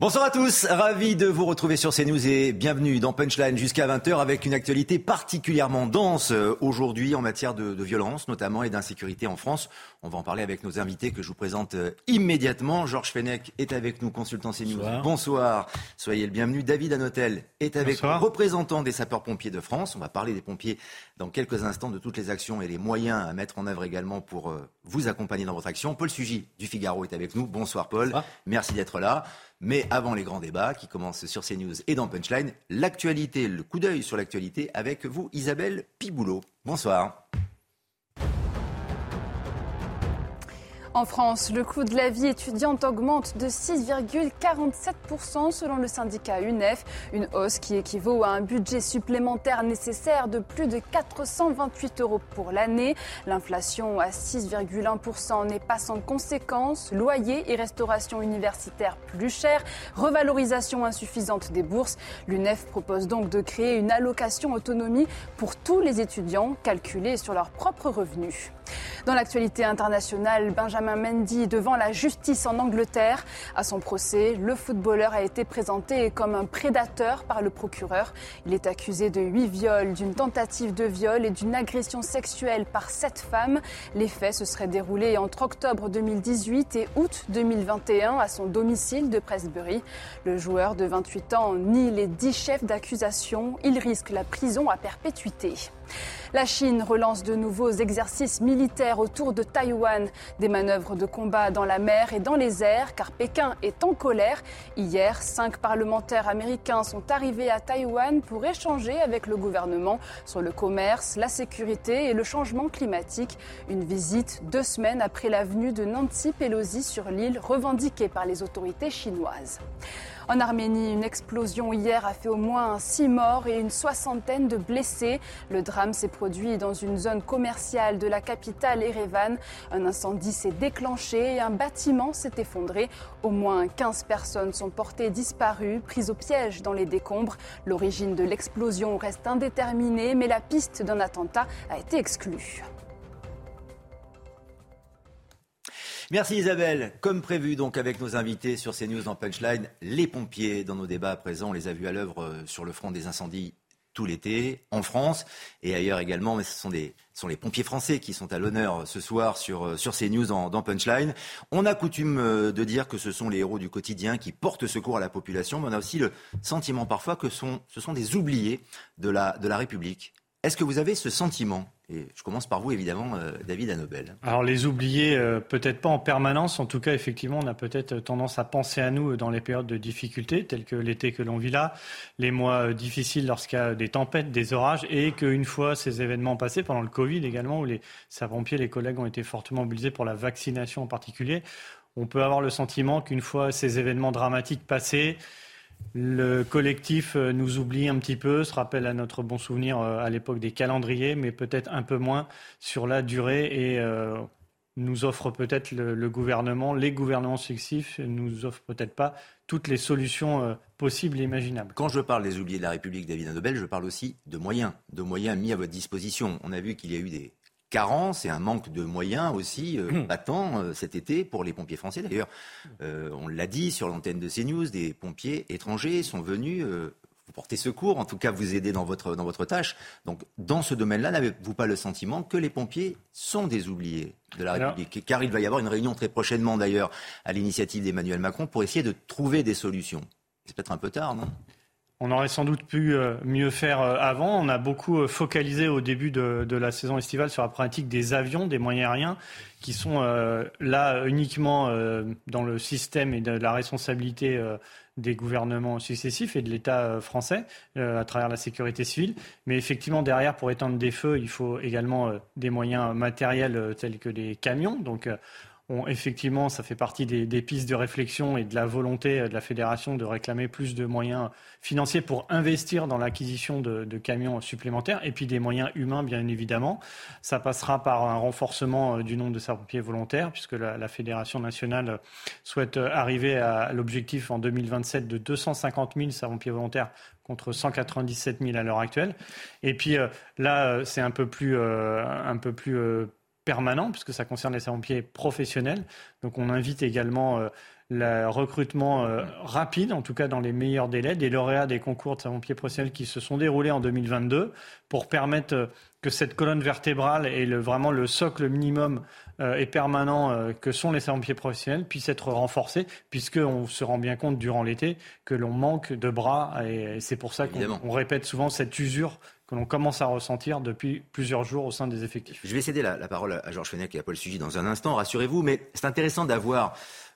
Bonsoir à tous, ravi de vous retrouver sur CNews et bienvenue dans Punchline jusqu'à 20h avec une actualité particulièrement dense euh, aujourd'hui en matière de, de violence notamment et d'insécurité en France. On va en parler avec nos invités que je vous présente euh, immédiatement. Georges Fenech est avec nous, consultant CNews. Bonsoir. Bonsoir. Soyez le bienvenu. David Anotel est avec nous, représentant des sapeurs-pompiers de France. On va parler des pompiers dans quelques instants, de toutes les actions et les moyens à mettre en œuvre également pour euh, vous accompagner dans votre action. Paul Sugy du Figaro est avec nous. Bonsoir Paul. Merci d'être là. Mais avant les grands débats qui commencent sur CNews et dans Punchline, l'actualité, le coup d'œil sur l'actualité avec vous, Isabelle Piboulot. Bonsoir. En France, le coût de la vie étudiante augmente de 6,47% selon le syndicat UNEF, une hausse qui équivaut à un budget supplémentaire nécessaire de plus de 428 euros pour l'année. L'inflation à 6,1% n'est pas sans conséquence. Loyer et restauration universitaire plus cher, revalorisation insuffisante des bourses. L'UNEF propose donc de créer une allocation autonomie pour tous les étudiants calculée sur leurs propres revenus. Dans l'actualité internationale, Benjamin Devant la justice en Angleterre. À son procès, le footballeur a été présenté comme un prédateur par le procureur. Il est accusé de huit viols, d'une tentative de viol et d'une agression sexuelle par sept femmes. Les faits se seraient déroulés entre octobre 2018 et août 2021 à son domicile de Presbury. Le joueur de 28 ans nie les dix chefs d'accusation. Il risque la prison à perpétuité. La Chine relance de nouveaux exercices militaires autour de Taïwan, des manœuvres de combat dans la mer et dans les airs, car Pékin est en colère. Hier, cinq parlementaires américains sont arrivés à Taïwan pour échanger avec le gouvernement sur le commerce, la sécurité et le changement climatique. Une visite deux semaines après la venue de Nancy Pelosi sur l'île revendiquée par les autorités chinoises. En Arménie, une explosion hier a fait au moins six morts et une soixantaine de blessés. Le drame s'est produit dans une zone commerciale de la capitale Erevan. Un incendie s'est déclenché et un bâtiment s'est effondré. Au moins 15 personnes sont portées disparues, prises au piège dans les décombres. L'origine de l'explosion reste indéterminée, mais la piste d'un attentat a été exclue. Merci Isabelle. Comme prévu donc avec nos invités sur CNews dans Punchline, les pompiers dans nos débats à présent, on les a vus à l'œuvre euh, sur le front des incendies tout l'été en France et ailleurs également, mais ce sont, les pompiers français qui sont à l'honneur ce soir sur, euh, sur CNews dans, Punchline. On a coutume euh, de dire que ce sont les héros du quotidien qui portent secours à la population, mais on a aussi le sentiment parfois que ce sont des oubliés de la, de la République. Est-ce que vous avez ce sentiment et je commence par vous, évidemment, euh, David Anobel. Alors, les oublier, euh, peut-être pas en permanence. En tout cas, effectivement, on a peut-être tendance à penser à nous dans les périodes de difficulté, telles que l'été que l'on vit là, les mois euh, difficiles lorsqu'il y a des tempêtes, des orages, et qu'une fois ces événements passés, pendant le Covid également, où les sapeurs-pompiers, les collègues ont été fortement mobilisés pour la vaccination en particulier, on peut avoir le sentiment qu'une fois ces événements dramatiques passés, le collectif euh, nous oublie un petit peu, se rappelle à notre bon souvenir euh, à l'époque des calendriers, mais peut-être un peu moins sur la durée et euh, nous offre peut-être le, gouvernement, les gouvernements successifs nous offrent peut-être pas toutes les solutions possibles et imaginables. Quand je parle des oubliés de la République, David Nobel, je parle aussi de moyens, de moyens mis à votre disposition. On a vu qu'il y a eu des carence et un manque de moyens aussi euh, mmh. euh, cet été pour les pompiers français. D'ailleurs, euh, on l'a dit sur l'antenne de CNews, des pompiers étrangers sont venus vous porter secours, en tout cas vous aider dans votre, dans votre tâche. Donc dans ce domaine-là, n'avez-vous pas le sentiment que les pompiers sont des oubliés de la République? Car il va y avoir une réunion très prochainement d'ailleurs à l'initiative d'Emmanuel Macron pour essayer de trouver des solutions. C'est peut-être un peu tard, non? On aurait sans doute pu euh, mieux faire euh, avant. On a beaucoup euh, focalisé au début de, la saison estivale sur la pratique des avions, des moyens aériens, qui sont là uniquement dans le système et de la responsabilité des gouvernements successifs et de l'État français à travers la sécurité civile. Mais effectivement, derrière, pour éteindre des feux, il faut également des moyens matériels tels que des camions. Effectivement, ça fait partie des, pistes de réflexion et de la volonté de la fédération de réclamer plus de moyens financiers pour investir dans l'acquisition de, camions supplémentaires et puis des moyens humains, bien évidemment. Ça passera par un renforcement euh, du nombre de sapeurs-pompiers volontaires, puisque la, fédération nationale souhaite euh, arriver à l'objectif en 2027 de 250 000 sapeurs-pompiers volontaires contre 197 000 à l'heure actuelle. Et puis euh, là, c'est un peu plus, un peu plus permanent, puisque ça concerne les sapeurs-pompiers professionnels. Donc on invite également euh, le recrutement euh, rapide, en tout cas dans les meilleurs délais, des lauréats des concours de sapeurs-pompiers professionnels qui se sont déroulés en 2022 pour permettre euh, que cette colonne vertébrale et le, vraiment le socle minimum et permanent que sont les sapeurs-pompiers professionnels puisse être renforcés, puisqu'on se rend bien compte durant l'été que l'on manque de bras et c'est pour ça qu'on répète souvent cette usure que l'on commence à ressentir depuis plusieurs jours au sein des effectifs. Je vais céder la, parole à Georges Fenech et à Paul Sugy dans un instant, rassurez-vous, mais c'est intéressant d'avoir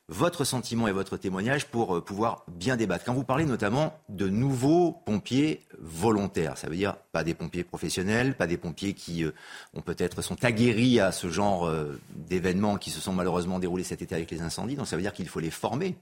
votre sentiment et votre témoignage pour euh, pouvoir bien débattre. Quand vous parlez notamment de nouveaux pompiers volontaires, ça veut dire pas des pompiers professionnels, pas des pompiers qui euh, ont peut-être sont aguerris à ce genre euh, d'événements qui se sont malheureusement déroulés cet été avec les incendies, donc ça veut dire qu'il faut les former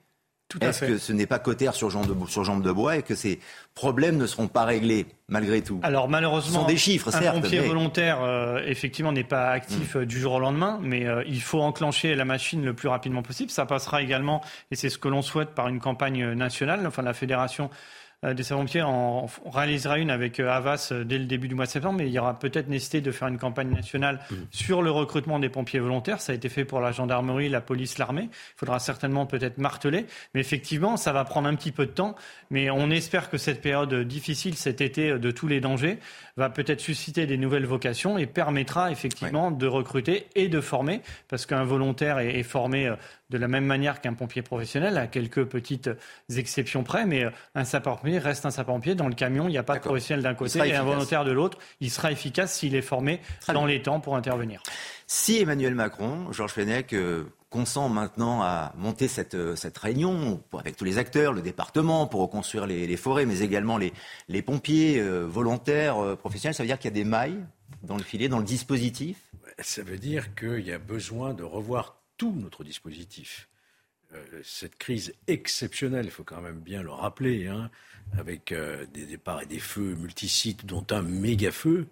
est-ce que ce n'est pas cotère sur jambe, de, sur jambe de bois et que ces problèmes ne seront pas réglés malgré tout? Alors malheureusement, ce sont des chiffres, un pompier volontaire, euh, effectivement, n'est pas actif mm. euh, du jour au lendemain, mais euh, il faut enclencher la machine le plus rapidement possible. Ça passera également, et c'est ce que l'on souhaite, par une campagne nationale. Enfin, la fédération euh, des savants-pompiers. On, réalisera une avec euh, Havas euh, dès le début du mois de septembre, mais il y aura peut-être nécessité de faire une campagne nationale mmh. sur le recrutement des pompiers volontaires. Ça a été fait pour la gendarmerie, la police, l'armée. Il faudra certainement peut-être marteler. Mais effectivement, ça va prendre un petit peu de temps. Mais on espère que cette période difficile, cet été de tous les dangers, va peut-être susciter des nouvelles vocations et permettra effectivement de recruter et de former, parce qu'un volontaire est, formé euh, de la même manière qu'un pompier professionnel, à quelques petites exceptions près, mais euh, un sapeur-pompier reste un sapeur-pompier. Dans le camion, il n'y a pas de professionnel d'un côté et un volontaire de l'autre. Il sera efficace s'il est formé dans les temps pour intervenir. Si Emmanuel Macron, Georges Fenech, euh, consent maintenant à monter cette, euh, réunion avec tous les acteurs, le département, pour reconstruire les, forêts, mais également les, pompiers euh, volontaires, professionnels. Ça veut dire qu'il y a des mailles dans le filet, dans le dispositif? Ça veut dire qu'il y a besoin de revoir tout notre dispositif. cette crise exceptionnelle, il faut quand même bien le rappeler, hein, avec des départs et des feux multisites, dont un méga feu,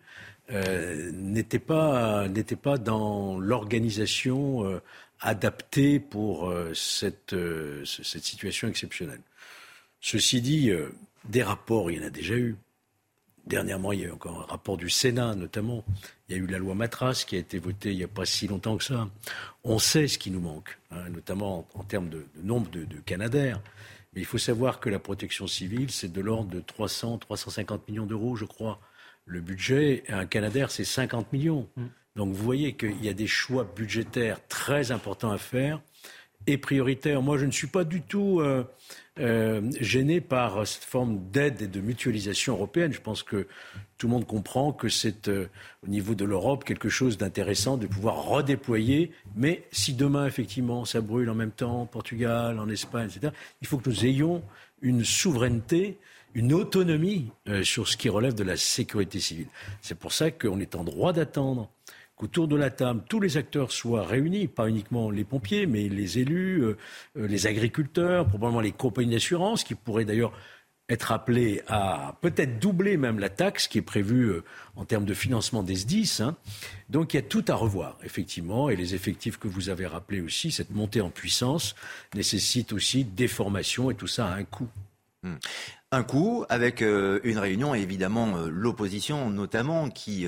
n'était pas, pas dans l'organisation adapté pour euh, cette, euh, cette, situation exceptionnelle. Ceci dit, euh, des rapports, il y en a déjà eu. Dernièrement, il y a eu encore un rapport du Sénat, notamment. Il y a eu la loi Matras qui a été votée il n'y a pas si longtemps que ça. On sait ce qui nous manque, hein, notamment en, termes de, nombre de, de, Canadaires. Mais il faut savoir que la protection civile, c'est de l'ordre de 300, 350 millions d'euros, je crois. Le budget, un Canadair, c'est 50 millions. Mm. Donc vous voyez qu'il y a des choix budgétaires très importants à faire et prioritaires. Moi, je ne suis pas du tout euh, euh, gêné par cette forme d'aide et de mutualisation européenne. Je pense que tout le monde comprend que c'est euh, au niveau de l'Europe quelque chose d'intéressant de pouvoir redéployer. Mais si demain, effectivement, ça brûle en même temps en Portugal, en Espagne, etc., il faut que nous ayons une souveraineté une autonomie sur ce qui relève de la sécurité civile. C'est pour ça qu'on est en droit d'attendre qu'autour de la table, tous les acteurs soient réunis, pas uniquement les pompiers, mais les élus, euh, euh, les agriculteurs, probablement les compagnies d'assurance, qui pourraient d'ailleurs être appelés à peut-être doubler même la taxe qui est prévue euh, en termes de financement des SDIS. Hein. Donc il y a tout à revoir, effectivement, et les effectifs que vous avez rappelés aussi, cette montée en puissance nécessite aussi des formations et tout ça a un coût. Hmm. Un coût avec une réunion et évidemment l'opposition notamment qui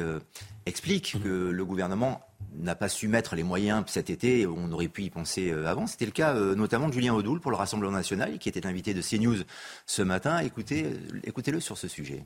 explique que le gouvernement n'a pas su mettre les moyens cet été, on aurait pu y penser euh, avant. C'était le cas euh, notamment de Julien Audoul pour le Rassemblement national, qui était invité de CNews ce matin. Écoutez, euh, écoutez-le sur ce sujet.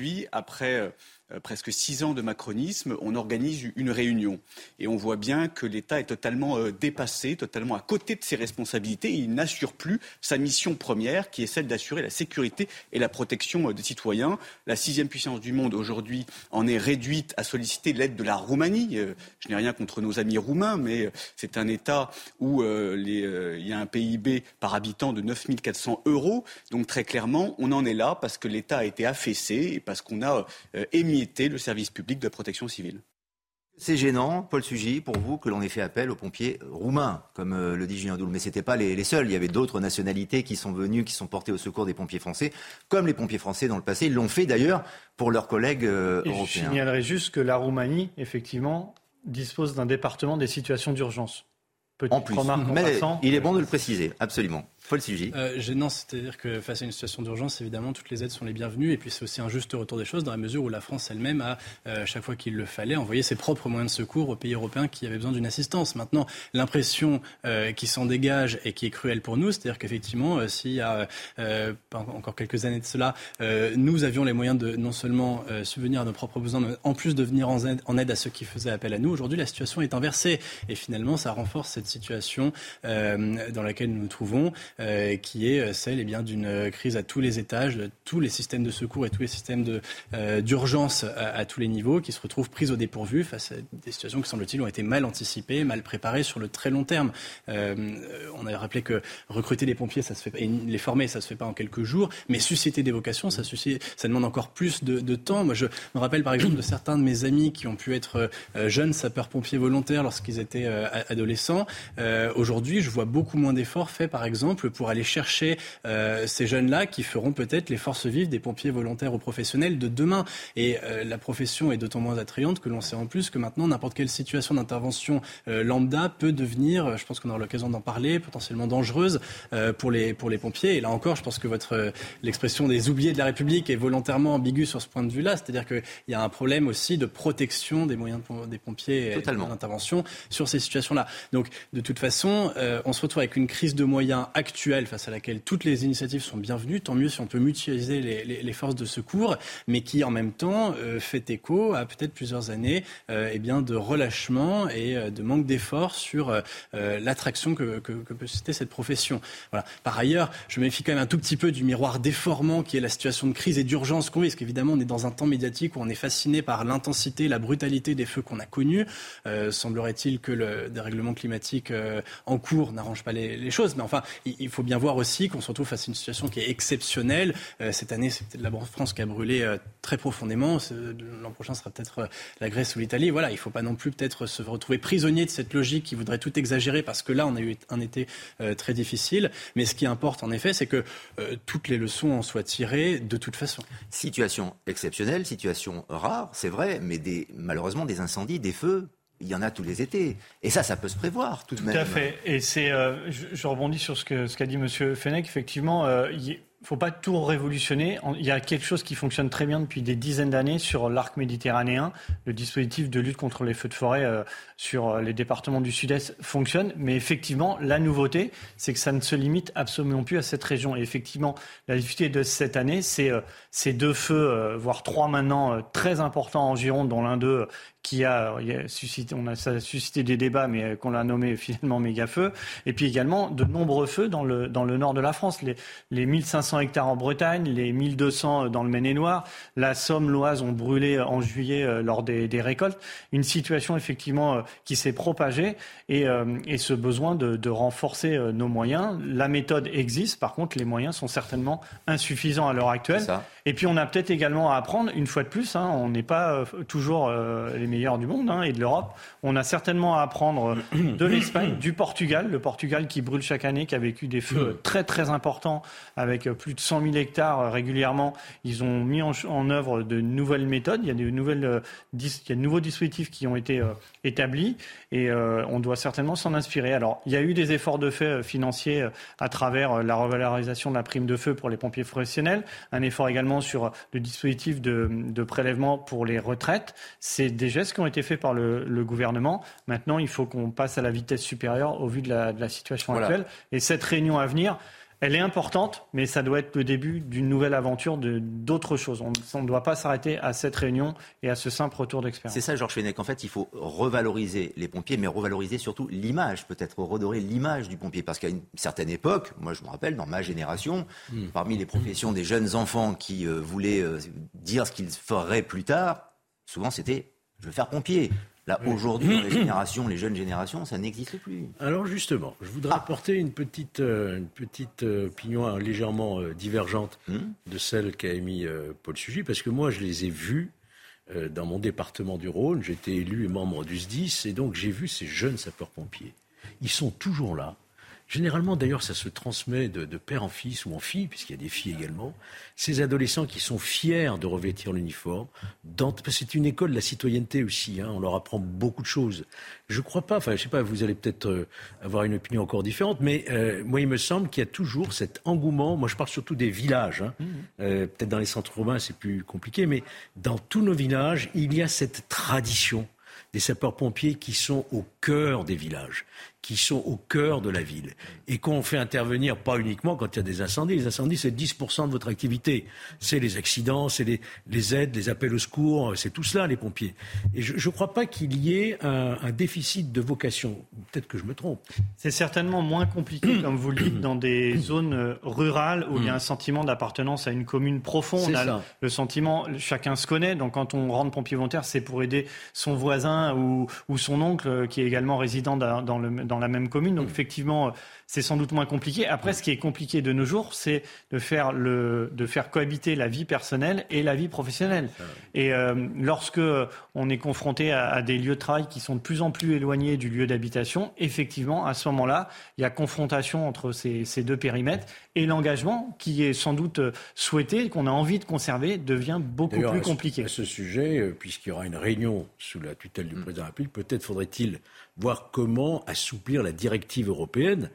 Lui, après euh, presque six ans de macronisme, on organise une réunion. Et on voit bien que l'État est totalement euh, dépassé, totalement à côté de ses responsabilités. il n'assure plus sa mission première, qui est celle d'assurer la sécurité et la protection euh, des citoyens. La sixième puissance du monde, aujourd'hui, en est réduite à solliciter l'aide de la Roumanie. Je n'ai rien contre nos amis roumains, mais c'est un État où il y a un PIB par habitant de 9 400 euros. Donc très clairement, on en est là parce que l'État a été affaissé et parce qu'on a émis le service public de protection civile. C'est gênant, Paul Sugy, pour vous, que l'on ait fait appel aux pompiers roumains, comme euh, le dit Julien Doul. Mais ce n'étaient pas les, seuls. Il y avait d'autres nationalités qui sont venues, qui sont portées au secours des pompiers français, comme les pompiers français dans le passé. Ils l'ont fait d'ailleurs pour leurs collègues euh, européens. Je signalerai juste que la Roumanie, effectivement, dispose d'un département des situations d'urgence. en plus, mais il est bon de le préciser, absolument. Paul euh, Gênant, c'est-à-dire que face à une situation d'urgence, évidemment, toutes les aides sont les bienvenues. Et puis c'est aussi un juste retour des choses dans la mesure où la France elle-même a, euh, chaque fois qu'il le fallait, envoyé ses propres moyens de secours aux pays européens qui avaient besoin d'une assistance. Maintenant, l'impression euh, qui s'en dégage et qui est cruelle pour nous, c'est-à-dire qu'effectivement, euh, s'il y a encore quelques années de cela, nous avions les moyens de non seulement subvenir à nos propres besoins, mais en plus de venir en aide, en aide à ceux qui faisaient appel à nous. Aujourd'hui, la situation est inversée. Et finalement, ça renforce cette situation dans laquelle nous nous trouvons. Euh, qui est euh, celle eh d'une euh, crise à tous les étages, de tous les systèmes de secours et tous les systèmes d'urgence à, tous les niveaux, qui se retrouvent pris au dépourvu face à des situations qui, semble-t-il, ont été mal anticipées, mal préparées sur le très long terme. on avait rappelé que recruter des pompiers, ça se fait, et les former, ça se fait pas en quelques jours, mais susciter des vocations, ça, suscite, ça demande encore plus de, de, temps. Moi, je me rappelle par exemple de certains de mes amis qui ont pu être jeunes sapeurs-pompiers volontaires lorsqu'ils étaient adolescents. Aujourd'hui, je vois beaucoup moins d'efforts faits, par exemple, pour aller chercher euh, ces jeunes-là qui feront peut-être les forces vives des pompiers volontaires ou professionnels de demain. Et euh, la profession est d'autant moins attrayante que l'on sait en plus que maintenant, n'importe quelle situation d'intervention euh, lambda peut devenir, je pense qu'on aura l'occasion d'en parler, potentiellement dangereuse pour, les, pour les pompiers. Et là encore, je pense que votre l'expression des oubliés de la République est volontairement ambiguë sur ce point de vue-là. C'est-à-dire qu'il y a un problème aussi de protection des moyens des pompiers et d'intervention sur ces situations-là. Donc, de toute façon, on se retrouve avec une crise de moyens actuelle face à laquelle toutes les initiatives sont bienvenues. Tant mieux si on peut mutualiser les, forces de secours, mais qui en même temps euh, fait écho à peut-être plusieurs années euh, eh bien, de relâchement et euh, de manque d'efforts sur l'attraction que, peut susciter cette profession. Voilà. Par ailleurs, je méfie quand même un tout petit peu du miroir déformant qui est la situation de crise et d'urgence qu'on vit, parce qu'évidemment on est dans un temps médiatique où on est fasciné par l'intensité, la brutalité des feux qu'on a connus. Semblerait-il que le dérèglement climatique en cours n'arrange pas les, les, choses, mais enfin, il, il faut bien voir aussi qu'on se retrouve face à une situation qui est exceptionnelle. Euh, cette année, c'est peut-être la France qui a brûlé euh, très profondément. L'an prochain sera peut-être euh, la Grèce ou l'Italie. Voilà, il ne faut pas non plus peut-être se retrouver prisonnier de cette logique qui voudrait tout exagérer parce que là, on a eu un été très difficile. Mais ce qui importe en effet, c'est que toutes les leçons en soient tirées de toute façon. Situation exceptionnelle, situation rare, c'est vrai, mais des, malheureusement des incendies, des feux il y en a tous les étés. Et ça, ça peut se prévoir tout de même. Tout à fait. Et c'est, euh, je, rebondis sur ce qu'a ce qu'a dit M. Fenech. Effectivement, euh, il ne faut pas tout révolutionner. Il y a quelque chose qui fonctionne très bien depuis des dizaines d'années sur l'arc méditerranéen. Le dispositif de lutte contre les feux de forêt euh, sur les départements du Sud-Est fonctionne. Mais effectivement, la nouveauté, c'est que ça ne se limite absolument plus à cette région. Et effectivement, la difficulté de cette année, c'est ces deux feux, voire trois maintenant, très importants en Gironde, dont l'un d'eux qui a, suscité, on a, suscité des débats, mais qu'on l'a nommé finalement méga feu. Et puis également de nombreux feux dans le, dans le nord de la France. Les, les 1500 hectares en Bretagne, les 1200 dans le Maine-et-Loire, la Somme, l'Oise ont brûlé en juillet euh, lors des, récoltes. Une situation effectivement euh, qui s'est propagée et, euh, et, ce besoin de, de renforcer nos moyens. La méthode existe, par contre les moyens sont certainement insuffisants à l'heure actuelle. Et puis on a peut-être également à apprendre, une fois de plus, hein, on n'est pas toujours les meilleurs du monde hein, et de l'Europe. On a certainement à apprendre de l'Espagne, du Portugal, le Portugal qui brûle chaque année, qui a vécu des feux très très importants avec plus de 100 000 hectares euh, régulièrement. Ils ont mis en, œuvre de nouvelles méthodes. Il y a de nouvelles, euh, il y a de nouveaux dispositifs qui ont été euh, et on doit certainement s'en inspirer. Alors, il y a eu des efforts de fait financiers à travers la revalorisation de la prime de feu pour les pompiers professionnels, un effort également sur le dispositif de, de prélèvement pour les retraites. C'est des gestes qui ont été faits par le, gouvernement. Maintenant, il faut qu'on passe à la vitesse supérieure au vu de la, situation actuelle. Et cette réunion à venir, elle est importante, mais ça doit être le début d'une nouvelle aventure d'autres choses. On ne doit pas s'arrêter à cette réunion et à ce simple retour d'expérience. C'est ça, Georges Fenech. En fait, il faut revaloriser les pompiers, mais revaloriser surtout l'image, peut-être redorer l'image du pompier. Parce qu'à une certaine époque, moi je me rappelle, dans ma génération, hmm. parmi les professions des jeunes enfants qui euh, voulaient euh, dire ce qu'ils feraient plus tard, souvent c'était je veux faire pompier. Là, aujourd'hui, dans les générations, les jeunes générations, ça n'existe plus. Alors justement, je voudrais ah. apporter une petite, euh, une petite euh, opinion légèrement euh, divergente hmm. de celle qu'a émis Paul Sugy, parce que moi, je les ai vus dans mon département du Rhône. J'étais élu et membre du SDIS et donc j'ai vu ces jeunes sapeurs-pompiers. Ils sont toujours là. Généralement, d'ailleurs, ça se transmet de, père en fils ou en fille, puisqu'il y a des filles également. Ces adolescents qui sont fiers de revêtir l'uniforme. C'est une école de la citoyenneté aussi. Hein, on leur apprend beaucoup de choses. Je crois pas. Enfin, je sais pas. Vous allez peut-être euh, avoir une opinion encore différente, mais euh, moi, il me semble qu'il y a toujours cet engouement. Moi, je parle surtout des villages. Hein. Mmh. Euh, peut-être dans les centres urbains, c'est plus compliqué, mais dans tous nos villages, il y a cette tradition des sapeurs-pompiers qui sont au cœur des villages qui sont au cœur de la ville et qu'on fait intervenir pas uniquement quand il y a des incendies. Les incendies, c'est 10% de votre activité. C'est les accidents, c'est les, aides, les appels au secours, c'est tout cela, les pompiers. Et je ne crois pas qu'il y ait un, déficit de vocation. Peut-être que je me trompe. C'est certainement moins compliqué, comme vous le dites, dans des zones euh, rurales où il y a un sentiment d'appartenance à une commune profonde. On a le sentiment, chacun se connaît, donc quand on rentre pompier volontaire, c'est pour aider son voisin ou, ou, son oncle euh, qui est également résident dans, le, dans la même commune. Donc mm. effectivement, c'est sans doute moins compliqué. Après, ce qui est compliqué de nos jours, c'est de faire, le, de faire cohabiter la vie personnelle et la vie professionnelle. Et euh, lorsque on est confronté à, des lieux de travail qui sont de plus en plus éloignés du lieu d'habitation, effectivement, à ce moment-là, il y a confrontation entre ces, ces deux périmètres et l'engagement, qui est sans doute souhaité, qu'on a envie de conserver, devient beaucoup plus compliqué. À ce sujet, euh, puisqu'il y aura une réunion sous la tutelle du mm. président de la République, peut-être faudrait-il voir comment assouplir la directive européenne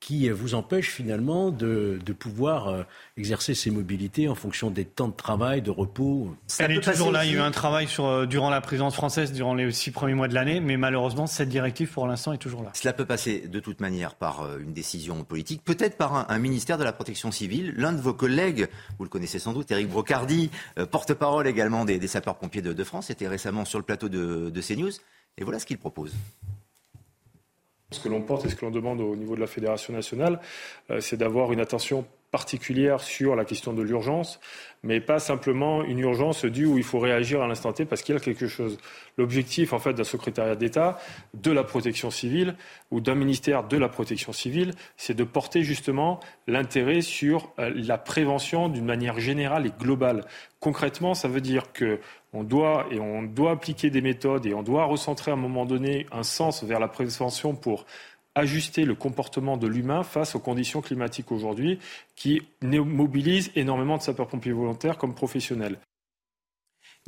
qui vous empêche finalement de, pouvoir euh, exercer ses mobilités en fonction des temps de travail, de repos. Elle est toujours là. Il y a eu un travail sur, euh, durant la présidence française, durant les six premiers mois de l'année, mais malheureusement, cette directive, pour l'instant, est toujours là. Cela peut passer de toute manière par euh, une décision politique, peut-être par un, ministère de la Protection civile. L'un de vos collègues, vous le connaissez sans doute, Éric Brocardi, porte-parole également des, sapeurs-pompiers de, France, était récemment sur le plateau de, de CNews. Et voilà ce qu'il propose. Ce que l'on porte et ce que l'on demande au niveau de la Fédération nationale, euh, c'est d'avoir une attention particulière sur la question de l'urgence, mais pas simplement une urgence due où il faut réagir à l'instant T parce qu'il y a quelque chose. L'objectif, en fait, d'un secrétariat d'État, de la protection civile ou d'un ministère de la protection civile, c'est de porter justement l'intérêt sur euh, la prévention d'une manière générale et globale. Concrètement, ça veut dire que on doit et on doit appliquer des méthodes et on doit recentrer à un moment donné un sens vers la prévention pour ajuster le comportement de l'humain face aux conditions climatiques aujourd'hui qui mobilisent énormément de sapeurs-pompiers volontaires comme professionnels.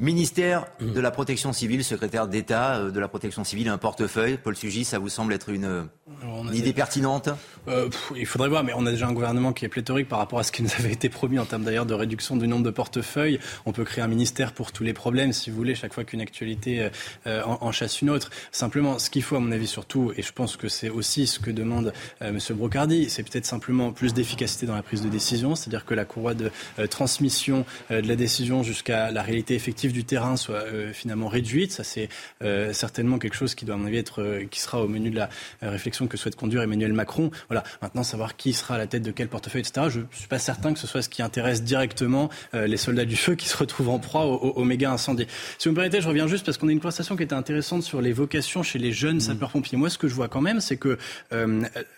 Ministère de la Protection civile, secrétaire d'État euh, de la Protection civile, un portefeuille. Paul Sugis, ça vous semble être une, idée pertinente euh, Il faudrait voir, mais on a déjà un gouvernement qui est pléthorique par rapport à ce qui nous avait été promis en termes d'ailleurs de réduction du nombre de portefeuilles. On peut créer un ministère pour tous les problèmes, si vous voulez, chaque fois qu'une actualité euh, en, chasse une autre. Simplement, ce qu'il faut, à mon avis, surtout, et je pense que c'est aussi ce que demande M. Brocardi, c'est peut-être simplement plus d'efficacité dans la prise de décision, c'est-à-dire que la courroie de transmission de la décision jusqu'à la réalité effective du terrain soit euh, finalement réduite. Ça, c'est euh, certainement quelque chose qui doit, à mon avis, être, euh, qui sera au menu de la réflexion que souhaite conduire Emmanuel Macron. Voilà. Maintenant, savoir qui sera à la tête de quel portefeuille, etc. Je ne suis pas certain que ce soit ce qui intéresse directement les soldats du feu qui se retrouvent en proie au, méga incendie. Si vous me permettez, je reviens juste parce qu'on a une conversation qui était intéressante sur les vocations chez les jeunes mmh. sapeurs-pompiers. Moi, ce que je vois quand même, c'est que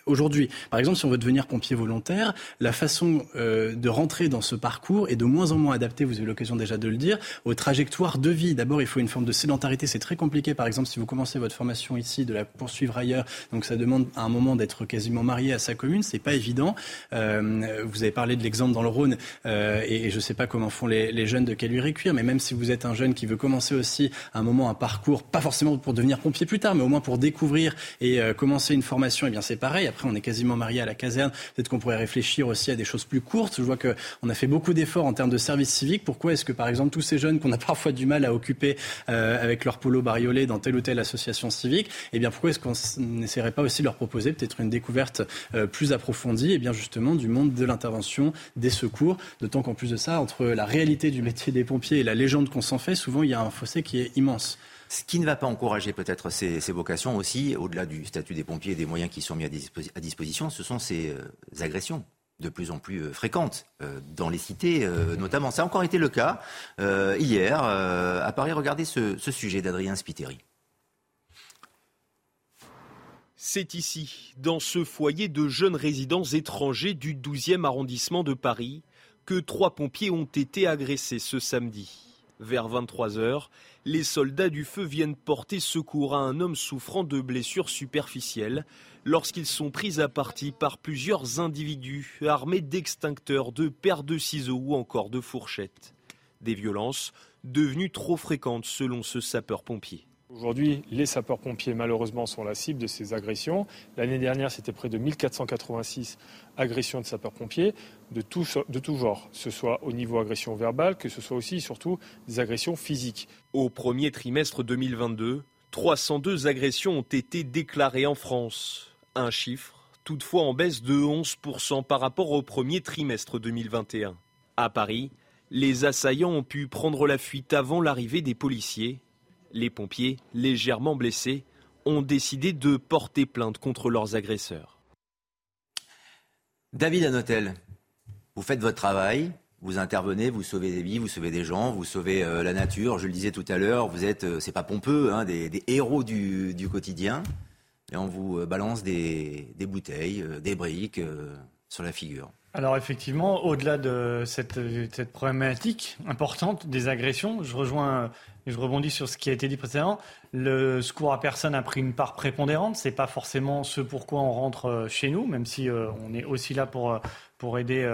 aujourd'hui, par exemple, si on veut devenir pompier volontaire, la façon de rentrer dans ce parcours est de moins en moins adaptée, vous avez l'occasion déjà de le dire, au trajet trajectoire de vie. D'abord, il faut une forme de sédentarité. C'est très compliqué. Par exemple, si vous commencez votre formation ici, de la poursuivre ailleurs. Donc, ça demande à un moment d'être quasiment marié à sa commune. C'est pas évident. Euh, vous avez parlé de l'exemple dans le Rhône, euh, et, je ne sais pas comment font les, jeunes de Caluire-et-Cuire, mais même si vous êtes un jeune qui veut commencer aussi à un moment un parcours, pas forcément pour devenir pompier plus tard, mais au moins pour découvrir et euh, commencer une formation, et eh bien c'est pareil. Après, on est quasiment marié à la caserne. Peut-être qu'on pourrait réfléchir aussi à des choses plus courtes. Je vois qu'on a fait beaucoup d'efforts en termes de service civique. Pourquoi est-ce que, par exemple, tous ces jeunes qu'on a pas parfois du mal à occuper euh, avec leur polo bariolé dans telle ou telle association civique, eh bien pourquoi est-ce qu'on n'essaierait pas aussi de leur proposer peut-être une découverte euh, plus approfondie, et eh bien justement du monde de l'intervention, des secours, d'autant qu'en plus de ça, entre la réalité du métier des pompiers et la légende qu'on s'en fait, souvent il y a un fossé qui est immense. Ce qui ne va pas encourager peut-être ces, vocations aussi, au-delà du statut des pompiers et des moyens qui sont mis à, disposition, ce sont ces euh, agressions de plus en plus euh, fréquentes euh, dans les cités euh, notamment. Ça a encore été le cas hier à Paris. Regardez ce, sujet d'Adrien Spiteri. C'est ici, dans ce foyer de jeunes résidents étrangers du 12e arrondissement de Paris, que trois pompiers ont été agressés ce samedi. Vers 23 heures, les soldats du feu viennent porter secours à un homme souffrant de blessures superficielles lorsqu'ils sont pris à partie par plusieurs individus armés d'extincteurs, de paires de ciseaux ou encore de fourchettes. Des violences devenues trop fréquentes selon ce sapeur-pompier. Aujourd'hui, les sapeurs-pompiers, malheureusement, sont la cible de ces agressions. L'année dernière, c'était près de 1486 agressions de sapeurs-pompiers de tout, genre, que ce soit au niveau agression verbale, que ce soit aussi, surtout, des agressions physiques. Au premier trimestre 2022, 302 agressions ont été déclarées en France. Un chiffre, toutefois en baisse de 11% par rapport au premier trimestre 2021. À Paris, les assaillants ont pu prendre la fuite avant l'arrivée des policiers les pompiers, légèrement blessés, ont décidé de porter plainte contre leurs agresseurs. David Anotel, vous faites votre travail, vous intervenez, vous sauvez des vies, vous sauvez des gens, vous sauvez euh, la nature. Je le disais tout à l'heure, vous êtes, euh, c'est pas pompeux, hein, des, héros du, quotidien. Et on vous euh, balance des, bouteilles, des briques sur la figure. Alors effectivement, au-delà de cette, cette, problématique importante des agressions, je rejoins je rebondis sur ce qui a été dit précédemment. Le secours à personne a pris une part prépondérante. C'est pas forcément ce pourquoi on rentre euh, chez nous, même si euh, on est aussi là pour, euh, pour aider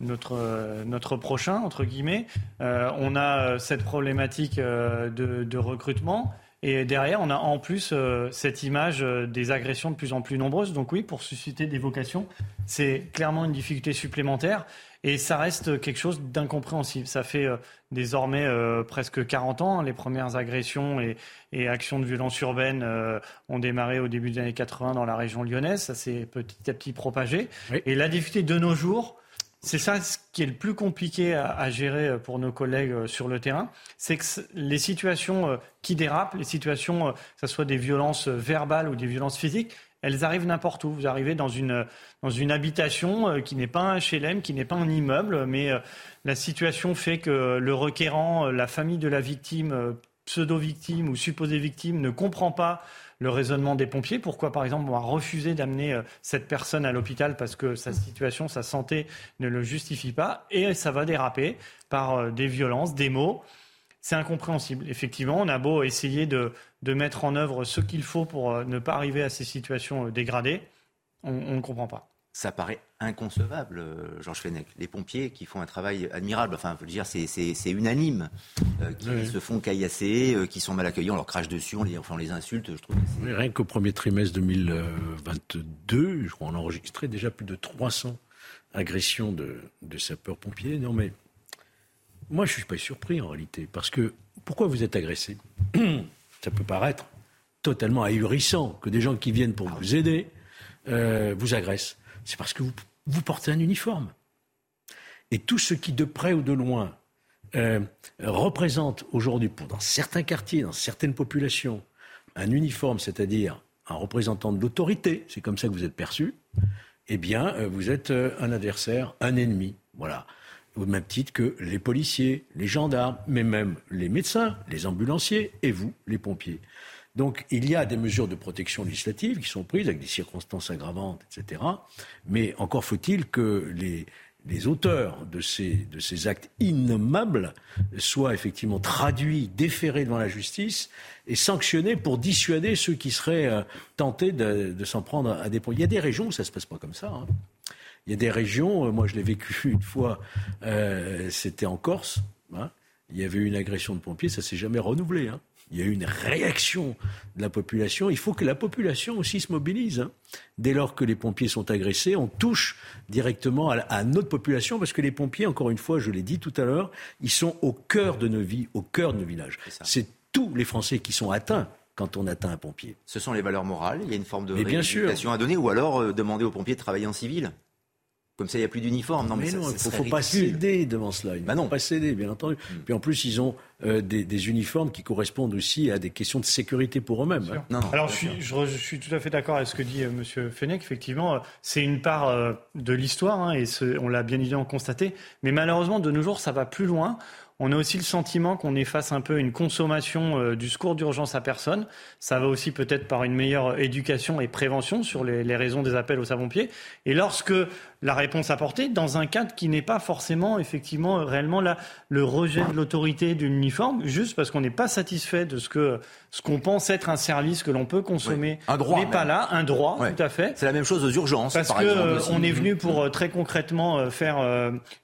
notre, notre prochain, entre guillemets. on a cette problématique de, de recrutement. Et derrière, on a en plus cette image des agressions de plus en plus nombreuses. Donc oui, pour susciter des vocations, c'est clairement une difficulté supplémentaire. Et ça reste quelque chose d'incompréhensible. Ça fait euh, désormais euh, presque 40 ans. Les premières agressions et, actions de violence urbaine euh, ont démarré au début des années 80 dans la région lyonnaise. Ça s'est petit à petit propagé. Et la difficulté de nos jours, c'est ça ce qui est le plus compliqué à, gérer pour nos collègues sur le terrain, c'est que les situations qui dérapent, les situations, que ce soit des violences verbales ou des violences physiques, elles arrivent n'importe où. Vous arrivez dans une, dans une habitation euh, qui n'est pas un HLM, qui n'est pas un immeuble, mais euh, la situation fait que le requérant, euh, la famille de la victime, pseudo-victime ou supposée victime, ne comprend pas le raisonnement des pompiers. Pourquoi, par exemple, on va refuser d'amener cette personne à l'hôpital parce que sa situation, sa santé ne le justifie pas, et ça va déraper par des violences, des mots c'est incompréhensible. Effectivement, on a beau essayer de, mettre en œuvre ce qu'il faut pour euh, ne pas arriver à ces situations euh, dégradées, on, ne comprend pas. Ça paraît inconcevable, euh, Georges Fenech. Les pompiers qui font un travail admirable, enfin, je veux dire, c'est unanime, qui se font caillasser, qui sont mal accueillis, on leur crache dessus, on les, enfin, on les insulte, je trouve. rien qu'au premier trimestre 2022, je crois, on a enregistré déjà plus de 300 agressions de, de sapeurs-pompiers. Non, mais moi, je ne suis pas surpris en réalité. Parce que pourquoi vous êtes agressé? Ça peut paraître totalement ahurissant que des gens qui viennent pour vous aider euh, vous agressent. C'est parce que vous, portez un uniforme. Et tout ce qui, de près ou de loin, euh, représente aujourd'hui, dans certains quartiers, dans certaines populations, un uniforme, c'est-à-dire un représentant de l'autorité, c'est comme ça que vous êtes perçu, eh bien, euh, vous êtes un adversaire, un ennemi. Voilà au même titre que les policiers, les gendarmes, mais même les médecins, les ambulanciers et vous, les pompiers. Donc il y a des mesures de protection législative qui sont prises avec des circonstances aggravantes, etc. Mais encore faut-il que les, auteurs de ces, actes innommables soient effectivement traduits, déférés devant la justice et sanctionnés pour dissuader ceux qui seraient euh, tentés de, s'en prendre à des points. Il y a des régions où ça ne se passe pas comme ça. Hein. Il y a des régions, euh, moi je l'ai vécu une fois, euh, c'était en Corse. Hein. il y avait eu une agression de pompiers, ça s'est jamais renouvelé. Hein. Il y a eu une réaction de la population. Il faut que la population aussi se mobilise. Hein. Dès lors que les pompiers sont agressés, on touche directement à, notre population parce que les pompiers, encore une fois, je l'ai dit tout à l'heure, ils sont au cœur de nos vies, au cœur de nos villages. C'est tous les Français qui sont atteints quand on atteint un pompier. Ce sont les valeurs morales. Il y a une forme de rééducation à donner, ou alors euh, demander aux pompiers de travailler en civil? Comme ça, il n'y a plus d'uniforme. Non, mais, non, il ne faut, pas céder devant cela. Il bah non. faut pas céder, bien entendu. Mm. Puis en plus, ils ont euh, des, uniformes qui correspondent aussi à des questions de sécurité pour eux-mêmes. Hein. Alors, je suis, je, suis, tout à fait d'accord avec ce que dit euh, M. Fenech. Effectivement, euh, c'est une part de l'histoire, hein, et on l'a bien évidemment constaté. Mais malheureusement, de nos jours, ça va plus loin. On a aussi le sentiment qu'on est face un peu une consommation euh, du secours d'urgence à personne. Ça va aussi peut-être par une meilleure éducation et prévention sur les, raisons des appels aux savons-pieds. Et lorsque la réponse apportée dans un cadre qui n'est pas forcément, effectivement, réellement là, le rejet de l'autorité de l'uniforme, juste parce qu'on n'est pas satisfait de ce que ce qu'on pense être un service que l'on peut consommer. Un droit, n'est pas là, un droit, tout à fait. C'est la même chose aux urgences, Parce par que exemple. euh, on est venu pour euh, très concrètement euh, faire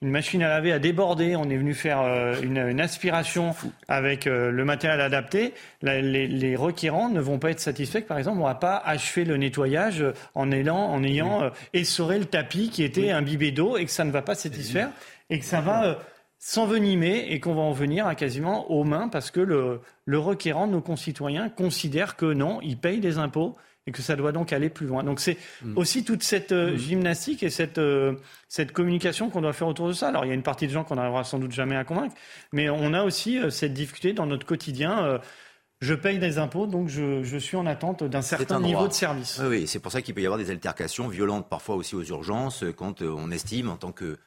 une machine à laver à déborder, on est venu faire une, une aspiration avec le matériel adapté. La- les, les requérants ne vont pas être satisfaits que par exemple on va pas achever le nettoyage en ayant, en ayant essoré le tapis qui était imbibé d'eau et que ça ne va pas satisfaire et que ça va s'envenimer et qu'on va en venir à quasiment aux mains parce que le, le requérant, nos concitoyens, considère que non, il paye des impôts et que ça doit donc aller plus loin. Donc c'est aussi toute cette euh, gymnastique et cette, euh, cette communication qu'on doit faire autour de ça. Alors il y a une partie de gens qu'on n'arrivera sans doute jamais à convaincre, mais on a aussi euh, cette difficulté dans notre quotidien. je paye des impôts, donc je, je suis en attente d'un certain niveau de service. Oui, oui, c'est pour ça qu'il peut y avoir des altercations violentes parfois aussi aux urgences quand on estime en tant que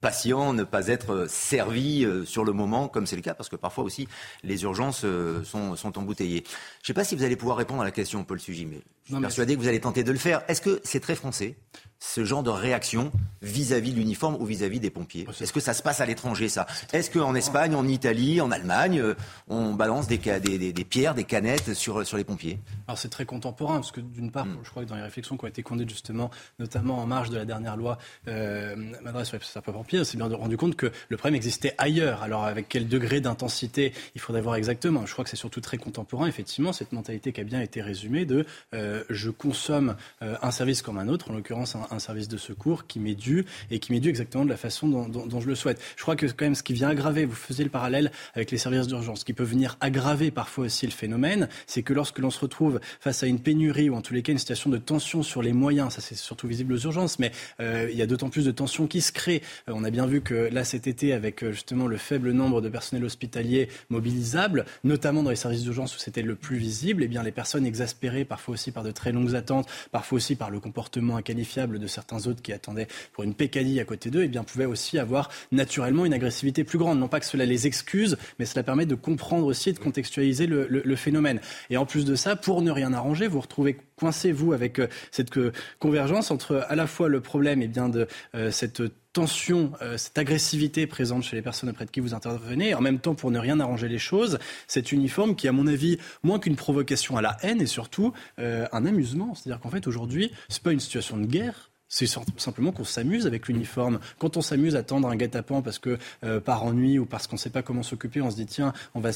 patient ne pas être euh, servi euh, sur le moment, comme c'est le cas, parce que parfois aussi les urgences euh, sont, sont embouteillées. Je ne sais pas si vous allez pouvoir répondre à la question, Paul Sugy, mais je suis Non, persuadé que vous allez tenter de le faire. Est-ce que c'est très français, ce genre de réaction vis-à-vis de l'uniforme ou vis-à-vis des pompiers Est-ce que ça se passe à l'étranger, ça Est-ce qu'en Espagne, en Italie, en Allemagne, euh, on balance des, ca- des, des- des pierres, des canettes sur, sur les pompiers Alors c'est très contemporain, parce que d'une part, Mm. je crois que dans les réflexions qui ont été conduites justement, notamment en marge de la dernière loi euh, m'adresse sur les sapeurs-pompiers, on s'est bien rendu compte que le problème existait ailleurs. Alors avec quel degré d'intensité, il faudrait voir exactement? Je crois que c'est surtout très contemporain, effectivement, cette mentalité qui a bien été résumée de euh, je consomme euh, un service comme un autre, en l'occurrence un, un service de secours qui m'est dû et qui m'est dû exactement de la façon dont, je le souhaite. Je crois que quand même ce qui vient aggraver, vous faisiez le parallèle avec les services d'urgence, ce qui peut venir aggraver parfois aussi le phénomène, c'est que lorsque l'on se retrouve face à une pénurie ou en tous les cas une situation de tension sur les moyens, ça c'est surtout visible aux urgences, mais euh, il y a d'autant plus de tensions qui se créent. Euh, on a bien vu que là cet été, avec euh, justement le faible nombre de personnels hospitaliers mobilisables, notamment dans les services d'urgence où c'était le plus visible, eh bien les personnes exaspérées, parfois aussi par de très longues attentes, parfois aussi par le comportement inqualifiable de certains autres qui attendaient pour une pécadille à côté d'eux, eh bien pouvaient aussi avoir naturellement une agressivité plus grande. Non pas que cela les excuse, mais cela permet de comprendre aussi et de contextualiser le, phénomène. Et en plus de ça, pour ne rien arranger, vous retrouvez coincé, vous, avec euh, cette euh, convergence entre à la fois le problème et bien de euh, cette tension, euh, cette agressivité présente chez les personnes auprès de qui vous intervenez, en même temps, pour ne rien arranger les choses, cet uniforme qui, à mon avis, moins qu'une provocation à la haine, et surtout euh, un amusement. C'est-à-dire qu'en fait, aujourd'hui, c'est pas une situation de guerre, c'est simplement qu'on s'amuse avec l'uniforme. Quand on s'amuse à tendre un guet-apens parce que euh, par ennui ou parce qu'on ne sait pas comment s'occuper, on se dit tiens, on va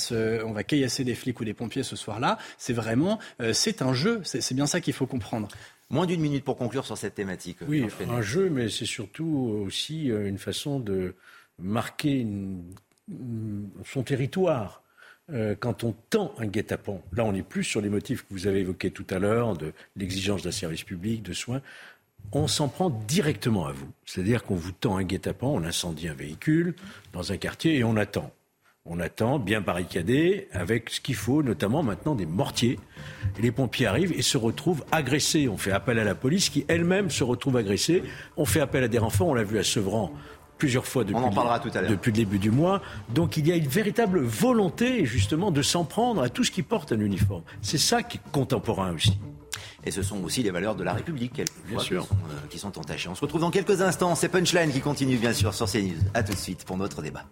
on va caillasser des flics ou des pompiers ce soir-là. C'est vraiment, c'est un jeu. C'est bien ça qu'il faut comprendre. Moins d'une minute pour conclure sur cette thématique. Oui, un jeu, mais c'est surtout aussi euh, une façon de marquer une- une- son territoire. Euh, quand on tend un guet-apens, là on est plus sur les motifs que vous avez évoqués tout à l'heure, de l'exigence d'un service public, de soins, on s'en prend directement à vous. C'est-à-dire qu'on vous tend un guet-apens, on incendie un véhicule dans un quartier et on attend. On attend, bien barricadé, avec ce qu'il faut, notamment maintenant des mortiers. Et les pompiers arrivent et se retrouvent agressés. On fait appel à la police qui elle-même se retrouve agressée. On fait appel à des renforts, on l'a vu à Sevran plusieurs fois depuis, On en le- parlera tout à depuis le début du mois. Donc il y a une véritable volonté justement de s'en prendre à tout ce qui porte un uniforme. C'est ça qui est contemporain aussi. Et ce sont aussi les valeurs de la République, quelquefois, Bien sûr. Qui, sont, euh, qui sont entachées. On se retrouve dans quelques instants. C'est Punchline qui continue, bien sûr, sur CNews. À tout de suite pour notre débat.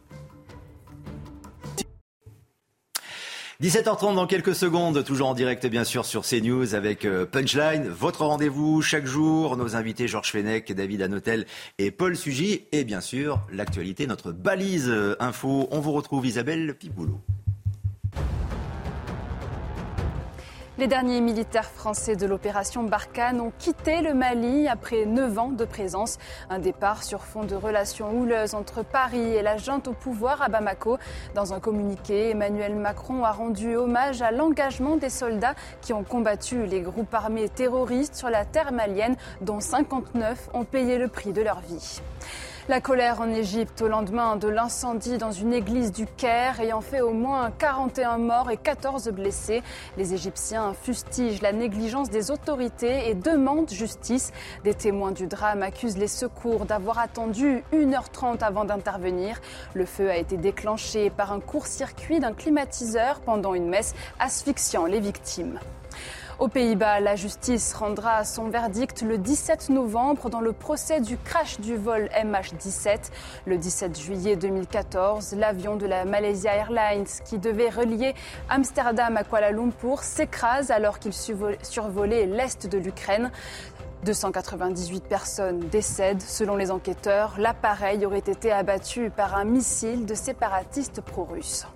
17h30 dans quelques secondes, toujours en direct bien sûr sur CNews avec euh, Punchline, votre rendez-vous chaque jour, nos invités Georges Fenech, David Hanotel et Paul Sugy, et bien sûr l'actualité, notre balise euh, info. On vous retrouve Isabelle Piboulot. Les derniers militaires français de l'opération Barkhane ont quitté le Mali après neuf ans de présence. Un départ sur fond de relations houleuses entre Paris et la junte au pouvoir à Bamako. Dans un communiqué, Emmanuel Macron a rendu hommage à l'engagement des soldats qui ont combattu les groupes armés terroristes sur la terre malienne, dont 59 ont payé le prix de leur vie. La colère en Égypte au lendemain de l'incendie dans une église du Caire ayant fait au moins 41 morts et 14 blessés. Les Égyptiens fustigent la négligence des autorités et demandent justice. Des témoins du drame accusent les secours d'avoir attendu 1h30 avant d'intervenir. Le feu a été déclenché par un court-circuit d'un climatiseur pendant une messe asphyxiant les victimes. Aux Pays-Bas, la justice rendra son verdict le 17 novembre dans le procès du crash du vol MH17. Le 17 juillet 2014, l'avion de la Malaysia Airlines qui devait relier Amsterdam à Kuala Lumpur s'écrase alors qu'il survolait l'est de l'Ukraine. 298 personnes décèdent. Selon les enquêteurs, l'appareil aurait été abattu par un missile de séparatistes pro-russes.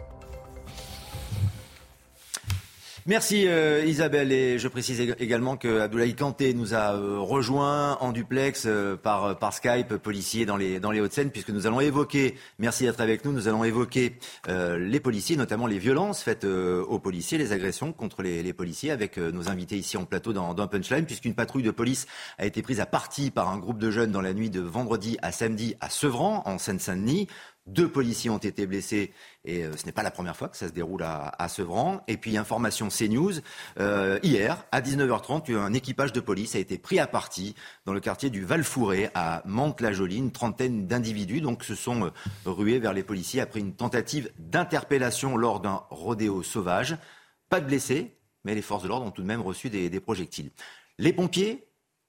Merci euh, Isabelle et je précise également que Abdoulaye Kanté nous a euh, rejoint en duplex euh, par, par Skype, policier dans les, dans les Hauts-de-Seine, puisque nous allons évoquer, merci d'être avec nous, nous allons évoquer les policiers, notamment les violences faites aux policiers, les agressions contre les, les policiers, avec nos invités ici en plateau dans, dans Punchline, puisqu'une patrouille de police a été prise à partie par un groupe de jeunes dans la nuit de vendredi à samedi à Sevran, en Seine-Saint-Denis. Deux policiers ont été blessés et euh, ce n'est pas la première fois que ça se déroule à, Sevran. Et puis, information CNews, euh, hier, à 19h30, un équipage de police a été pris à partie dans le quartier du val à Mantes-la-Jolie. Une trentaine d'individus donc, se sont euh, rués vers les policiers après une tentative d'interpellation lors d'un rodéo sauvage. Pas de blessés, mais les forces de l'ordre ont tout de même reçu des, projectiles. Les pompiers,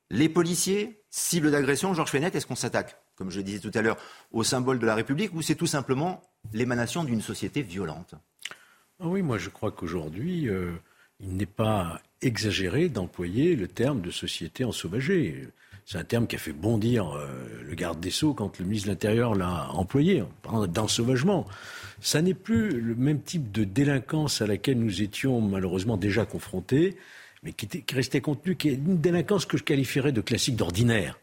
les policiers, cibles d'agression, Georges Fenech, est-ce qu'on s'attaque? Comme je le disais tout à l'heure, au symbole de la République, ou c'est tout simplement l'émanation d'une société violente? Ah Oui, moi je crois qu'aujourd'hui, euh, il n'est pas exagéré d'employer le terme de société ensauvagée. C'est un terme qui a fait bondir euh, le garde des Sceaux quand le ministre de l'Intérieur l'a employé, d'ensauvagement. Ça n'est plus le même type de délinquance à laquelle nous étions malheureusement déjà confrontés, mais qui restait contenu, qui est une délinquance que je qualifierais de classique d'ordinaire.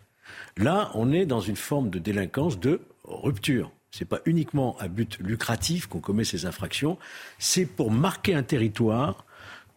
Là, on est dans une forme de délinquance de rupture. Ce n'est pas uniquement à but lucratif qu'on commet ces infractions, c'est pour marquer un territoire,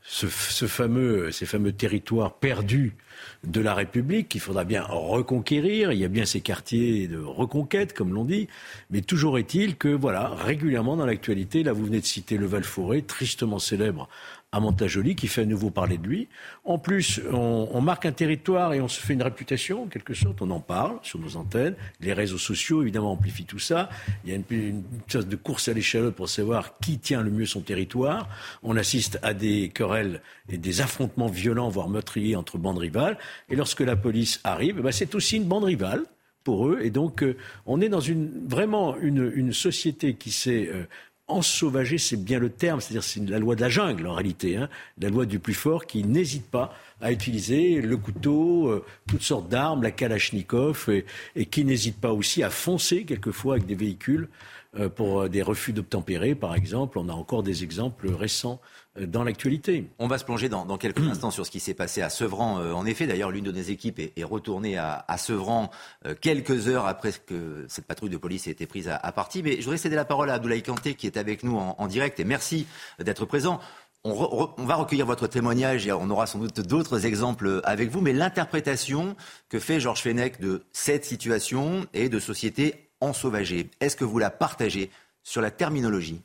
ces fameux territoires perdus de la République qu'il faudra bien reconquérir. Il y a bien ces quartiers de reconquête, comme l'on dit. Mais toujours est-il que, voilà, régulièrement dans l'actualité, là vous venez de citer le Val-Forêt, tristement célèbre à Montajoli, qui fait à nouveau parler de lui. En plus, on, marque un territoire et on se fait une réputation, en quelque sorte. On en parle sur nos antennes. Les réseaux sociaux, évidemment, amplifient tout ça. Il y a une, une sorte de course à l'échalote pour savoir qui tient le mieux son territoire. On assiste à des querelles et des affrontements violents, voire meurtriers entre bandes rivales. Et lorsque la police arrive, eh ben c'est aussi une bande rivale pour eux. Et donc, euh, on est dans une, vraiment une, une société qui s'est euh, ensauvager, c'est bien le terme, c'est-à-dire c'est la loi de la jungle en réalité, hein, la loi du plus fort qui n'hésite pas à utiliser le couteau, euh, toutes sortes d'armes, la kalachnikov, et, qui n'hésite pas aussi à foncer quelquefois avec des véhicules euh, pour des refus d'obtempérer, par exemple. On a encore des exemples récents euh, dans l'actualité. On va se plonger dans, quelques hmm. instants sur ce qui s'est passé à Sevran. Euh, en effet, d'ailleurs, l'une de nos équipes est, retournée à, Sevran euh, quelques heures après que cette patrouille de police ait été prise à, partie. Mais je voudrais céder la parole à Abdoulaye Kanté qui est avec nous en, direct et merci d'être présent. On, va recueillir votre témoignage et on aura sans doute d'autres exemples avec vous, mais l'interprétation que fait Georges Fenech de cette situation et de société ensauvagée, est-ce que vous la partagez sur la terminologie?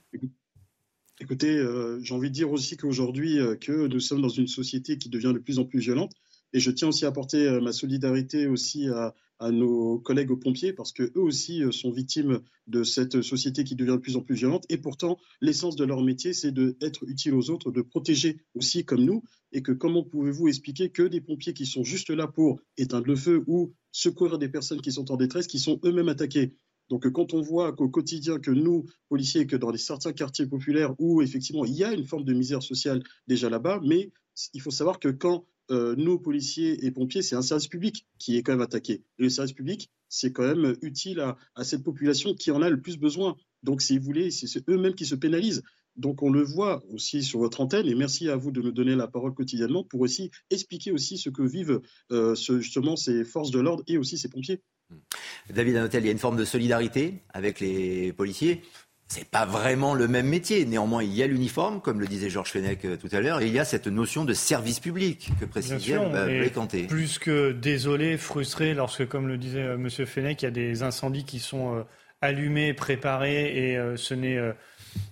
Écoutez, euh, j'ai envie de dire aussi qu'aujourd'hui, euh, que nous sommes dans une société qui devient de plus en plus violente. Et je tiens aussi à apporter euh, ma solidarité aussi à, nos collègues aux pompiers parce que eux aussi sont victimes de cette société qui devient de plus en plus violente. Et pourtant, l'essence de leur métier, c'est d'être utile aux autres, de protéger aussi comme nous. Et que comment pouvez-vous expliquer que des pompiers qui sont juste là pour éteindre le feu ou secourir des personnes qui sont en détresse, qui sont eux-mêmes attaquées donc quand on voit qu'au quotidien, que nous, policiers, que dans certains quartiers populaires où effectivement il y a une forme de misère sociale déjà là-bas, mais il faut savoir que quand euh, nous, policiers et pompiers, c'est un service public qui est quand même attaqué. Et le service public, c'est quand même utile à, cette population qui en a le plus besoin. Donc si vous voulez, c'est eux-mêmes qui se pénalisent. Donc on le voit aussi sur votre antenne, et merci à vous de me donner la parole quotidiennement pour aussi expliquer aussi ce que vivent euh, justement ces forces de l'ordre et aussi ces pompiers. David Anotel, il y a une forme de solidarité avec les policiers. C'est pas vraiment le même métier. Néanmoins, il y a l'uniforme, comme le disait Georges Fenech euh, tout à l'heure, et il y a cette notion de service public que précisait euh, Plus que désolé, frustré, lorsque, comme le disait euh, M. Fenech, il y a des incendies qui sont allumés, préparés, et ce n'est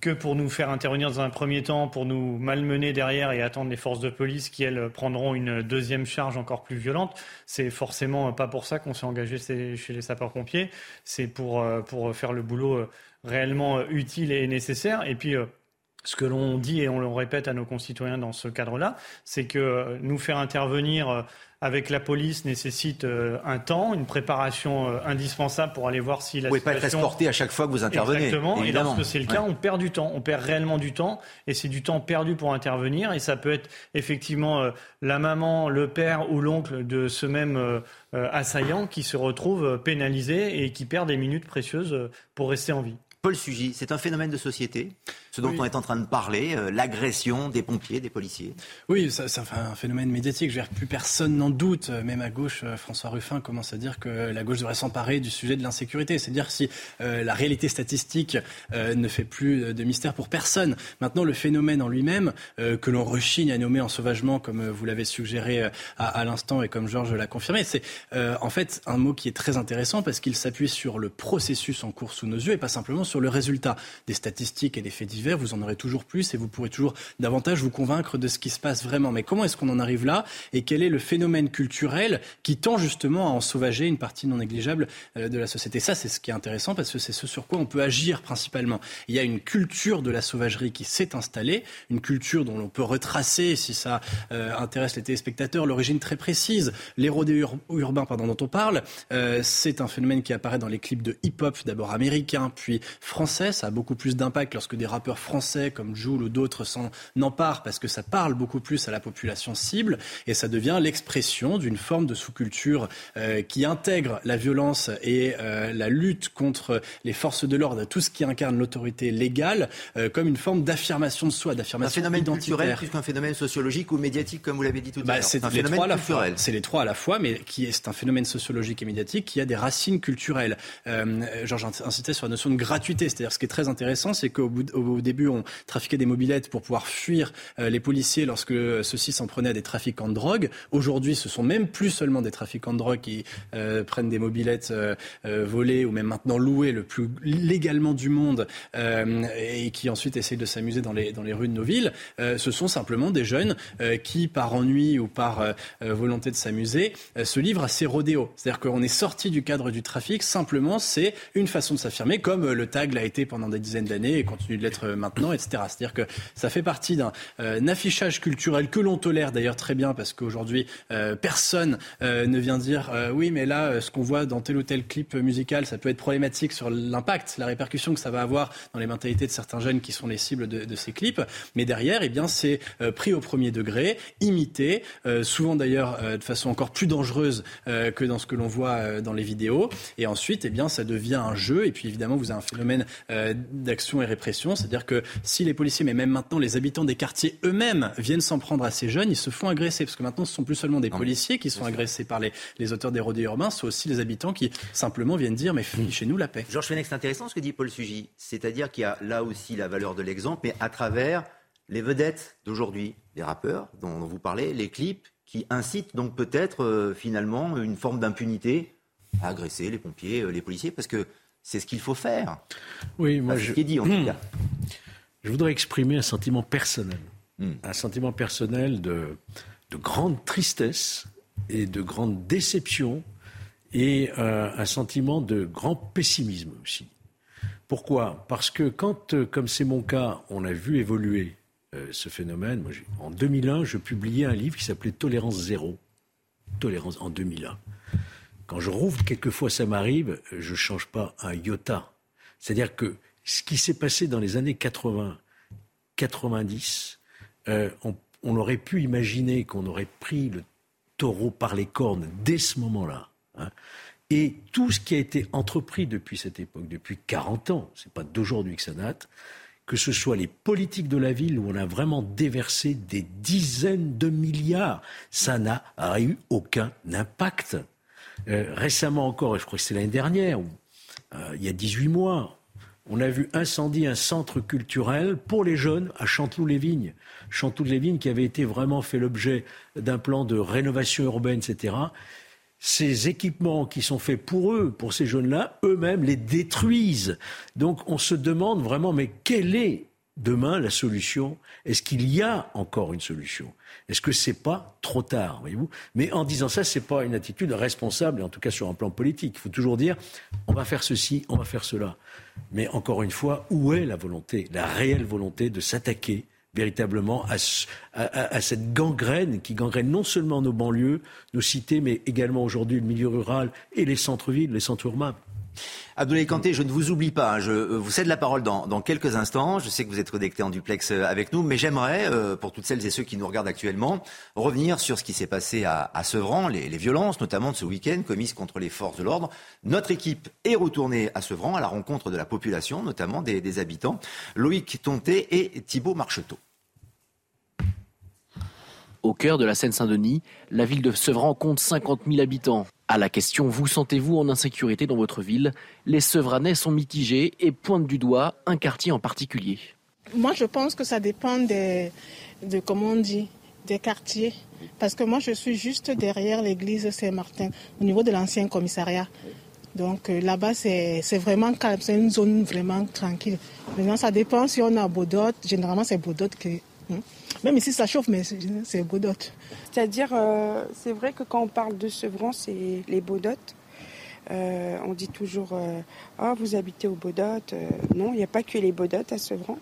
que pour nous faire intervenir dans un premier temps, pour nous malmener derrière et attendre les forces de police qui, elles, prendront une deuxième charge encore plus violente. C'est forcément pas pour ça qu'on s'est engagé chez les sapeurs-pompiers. C'est pour, euh, pour faire le boulot euh, réellement euh, utile et nécessaire. Et puis, ce que l'on dit et on le répète à nos concitoyens dans ce cadre-là, c'est que nous faire intervenir avec la police nécessite euh, un temps, une préparation euh, indispensable pour aller voir si la vous situation... pouvez pas être escorté à chaque fois que vous intervenez. Exactement. Évidemment. Et lorsque c'est le cas, Ouais. on perd du temps. On perd réellement du temps. Et c'est du temps perdu pour intervenir. Et ça peut être effectivement euh, la maman, le père ou l'oncle de ce même euh, euh, assaillant qui se retrouve euh, pénalisé et qui perd des minutes précieuses euh, pour rester en vie. Paul Sugy, c'est un phénomène de société, ce dont Oui. on est en train de parler, euh, l'agression des pompiers, des policiers. Oui, ça, ça fait un phénomène médiatique. Je veux dire, plus personne n'en doute. Même à gauche, euh, François Ruffin commence à dire que la gauche devrait s'emparer du sujet de l'insécurité. C'est-à-dire si euh, la réalité statistique euh, ne fait plus de mystère pour personne. Maintenant, le phénomène en lui-même, que l'on rechigne à nommer en sauvagement, comme vous l'avez suggéré à, à l'instant et comme Georges l'a confirmé, c'est en fait un mot qui est très intéressant parce qu'il s'appuie sur le processus en cours sous nos yeux et pas simplement sur le résultat. Des statistiques et des faits divers, vous en aurez toujours plus et vous pourrez toujours davantage vous convaincre de ce qui se passe vraiment. Mais comment est-ce qu'on en arrive là et quel est le phénomène culturel qui tend justement à ensauvager une partie non négligeable euh, de la société? Ça, c'est ce qui est intéressant parce que c'est ce sur quoi on peut agir principalement. Il y a une culture de la sauvagerie qui s'est installée, une culture dont l'on peut retracer, si ça euh, intéresse les téléspectateurs, l'origine très précise. Les rodéos ur- pardon, dont on parle, euh, c'est un phénomène qui apparaît dans les clips de hip-hop, d'abord américains, puis français. Ça a beaucoup plus d'impact lorsque des rappeurs français comme Jul ou d'autres s'en emparent parce que ça parle beaucoup plus à la population cible et ça devient l'expression d'une forme de sous-culture euh, qui intègre la violence et euh, la lutte contre les forces de l'ordre, tout ce qui incarne l'autorité légale, euh, comme une forme d'affirmation de soi, Un d'affirmation phénomène culturel identitaire. plus qu'un phénomène sociologique ou médiatique, comme vous l'avez dit tout à Bah, l'heure. c'est un les phénomène trois à la fois. C'est les trois à la fois, mais qui est, c'est un phénomène sociologique et médiatique qui a des racines culturelles. Georges incitait sur la notion de gratuité, c'est-à-dire ce qui est très intéressant, c'est qu'au bout- au, au début, on trafiquait des mobilettes pour pouvoir fuir euh, les policiers lorsque ceux-ci s'en prenaient à des trafiquants de drogue. Aujourd'hui, ce sont même plus seulement des trafiquants de drogue qui euh, prennent des mobilettes euh, volées ou même maintenant louées le plus légalement du monde et qui ensuite essayent de s'amuser dans les, dans les rues de nos villes. Ce sont simplement des jeunes qui, par ennui ou par volonté de s'amuser, se livrent à ces rodéos. C'est-à-dire qu'on est sorti du cadre du trafic, simplement c'est une façon de s'affirmer, comme le tag l'a été pendant des dizaines d'années et continue de l'être maintenant, etc. C'est-à-dire que ça fait partie d'un euh, affichage culturel que l'on tolère d'ailleurs très bien parce qu'aujourd'hui euh, personne euh, ne vient dire oui mais là ce qu'on voit dans tel ou tel clip musical ça peut être problématique sur l'impact, la répercussion que ça va avoir dans les mentalités de certains jeunes qui sont les cibles de, ces clips. Mais derrière, eh bien, c'est pris au premier degré, imité, souvent d'ailleurs de façon encore plus dangereuse que dans ce que l'on voit dans les vidéos. Et ensuite, eh bien, ça devient un jeu. Et puis évidemment, vous avez un phénomène d'action et répression, c'est-à-dire que si les policiers, mais même maintenant les habitants des quartiers eux-mêmes viennent s'en prendre à ces jeunes, ils se font agresser parce que maintenant, ce sont plus seulement des Non, policiers qui sont agressés par les, les auteurs des rodéos urbains, c'est aussi les habitants qui simplement viennent dire mais chez nous la paix. Georges Fenech, c'est intéressant ce que dit Paul Sugy. C'est-à-dire qu'il y a là aussi la valeur de l'exemple, mais à travers les vedettes d'aujourd'hui, les rappeurs dont vous parlez, les clips qui incitent donc peut-être euh, finalement une forme d'impunité à agresser les pompiers, euh, les policiers, parce que c'est ce qu'il faut faire. Oui, moi Enfin, c'est je, ce qui est dit en tout cas. je voudrais exprimer un sentiment personnel. Hmm. Un sentiment personnel de, de grande tristesse et de grande déception et euh, un sentiment de grand pessimisme aussi. Pourquoi? Parce que quand, euh, comme c'est mon cas, on a vu évoluer euh, ce phénomène, moi, en 2001, je publiais un livre qui s'appelait Tolérance zéro. Tolérance en 2001. Quand je rouvre, quelquefois ça m'arrive, je ne change pas un iota. C'est-à-dire que ce qui s'est passé dans les années 80, 90, euh, on, aurait pu imaginer qu'on aurait pris le taureau par les cornes dès ce moment-là. hein. Et tout ce qui a été entrepris depuis cette époque, depuis 40 ans, c'est pas d'aujourd'hui que ça date, que ce soit les politiques de la ville où on a vraiment déversé des dizaines de milliards, ça n'a eu aucun impact. Euh, récemment encore, et je crois que c'est l'année dernière, euh, il y a 18 mois, on a vu incendier un centre culturel pour les jeunes à Chanteloup-les-Vignes. Chanteloup-les-Vignes qui avait été vraiment fait l'objet d'un plan de rénovation urbaine, etc. Ces équipements qui sont faits pour eux, pour ces jeunes-là, eux-mêmes les détruisent. Donc on se demande vraiment, mais quelle est demain la solution Est-ce qu'il y a encore une solution? Est-ce que c'est pas trop tard, voyez-vous? Mais en disant ça, c'est pas une attitude responsable, en tout cas sur un plan politique. Il faut toujours dire on va faire ceci, on va faire cela. Mais encore une fois, où est la volonté, la réelle volonté de s'attaquer véritablement à, cette gangrène qui gangrène non seulement nos banlieues, nos cités, mais également aujourd'hui le milieu rural et les centres-villes, les centres urbains? Abdoulaye Kanté, je ne vous oublie pas. Hein. Je euh, vous cède la parole dans, quelques instants. Je sais que vous êtes connecté en duplex euh, avec nous, mais j'aimerais, euh, pour toutes celles et ceux qui nous regardent actuellement, revenir sur ce qui s'est passé à, Sevran, les, violences, notamment de ce week-end, commises contre les forces de l'ordre. Notre équipe est retournée à Sevran, à la rencontre de la population, notamment des, des habitants. Loïc Tonté et Thibault Marcheteau. Au cœur de la Seine-Saint-Denis, la ville de Sevran compte 50 000 habitants. À la question Vous sentez-vous en insécurité dans votre ville? Les Sevranais sont mitigés et pointent du doigt un quartier en particulier. Moi, je pense que ça dépend des, de comment on dit, des quartiers. Parce que moi, je suis juste derrière l'église Saint-Martin, au niveau de l'ancien commissariat. Donc euh, là-bas, c'est vraiment calme, c'est une zone vraiment tranquille. Maintenant, ça dépend si on a Baudot. Généralement, c'est Baudot qui. Même ici, ça chauffe, mais c'est Baudotte. C'est-à-dire, euh, c'est vrai que quand on parle de Sevran, c'est les Baudottes. Euh, on dit toujours euh, Ah, vous habitez au Baudotte. non, il n'y a pas que les Baudottes à Sevran.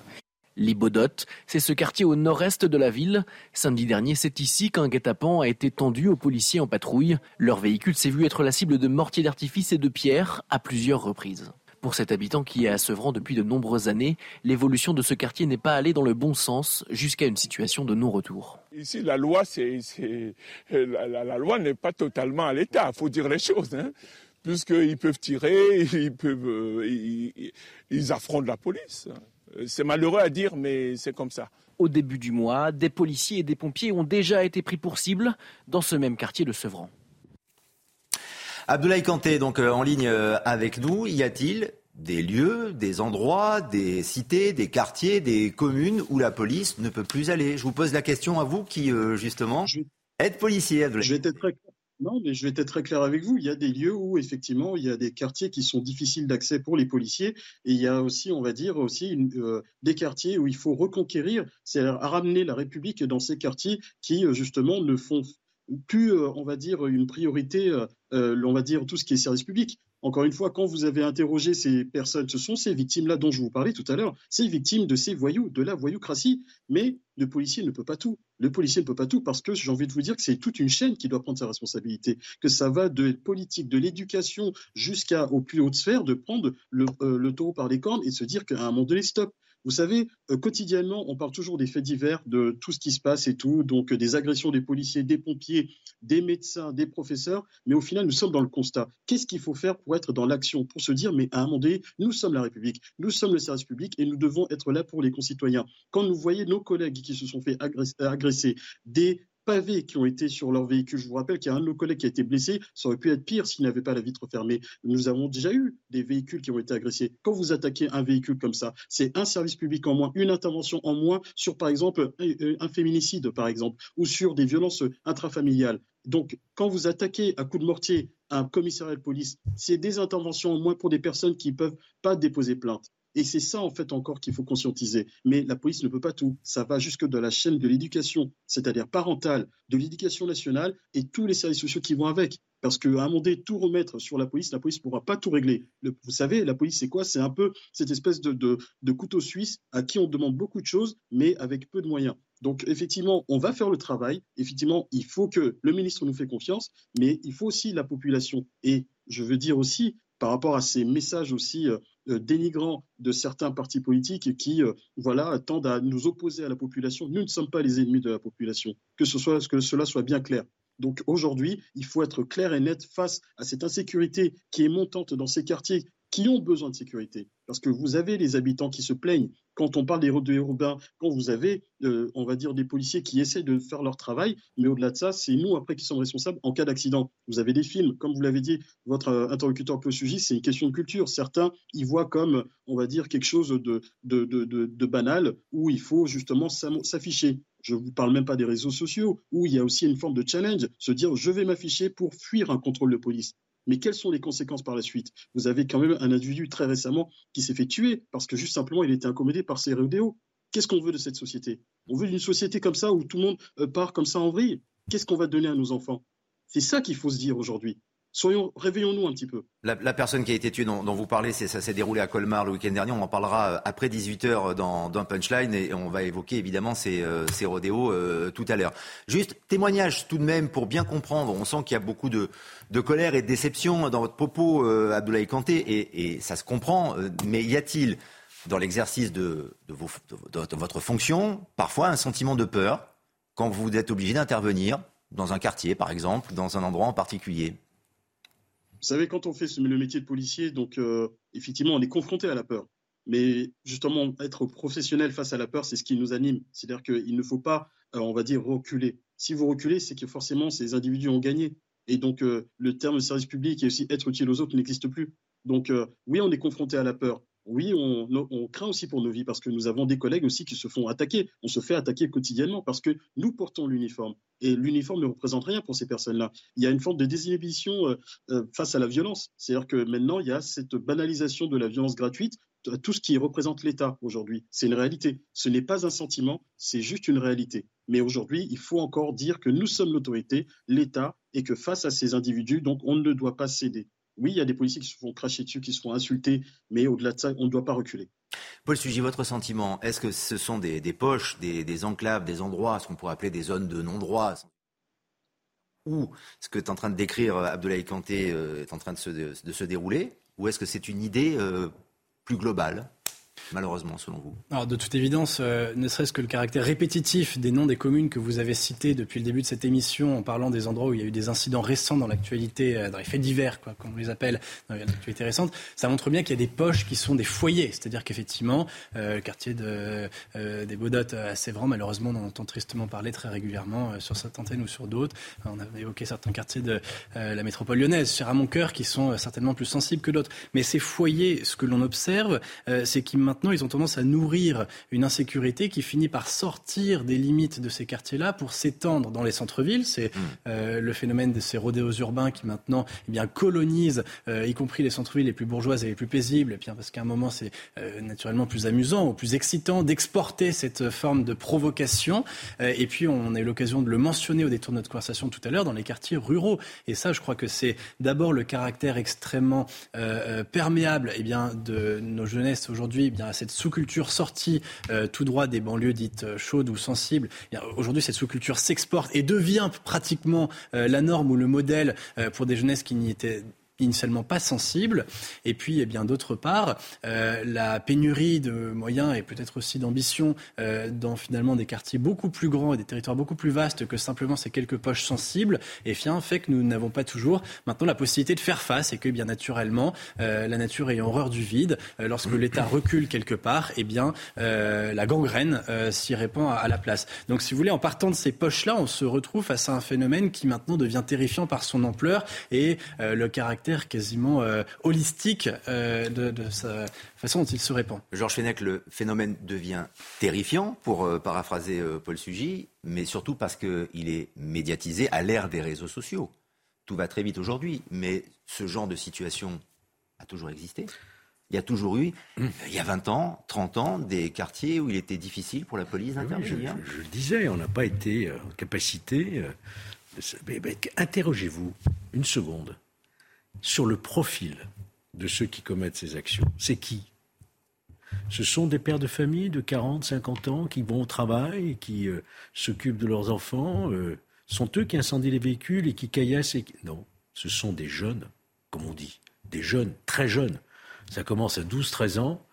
Les Baudottes, c'est ce quartier au nord-est de la ville. Samedi dernier, c'est ici qu'un guet-apens a été tendu aux policiers en patrouille. Leur véhicule s'est vu être la cible de mortiers d'artifice et de pierres à plusieurs reprises. Pour cet habitant qui est à Sevran depuis de nombreuses années, l'évolution de ce quartier n'est pas allée dans le bon sens jusqu'à une situation de non-retour. Ici, la loi, c'est, la, loi n'est pas totalement à l'état, il faut dire les choses. Hein. Puisqu'ils peuvent tirer, ils, peuvent, euh, ils affrontent la police. C'est malheureux à dire, mais c'est comme ça. Au début du mois, des policiers et des pompiers ont déjà été pris pour cible dans ce même quartier de Sevran. Abdoulaye Kanté, donc euh, en ligne euh, avec nous, y a-t-il des lieux, des endroits, des cités, des quartiers, des communes où la police ne peut plus aller? Je vous pose la question à vous qui, euh, justement, êtes policier, Abdoulaye. Je vais être très non, mais je vais être très clair avec vous. Il y a des lieux où effectivement il y a des quartiers qui sont difficiles d'accès pour les policiers, et il y a aussi, on va dire, aussi des quartiers où il faut reconquérir, c'est-à-dire ramener la République dans ces quartiers qui justement ne font plus, on va dire, une priorité, euh, euh, on va dire, tout ce qui est service public. Encore une fois, quand vous avez interrogé ces personnes, ce sont ces victimes-là dont je vous parlais tout à l'heure, ces victimes de ces voyous, de la voyoucratie. Mais le policier ne peut pas tout. Le policier ne peut pas tout parce que j'ai envie de vous dire que c'est toute une chaîne qui doit prendre sa responsabilité, que ça va de politique, de l'éducation jusqu'aux plus hautes sphères, de prendre le, le taureau par les cornes et de se dire qu'à un moment donné, stop. Vous savez, euh, quotidiennement, on parle toujours des faits divers, de tout ce qui se passe et tout, donc euh, des agressions des policiers, des pompiers, des médecins, des professeurs, mais au final, nous sommes dans le constat. Qu'est-ce qu'il faut faire pour être dans l'action, pour se dire, mais à un moment donné, nous sommes la République, nous sommes le service public et nous devons être là pour les concitoyens. Quand nous voyons nos collègues qui se sont fait agresser, des pavés qui ont été sur leur véhicule. Je vous rappelle qu'il y a un de nos collègues qui a été blessé. Ça aurait pu être pire s'il n'avait pas la vitre fermée. Nous avons déjà eu des véhicules qui ont été agressés. Quand vous attaquez un véhicule comme ça, c'est un service public en moins, une intervention en moins sur, par exemple, un féminicide, par exemple, ou sur des violences intrafamiliales. Donc, quand vous attaquez à coups de mortier un commissariat de police, c'est des interventions en moins pour des personnes qui ne peuvent pas déposer plainte. Et c'est ça, en fait, encore qu'il faut conscientiser. Mais la police ne peut pas tout. Ça va jusque dans la chaîne de l'éducation, c'est-à-dire parentale, de l'éducation nationale et tous les services sociaux qui vont avec. Parce qu'à un moment donné, tout remettre sur la police, la police ne pourra pas tout régler. vous savez, la police, c'est quoi? C'est un peu cette espèce de, de, couteau suisse à qui on demande beaucoup de choses, mais avec peu de moyens. Donc, effectivement, on va faire le travail. Effectivement, il faut que le ministre nous fait confiance, mais il faut aussi la population. Et je veux dire aussi, par rapport à ces messages aussi euh, dénigrants de certains partis politiques qui euh, voilà, tendent à nous opposer à la population. Nous ne sommes pas les ennemis de la population, que, ce soit, que cela soit bien clair. Donc aujourd'hui, il faut être clair et net face à cette insécurité qui est montante dans ces quartiers qui ont besoin de sécurité. Parce que vous avez les habitants qui se plaignent quand on parle des routes urbains, quand vous avez, euh, on va dire, des policiers qui essaient de faire leur travail, mais au-delà de ça, c'est nous après qui sommes responsables en cas d'accident. Vous avez des films, comme vous l'avez dit, votre euh, interlocuteur peu sujet, c'est une question de culture. Certains y voient comme, on va dire, quelque chose de, de, de, de banal où il faut justement s'afficher. Je ne vous parle même pas des réseaux sociaux, où il y a aussi une forme de challenge, se dire je vais m'afficher pour fuir un contrôle de police. Mais quelles sont les conséquences par la suite? Vous avez quand même un individu très récemment qui s'est fait tuer parce que juste simplement il était incommodé par ses rodéos. Qu'est-ce qu'on veut de cette société? On veut une société comme ça où tout le monde euh, part comme ça en vrille? Qu'est-ce qu'on va donner à nos enfants? C'est ça qu'il faut se dire aujourd'hui. Soyons, réveillons-nous un petit peu. La, personne qui a été tuée dont, vous parlez, ça s'est déroulé à Colmar le week-end dernier. On en parlera euh, après 18h dans, dans Punchline et on va évoquer évidemment ces, euh, rodéos euh, tout à l'heure. Juste témoignage tout de même pour bien comprendre. On sent qu'il y a beaucoup de, colère et de déception dans votre propos, Abdoulaye Kanté, et, ça se comprend. Mais y a-t-il, dans l'exercice de, de votre fonction, parfois un sentiment de peur quand vous êtes obligé d'intervenir dans un quartier, par exemple, dans un endroit en particulier? Vous savez, quand on fait le métier de policier, donc euh, effectivement, on est confronté à la peur. Mais justement, être professionnel face à la peur, c'est ce qui nous anime. C'est-à-dire qu'il ne faut pas, euh, on va dire, reculer. Si vous reculez, c'est que forcément, ces individus ont gagné. Et donc, euh, le terme service public et aussi être utile aux autres n'existe plus. Donc, oui, on est confronté à la peur oui, on, craint aussi pour nos vies parce que nous avons des collègues aussi qui se font attaquer. On se fait attaquer quotidiennement parce que nous portons l'uniforme. Et l'uniforme ne représente rien pour ces personnes-là. Il y a une forme de désinhibition euh, euh, face à la violence. C'est-à-dire que maintenant, il y a cette banalisation de la violence gratuite tout ce qui représente l'État aujourd'hui. C'est une réalité. Ce n'est pas un sentiment, c'est juste une réalité. Mais aujourd'hui, il faut encore dire que nous sommes l'autorité, l'État, et que face à ces individus, donc on ne doit pas céder. Oui, il y a des policiers qui se font cracher dessus, qui se font insulter, mais au-delà de ça, on ne doit pas reculer. Paul Sugy, votre sentiment, est-ce que ce sont des, poches, des, enclaves, des endroits, ce qu'on pourrait appeler des zones de non-droit? Ou ce que est en train de décrire euh, Abdoulaye Kanté euh, est en train de se, dérouler? Ou est-ce que c'est une idée euh, plus globale? Malheureusement, selon vous Alors, de toute évidence, euh, ne serait-ce que le caractère répétitif des noms des communes que vous avez cités depuis le début de cette émission, en parlant des endroits où il y a eu des incidents récents dans l'actualité, euh, dans les faits divers, quoi, comme on les appelle, dans l'actualité récente, ça montre bien qu'il y a des poches qui sont des foyers. C'est-à-dire qu'effectivement, euh, le quartier de, des Baudottes à Sévran, malheureusement, on en entend tristement parler très régulièrement sur cette antenne ou sur d'autres. On a évoqué certains quartiers de la métropole lyonnaise, cher à mon cœur, qui sont certainement plus sensibles que d'autres. Mais ces foyers, ce que l'on observe, c'est qu'ils maintenant, ils ont tendance à nourrir une insécurité qui finit par sortir des limites de ces quartiers-là pour s'étendre dans les centres-villes. C'est mmh. euh, le phénomène de ces rodéos urbains qui maintenant eh bien, colonisent, euh, y compris les centres-villes les plus bourgeoises et les plus paisibles, bien, parce qu'à un moment, c'est euh, naturellement plus amusant ou plus excitant d'exporter cette forme de provocation. et puis, on a eu l'occasion de le mentionner au détour de notre conversation tout à l'heure dans les quartiers ruraux. Et ça, je crois que c'est d'abord le caractère extrêmement perméable eh bien, de nos jeunesses aujourd'hui, eh bien cette sous-culture sortie euh, tout droit des banlieues dites euh, chaudes ou sensibles. Aujourd'hui, cette sous-culture s'exporte et devient pratiquement euh, la norme ou le modèle pour des jeunesses qui n'y étaient initialement pas sensible. Et puis, eh bien, d'autre part, euh, la pénurie de moyens et peut-être aussi d'ambition euh, dans finalement des quartiers beaucoup plus grands et des territoires beaucoup plus vastes que simplement ces quelques poches sensibles, et bien, fait que nous n'avons pas toujours maintenant la possibilité de faire face et que, bien naturellement, euh, la nature ayant horreur du vide, lorsque l'État recule quelque part, eh bien, la gangrène s'y répand à, la place. Donc, si vous voulez, en partant de ces poches-là, on se retrouve face à un phénomène qui maintenant devient terrifiant par son ampleur et le caractère quasiment euh, holistique euh, de, de sa façon dont il se répand. Georges Fenech, le phénomène devient terrifiant, pour euh, paraphraser Paul Sugy, mais surtout parce qu'il est médiatisé à l'ère des réseaux sociaux. Tout va très vite aujourd'hui, mais ce genre de situation a toujours existé. Il y a toujours eu, il y a 20 ans, 30 ans, des quartiers où il était difficile pour la police d'intervenir. je, le disais, on n'a pas été en capacité. Interrogez-vous une seconde sur le profil de ceux qui commettent ces actions. C'est qui? Ce sont des pères de famille de 40, 50 ans qui vont au travail, qui euh, s'occupent de leurs enfants. Euh, sont eux qui incendient les véhicules et qui caillassent et... Non, ce sont des jeunes, comme on dit. Des jeunes, très jeunes. Ça commence à 12, 13 ans.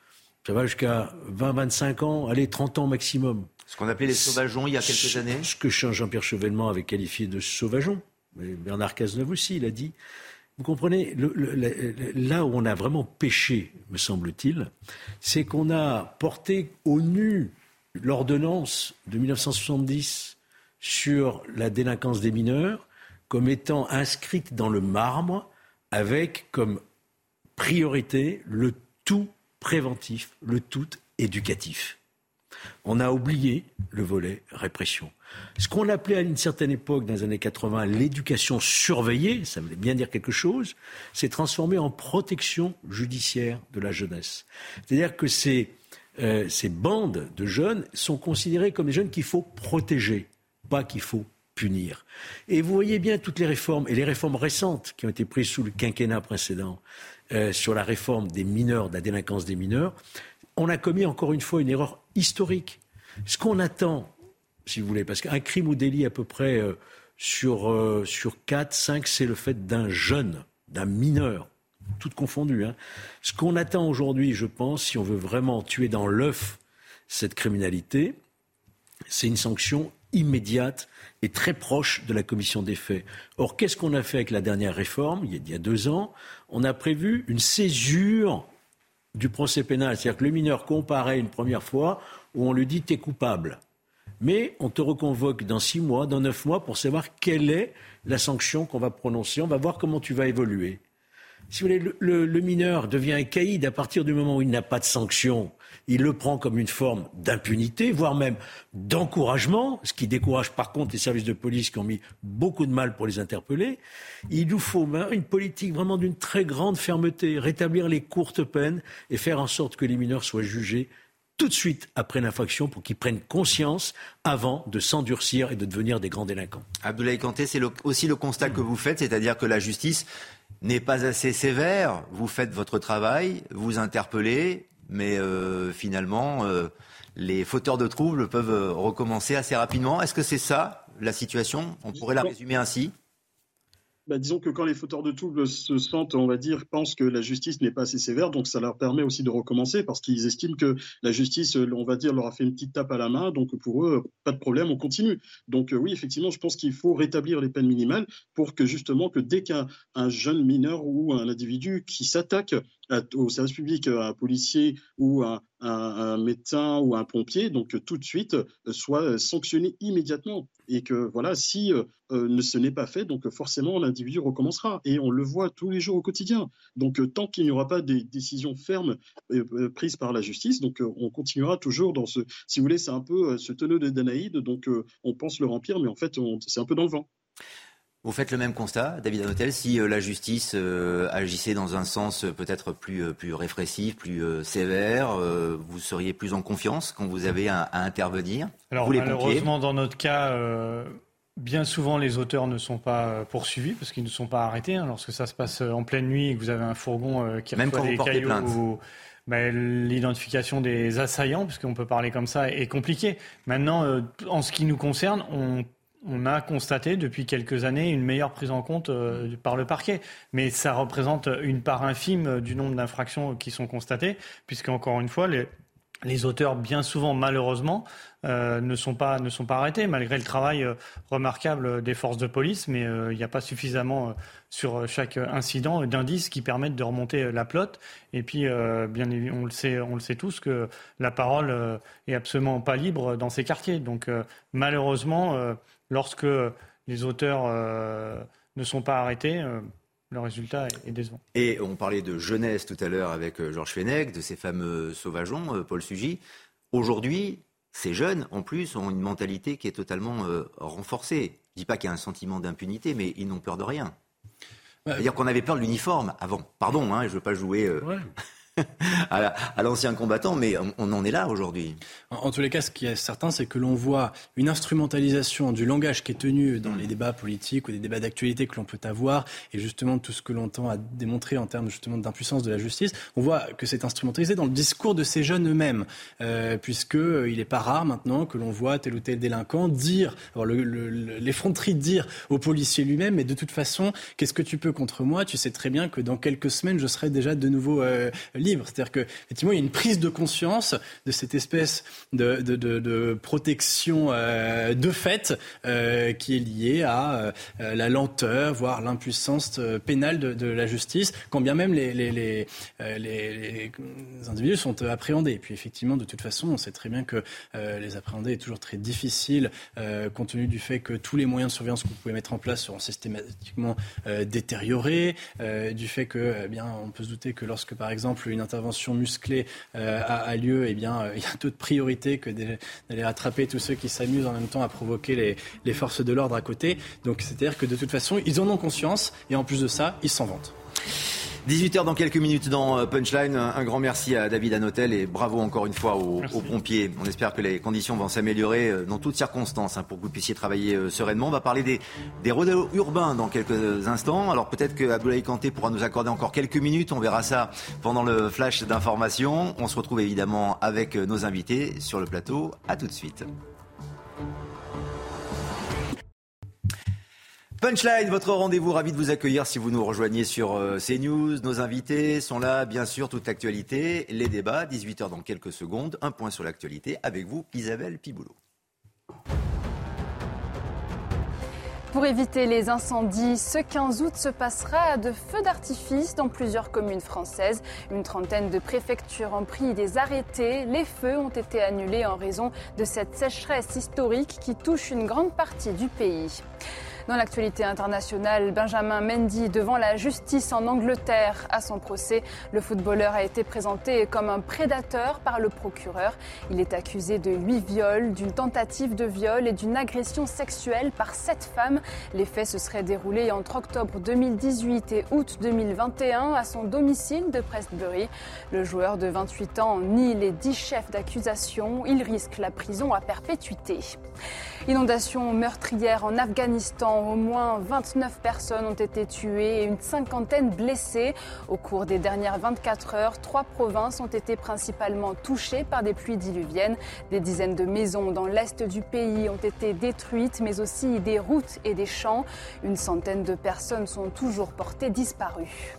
Ça va jusqu'à 20, 25 ans, allez, 30 ans maximum. Ce qu'on appelait les sauvageons il y a quelques années. Ce que Jean-Pierre Chevènement avait qualifié de sauvageons. Bernard Cazeneuve aussi, il a dit. Vous comprenez, là où on a vraiment péché, me semble-t-il, c'est qu'on a porté au nu l'ordonnance de 1970 sur la délinquance des mineurs comme étant inscrite dans le marbre avec comme priorité le tout préventif, le tout éducatif. On a oublié le volet répression. Ce qu'on appelait à une certaine époque, dans les années 80, l'éducation surveillée, ça voulait bien dire quelque chose, s'est transformé en protection judiciaire de la jeunesse. C'est-à-dire que euh, ces bandes de jeunes sont considérées comme des jeunes qu'il faut protéger, pas qu'il faut punir. Et vous voyez bien toutes les réformes, et les réformes récentes qui ont été prises sous le quinquennat précédent, euh, sur la réforme des mineurs, de la délinquance des mineurs, on a commis encore une fois une erreur historique. Ce qu'on attend, si vous voulez, parce qu'un crime ou délit à peu près euh, sur, euh, sur 4, 5, c'est le fait d'un jeune, d'un mineur, tout confondu. Hein. Ce qu'on attend aujourd'hui, je pense, si on veut vraiment tuer dans l'œuf cette criminalité, c'est une sanction immédiate et très proche de la commission des faits. Or, qu'est-ce qu'on a fait avec la dernière réforme, il y a deux ans? On a prévu une césure du procès pénal. C'est-à-dire que le mineur comparaît une première fois où on lui dit t'es coupable. Mais on te reconvoque dans six mois, dans neuf mois, pour savoir quelle est la sanction qu'on va prononcer. On va voir comment tu vas évoluer si vous voulez, le, mineur devient un caïd à partir du moment où il n'a pas de sanction. Il le prend comme une forme d'impunité, voire même d'encouragement, ce qui décourage par contre les services de police qui ont mis beaucoup de mal pour les interpeller. Il nous faut une politique vraiment d'une très grande fermeté, rétablir les courtes peines et faire en sorte que les mineurs soient jugés tout de suite après l'infraction pour qu'ils prennent conscience avant de s'endurcir et de devenir des grands délinquants. Abdoulaye Kanté, c'est aussi le constat que vous faites, c'est-à-dire que la justice n'est pas assez sévère. Vous faites votre travail, vous interpellez, mais euh, finalement, euh, les fauteurs de troubles peuvent euh, recommencer assez rapidement. Est-ce que c'est ça la situation? On pourrait la résumer ainsi? Bah, disons que quand les fauteurs de troubles se sentent, on va dire, pensent que la justice n'est pas assez sévère, donc ça leur permet aussi de recommencer parce qu'ils estiment que la justice, on va dire, leur a fait une petite tape à la main, donc pour eux, pas de problème, on continue. Donc oui, effectivement, je pense qu'il faut rétablir les peines minimales pour que justement, que dès qu'un jeune mineur ou un individu qui s'attaque au service public, un policier ou un, médecin ou un pompier, donc tout de suite soit sanctionné immédiatement. Et que voilà, si euh, ce n'est pas fait, donc forcément l'individu recommencera. Et on le voit tous les jours au quotidien. Donc tant qu'il n'y aura pas des décisions fermes euh, prises par la justice, donc on continuera toujours dans ce, si vous voulez, c'est un peu ce tonneau de Danaïde, donc on pense le remplir, mais en fait c'est un peu dans le vent. Vous faites le même constat, David Anotel, si euh, la justice euh, agissait dans un sens euh, peut-être plus, plus répressif, plus sévère, vous seriez plus en confiance quand vous avez à, intervenir Alors malheureusement, dans notre cas, bien souvent les auteurs ne sont pas poursuivis parce qu'ils ne sont pas arrêtés. Hein. lorsque ça se passe en pleine nuit et que vous avez un fourgon qui Même reçoit des cailloux ben, l'identification des assaillants, puisqu'on peut parler comme ça, est compliquée. Maintenant, en ce qui nous concerne, on on a constaté depuis quelques années une meilleure prise en compte euh, par le parquet. Mais ça représente une part infime du nombre d'infractions qui sont constatées, puisque encore une fois, les, auteurs, bien souvent, malheureusement, euh, ne, sont pas, ne sont pas arrêtés, malgré le travail euh, remarquable des forces de police. Mais il n'y a pas suffisamment sur chaque incident d'indices qui permettent de remonter la plotte. Et puis, bien on le sait, on le sait tous que la parole est absolument pas libre dans ces quartiers. Donc, malheureusement lorsque les auteurs euh, ne sont pas arrêtés, euh, le résultat est, décevant. Et on parlait de jeunesse tout à l'heure avec euh, Georges Fenech, de ces fameux sauvageons, Paul Sugy. Aujourd'hui, ces jeunes, en plus, ont une mentalité qui est totalement renforcée. Je ne dis pas qu'il y a un sentiment d'impunité, mais ils n'ont peur de rien. C'est-à-dire qu'on avait peur de l'uniforme avant. Pardon, hein, je ne veux pas jouer à, l'ancien combattant, mais on, en est là aujourd'hui. En, tous les cas, ce qui est certain, c'est que l'on voit une instrumentalisation du langage qui est tenu dans les débats politiques ou des débats d'actualité que l'on peut avoir, et justement tout ce que l'on tend à démontrer en termes justement d'impuissance de la justice. On voit que c'est instrumentalisé dans le discours de ces jeunes eux-mêmes, euh, puisque euh, n'est pas rare maintenant que l'on voit tel ou tel délinquant dire, l'effronterie de dire au policier lui-même, mais de toute façon, qu'est-ce que tu peux contre moi? Tu sais très bien que dans quelques semaines, je serai déjà de nouveau euh, c'est-à-dire qu'effectivement, il y a une prise de conscience de cette espèce de, de, protection euh, de fait euh, qui est liée à euh, la lenteur, voire l'impuissance pénale de, la justice, quand bien même les, les, les, les, individus sont appréhendés. Et puis effectivement, de toute façon, on sait très bien que les appréhender est toujours très difficile, compte tenu du fait que tous les moyens de surveillance que vous pouvez mettre en place seront systématiquement détériorés, du fait que, eh bien, on peut se douter que lorsque, par exemple, une intervention musclée euh, a, lieu, eh bien, euh, il y a d'autres priorités que d'aller rattraper tous ceux qui s'amusent en même temps à provoquer les, forces de l'ordre à côté. Donc, c'est-à-dire que de toute façon, ils en ont conscience et en plus de ça, ils s'en vantent. 18h dans quelques minutes dans Punchline. Un grand merci à David Anotel et bravo encore une fois aux, pompiers. On espère que les conditions vont s'améliorer dans toutes circonstances hein, pour que vous puissiez travailler sereinement. On va parler des, des rodéos urbains dans quelques instants. Alors peut-être que Abdoulaye Kanté pourra nous accorder encore quelques minutes. On verra ça pendant le flash d'information. On se retrouve évidemment avec nos invités sur le plateau. À tout de suite. Punchline, votre rendez-vous, ravi de vous accueillir si vous nous rejoignez sur euh, CNews. Nos invités sont là, bien sûr, toute l'actualité, les débats, 18h dans quelques secondes. Un point sur l'actualité avec vous, Isabelle Piboulot. Pour éviter les incendies, ce 15 août se passera de feux d'artifice dans plusieurs communes françaises. Une trentaine de préfectures ont pris des arrêtés. Les feux ont été annulés en raison de cette sécheresse historique qui touche une grande partie du pays. Dans l'actualité internationale, Benjamin Mendy devant la justice en Angleterre à son procès. Le footballeur a été présenté comme un prédateur par le procureur. Il est accusé de huit viols, d'une tentative de viol et d'une agression sexuelle par sept femmes. Les faits se seraient déroulés entre octobre 2018 et août 2021 à son domicile de Prestbury. Le joueur de 28 ans nie les dix chefs d'accusation. Il risque la prison à perpétuité. Inondation meurtrière en Afghanistan. Au moins 29 personnes ont été tuées et une cinquantaine blessées. Au cours des dernières 24 heures, trois provinces ont été principalement touchées par des pluies diluviennes. Des dizaines de maisons dans l'est du pays ont été détruites, mais aussi des routes et des champs. Une centaine de personnes sont toujours portées disparues.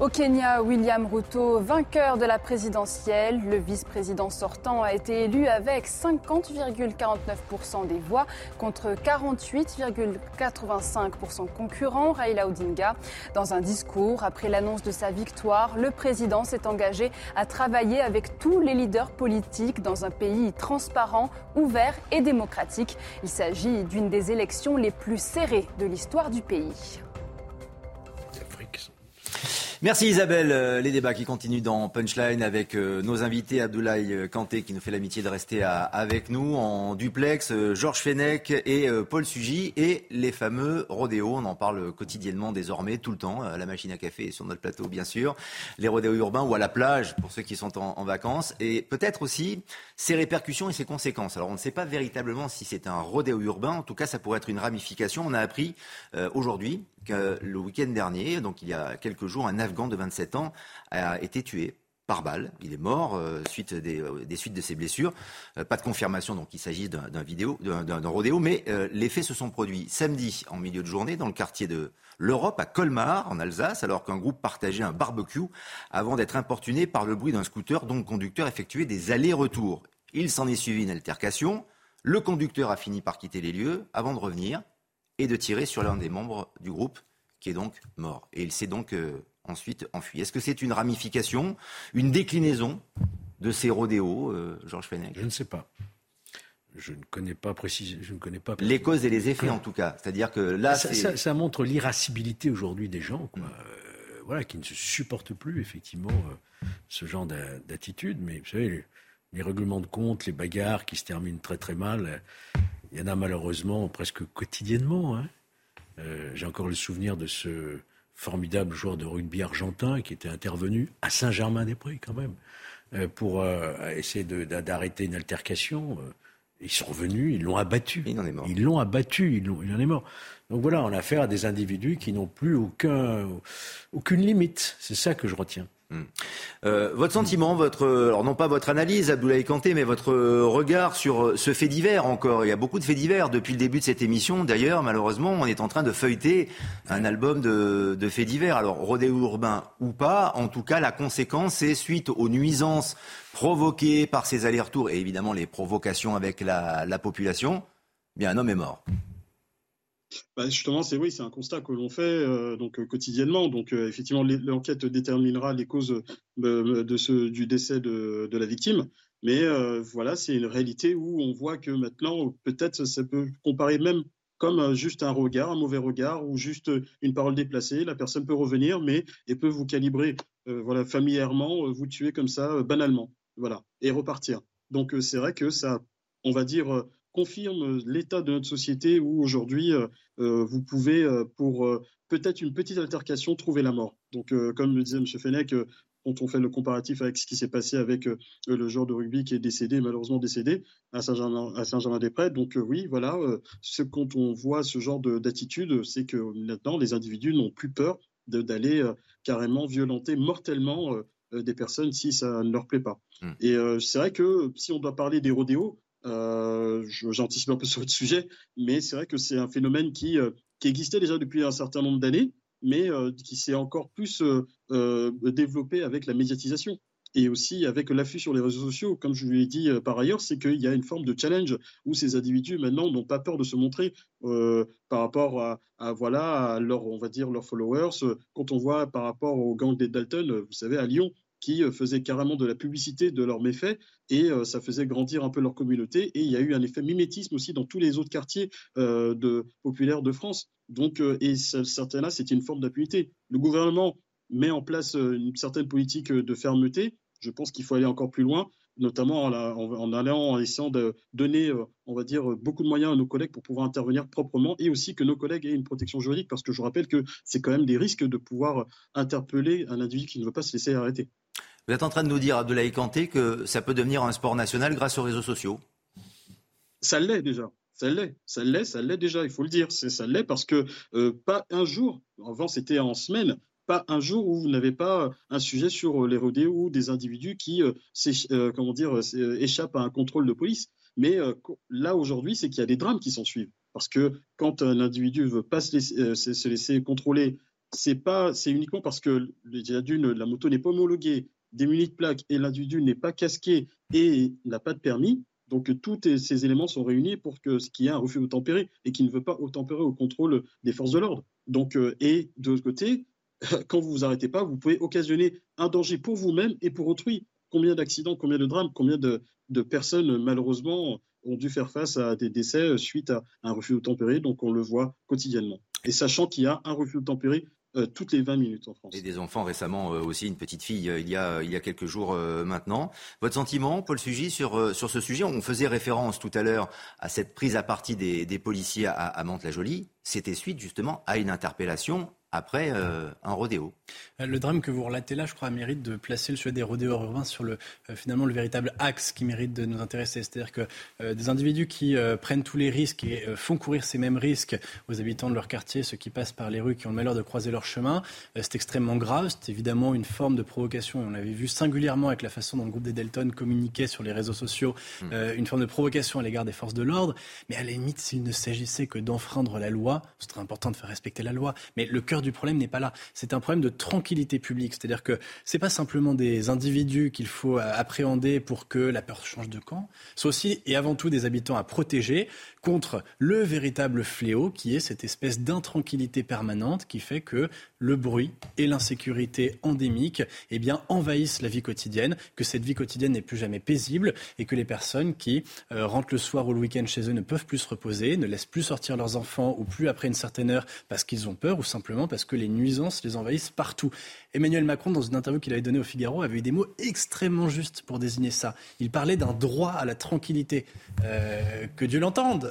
Au Kenya, William Ruto, vainqueur de la présidentielle, le vice-président sortant a été élu avec 50,49% des voix contre 48,85% concurrent Raila Odinga. Dans un discours après l'annonce de sa victoire, le président s'est engagé à travailler avec tous les leaders politiques dans un pays transparent, ouvert et démocratique. Il s'agit d'une des élections les plus serrées de l'histoire du pays. Merci Isabelle. Euh, les débats qui continuent dans Punchline avec euh, nos invités Abdoulaye euh, Kanté qui nous fait l'amitié de rester avec nous en duplex, Georges Fenech et Paul Sugy et les fameux rodéos. On en parle quotidiennement désormais, tout le temps, à la machine à café et sur notre plateau bien sûr. Les rodéos urbains ou à la plage pour ceux qui sont en, en vacances et peut-être aussi ses répercussions et ses conséquences. Alors on ne sait pas véritablement si c'est un rodéo urbain. En tout cas, ça pourrait être une ramification. On a appris aujourd'hui le week-end dernier, donc il y a quelques jours, un Afghan de 27 ans a été tué par balle. Il est mort euh, suite des, euh, des, suites de ses blessures. Euh, pas de confirmation, donc il s'agit d'un vidéo, d'un rodéo, mais les faits se sont produits samedi en milieu de journée dans le quartier de l'Europe à Colmar, en Alsace, alors qu'un groupe partageait un barbecue avant d'être importuné par le bruit d'un scooter dont le conducteur effectuait des allers-retours. Il s'en est suivi une altercation. Le conducteur a fini par quitter les lieux avant de revenir et de tirer sur l'un des membres du groupe qui est donc mort. Et il s'est donc euh, ensuite enfui. Est-ce que c'est une ramification, une déclinaison de ces rodéos, euh, Georges Fenech? Je ne sais pas. Je ne connais pas précisément. Je ne connais pas. Les causes et les effets, en tout cas. C'est-à-dire que là, ça, ça, montre l'irascibilité aujourd'hui des gens, quoi. Euh, voilà, qui ne se supportent plus effectivement ce genre d'attitude. Mais vous savez, les, les, règlements de compte, les bagarres qui se terminent très très mal, il y en a malheureusement presque quotidiennement. Hein. Euh, j'ai encore le souvenir de ce formidable joueur de rugby argentin qui était intervenu à Saint-Germain-des-Prés quand même euh, pour euh, essayer d'arrêter une altercation. Ils sont revenus, ils l'ont abattu. Il en est mort. Ils l'ont abattu, il, il en est mort. Donc voilà, on a affaire à des individus qui n'ont plus aucun, aucune limite. C'est ça que je retiens. Hmm. Euh, votre sentiment, votre, alors non pas votre analyse, Abdoulaye Kanté, mais votre regard sur ce fait divers encore. Il y a beaucoup de faits divers depuis le début de cette émission. D'ailleurs, malheureusement, on est en train de feuilleter un album de, de faits divers. Alors, rodéo urbain ou pas, en tout cas, la conséquence est suite aux nuisances provoquées par ces allers-retours et évidemment les provocations avec la, la population, bien un homme est mort. Bah, justement, c'est oui, c'est un constat que l'on fait euh, donc euh, quotidiennement. Donc euh, effectivement, l'enquête déterminera les causes de ce, du décès de, de, la victime. Mais voilà, c'est une réalité où on voit que maintenant, peut-être, ça peut comparer même comme juste un regard, un mauvais regard ou juste une parole déplacée. La personne peut revenir, mais elle peut vous calibrer, voilà, familièrement, vous tuer comme ça, banalement, voilà, et repartir. Donc c'est vrai que ça, on va dire confirme l'état de notre société où aujourd'hui, vous pouvez, pour peut-être une petite altercation, trouver la mort. Donc, comme le disait M. Fenech, quand on fait le comparatif avec ce qui s'est passé avec le joueur de rugby qui est décédé, malheureusement décédé à Saint-Germain-des-Prés. Donc oui, voilà, ce, quand on voit ce genre d'attitude, c'est que maintenant les individus n'ont plus peur d'aller carrément violenter mortellement des personnes si ça ne leur plaît pas. Mmh. Et c'est vrai que si on doit parler des rodéos, j'anticipe un peu sur le sujet, mais c'est vrai que c'est un phénomène qui, qui existait déjà depuis un certain nombre d'années, mais qui s'est encore plus développé avec la médiatisation et aussi avec l'affût sur les réseaux sociaux, comme je vous l'ai dit par ailleurs, c'est qu'il y a une forme de challenge où ces individus maintenant n'ont pas peur de se montrer par rapport à, voilà à on va dire leurs followers. Quand on voit par rapport au gang des Dalton, vous savez à Lyon, qui euh, faisaient carrément de la publicité de leurs méfaits et euh, ça faisait grandir un peu leur communauté. Et il y a eu un effet mimétisme aussi dans tous les autres quartiers euh, populaires de France. Donc, et certains-là, c'était une forme d'impunité. Le gouvernement met en place une certaine politique de fermeté. Je pense qu'il faut aller encore plus loin, notamment en, en, allant en essayant de donner, on va dire, beaucoup de moyens à nos collègues pour pouvoir intervenir proprement et aussi que nos collègues aient une protection juridique, parce que je rappelle que c'est quand même des risques de pouvoir interpeller un individu qui ne veut pas se laisser arrêter. Vous êtes en train de nous dire, Abdoulaye Kanté, que ça peut devenir un sport national grâce aux réseaux sociaux Ça l'est déjà. Ça l'est, ça l'est, ça l'est déjà, il faut le dire. Ça l'est parce que euh, pas un jour, avant c'était en semaine, pas un jour où vous n'avez pas un sujet sur les rodéos ou des individus qui euh, euh, comment dire, échappent à un contrôle de police. Mais là aujourd'hui, c'est qu'il y a des drames qui s'en suivent. Parce que quand un individu ne veut pas se laisser, se laisser contrôler, c'est c'est uniquement parce que déjà d'une, la moto n'est pas homologuée, démuni de plaques et l'individu n'est pas casqué et n'a pas de permis, donc tous ces éléments sont réunis pour que ce qui est un refus tempérer et qui ne veut pas tempérer au contrôle des forces de l'ordre. Donc euh, et de l'autre côté, quand vous vous arrêtez pas, vous pouvez occasionner un danger pour vous-même et pour autrui. Combien d'accidents, combien de drames, combien de, personnes malheureusement ont dû faire face à des décès suite à un refus tempérer? Donc on le voit quotidiennement. Et sachant qu'il y a un refus tempérer euh, toutes les 20 minutes en France. Et des enfants récemment euh, aussi, une petite fille euh, il, y a, il y a quelques jours maintenant. Votre sentiment, Paul Sugy, sur, sur ce sujet? On faisait référence tout à l'heure à cette prise à partie des, des policiers à, à Mantes-la-Jolie. C'était suite justement à une interpellation après euh, un rodéo. Euh, le drame que vous relatez là, je crois, mérite de placer le sujet des rodéos urbains sur le, euh, finalement le véritable axe qui mérite de nous intéresser. C'est-à-dire que des individus qui prennent tous les risques et font courir ces mêmes risques aux habitants de leur quartier, ceux qui passent par les rues, qui ont le malheur de croiser leur chemin, c'est extrêmement grave. C'est évidemment une forme de provocation. Et on l'avait vu singulièrement avec la façon dont le groupe des Delton communiquait sur les réseaux sociaux, mmh. une forme de provocation à l'égard des forces de l'ordre. Mais à la limite, s'il ne s'agissait que d'enfreindre la loi, ce serait important de faire respecter la loi. Mais le cœur du problème n'est pas là. C'est un problème de tranquillité publique. C'est-à-dire que c'est pas simplement des individus qu'il faut appréhender pour que la peur change de camp. C'est aussi et avant tout des habitants à protéger contre le véritable fléau qui est cette espèce d'intranquillité permanente qui fait que le bruit et l'insécurité endémique eh bien, envahissent la vie quotidienne, que cette vie quotidienne n'est plus jamais paisible et que les personnes qui euh, rentrent le soir ou le week-end chez eux ne peuvent plus se reposer, ne laissent plus sortir leurs enfants ou plus après une certaine heure parce qu'ils ont peur ou simplement que les nuisances les envahissent partout. Emmanuel Macron, dans une interview qu'il avait donnée au Figaro, avait eu des mots extrêmement justes pour désigner ça. Il parlait d'un droit à la tranquillité. Euh, que Dieu l'entende.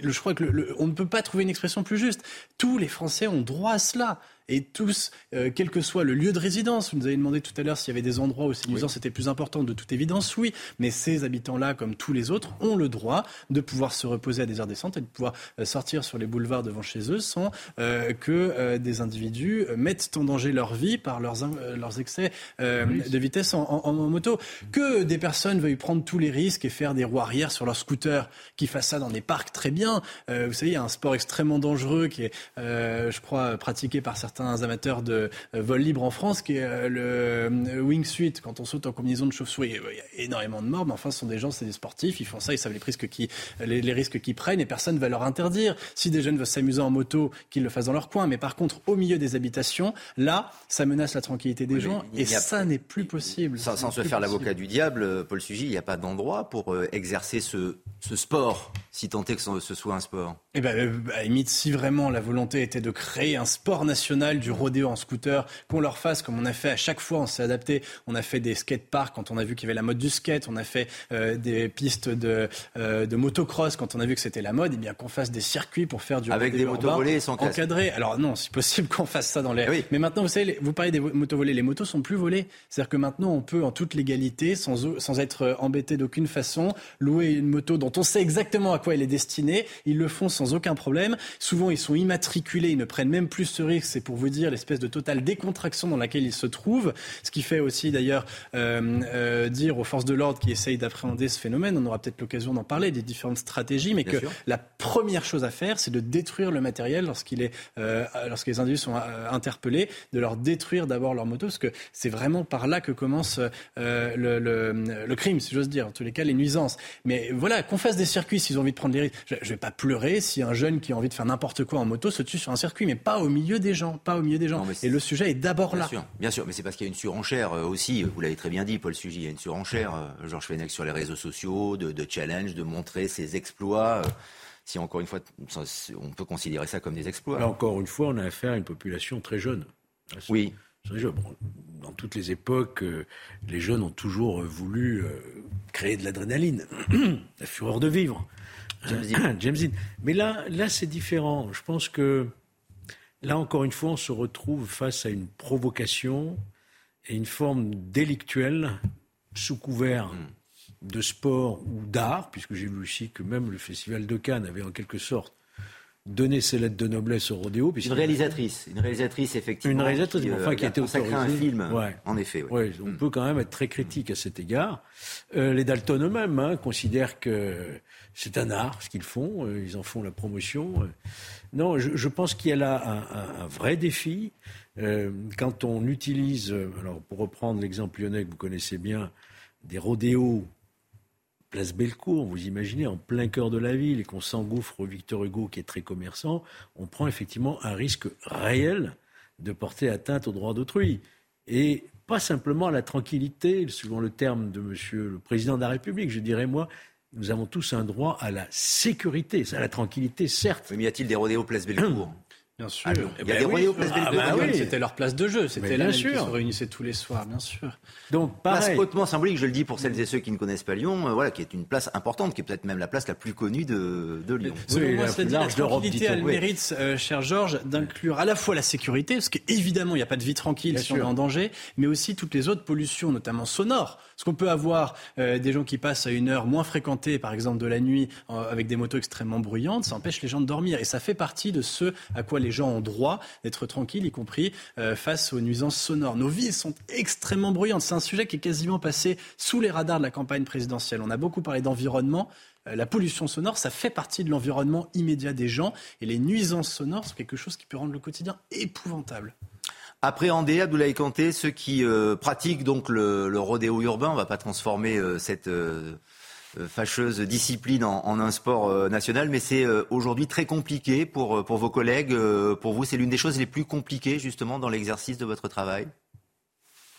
Je crois que ne peut pas trouver une expression plus juste. Tous les Français ont droit à cela et tous, euh, quel que soit le lieu de résidence, vous nous avez demandé tout à l'heure s'il y avait des endroits où ces nuisances étaient plus importantes, de toute évidence, oui, mais ces habitants-là, comme tous les autres, ont le droit de pouvoir se reposer à des heures décentes et de pouvoir euh, sortir sur les boulevards devant chez eux sans euh, que des individus mettent en danger leur vie par leurs, leurs excès de vitesse en, moto. Que des personnes veuillent prendre tous les risques et faire des roues arrière sur leur scooter, qui fassent ça dans des parcs, très bien. vous savez, il y a un sport extrêmement dangereux qui est, je crois, pratiqué par certains certains amateurs de euh, vol libre en France, qui est euh, le euh, wingsuit, quand on saute en combinaison de chauve-souris. Il y a énormément de morts, mais enfin, ce sont des gens, c'est des sportifs, ils font ça, ils savent les risques qu'ils les, risques qu'ils prennent et personne ne va leur interdire. Si des jeunes veulent s'amuser en moto, qu'ils le fassent dans leur coin. Mais par contre, au milieu des habitations, là, ça menace la tranquillité des gens et ça n'est plus possible. Sans, se faire l'avocat du diable, Paul Sugy, il n'y a pas d'endroit pour exercer ce, ce sport, si tant est que ce soit un sport Eh bien, euh, à limite, si vraiment la volonté était de créer un sport national du rodéo en scooter, qu'on leur fasse comme on a fait à chaque fois, on s'est adapté. On a fait des skateparks quand on a vu qu'il y avait la mode du skate, on a fait euh, des pistes de, euh, de motocross quand on a vu que c'était la mode, et eh bien qu'on fasse des circuits pour faire du Avec des motos volées sans encadré. Alors non, c'est possible qu'on fasse ça dans les. Oui. Mais maintenant, vous savez, vous parlez des motos volées, les motos sont plus volées. C'est-à-dire que maintenant, on peut en toute légalité, sans, sans être embêté d'aucune façon, louer une moto dont on sait exactement à quoi elle est destinée. Ils le font sans aucun problème. Souvent, ils sont immatriculés, ils ne prennent même plus ce risque. C'est pour vous dire l'espèce de totale décontraction dans laquelle ils se trouvent. Ce qui fait aussi d'ailleurs euh, euh, dire aux forces de l'ordre qui essayent d'appréhender ce phénomène, on aura peut-être l'occasion d'en parler, des différentes stratégies, mais que la première chose à faire, c'est de détruire le matériel lorsqu'il est, euh, lorsque les individus sont interpellés, de leur détruire d'abord leur moto, parce que c'est vraiment par là que commence le, le, le, crime, si j'ose dire, en tous les cas les nuisances. Mais voilà, qu'on fasse des circuits s'ils ont envie de prendre des risques. Je, ne vais pas pleurer si un jeune qui a envie de faire n'importe quoi en moto se tue sur un circuit, mais pas au milieu des gens, pas au milieu des gens. Et le sujet est d'abord là. Sûr, bien sûr, mais c'est parce qu'il y a une surenchère euh, aussi. Vous l'avez très bien dit, Paul Sugy, il y a une surenchère. Euh, Georges Fenech sur les réseaux sociaux, de, de challenge, de montrer ses exploits euh, si encore une fois, on peut considérer ça comme des exploits. Là, encore une fois, on a affaire à une population très jeune. Oui. dans toutes les époques, les jeunes ont toujours voulu créer de l'adrénaline, la fureur de vivre. James Dean. Mais là, là c'est différent. Je pense que là, encore une fois, on se retrouve face à une provocation et une forme délictuelle sous couvert hmm. de sport ou d'art, puisque j'ai vu aussi que même le Festival de Cannes avait en quelque sorte donné ses lettres de noblesse au rodéo. Une réalisatrice, une réalisatrice effectivement. Une réalisatrice, qui, enfin, qui a été autorisée. un film, en effet. Ouais. on hmm. peut quand même être très critique à cet égard. Euh, les Dalton eux-mêmes hein, considèrent que c'est un art ce qu'ils font, euh, ils en font la promotion. Euh. Non, je, pense qu'il y a là un, vrai défi. Euh, quand on utilise, alors pour reprendre l'exemple lyonnais que vous connaissez bien, des rodéos place Bellecour, vous imaginez, en plein cœur de la ville, et qu'on s'engouffre au Victor Hugo, qui est très commerçant, on prend effectivement un risque réel de porter atteinte aux droits d'autrui. Et pas simplement à la tranquillité, suivant le terme de Monsieur le Président de la République, je dirais moi, nous avons tous un droit à la sécurité, à la tranquillité, certes. Mais y a-t-il des rodéos place Bellecour? Bien sûr. il y a des rodéos place Bellecour. Ah, bah C'était leur place de jeu. C'était là qui se réunissaient tous les soirs, bien sûr. Donc, pareil. Place hautement symbolique, je le dis pour celles et ceux qui ne connaissent pas Lyon, euh, voilà, qui est une place importante, qui est peut-être même la place la plus connue de, de Lyon. Oui, moi, la, la tranquillité a le mérite, euh, cher Georges, d'inclure à la fois la sécurité, parce qu'évidemment, il n'y a pas de vie tranquille si on est en danger, mais aussi toutes les autres pollutions, notamment sonores. Parce qu'on peut avoir euh, des gens qui passent à une heure moins fréquentée, par exemple de la nuit, avec des motos extrêmement bruyantes, ça empêche les gens de dormir. Et ça fait partie de ce à quoi les gens ont droit d'être tranquilles, y compris euh, face aux nuisances sonores. Nos villes sont extrêmement bruyantes. C'est un sujet qui est quasiment passé sous les radars de la campagne présidentielle. On a beaucoup parlé d'environnement euh, la pollution sonore, ça fait partie de l'environnement immédiat des gens. Et les nuisances sonores, c'est quelque chose qui peut rendre le quotidien épouvantable appréhender, Abdoulaye Kanté, ceux qui euh, pratiquent donc le, rodéo urbain. On ne va pas transformer cette fâcheuse discipline en, un sport national, mais c'est aujourd'hui très compliqué pour, pour vos collègues. pour vous, c'est l'une des choses les plus compliquées justement dans l'exercice de votre travail?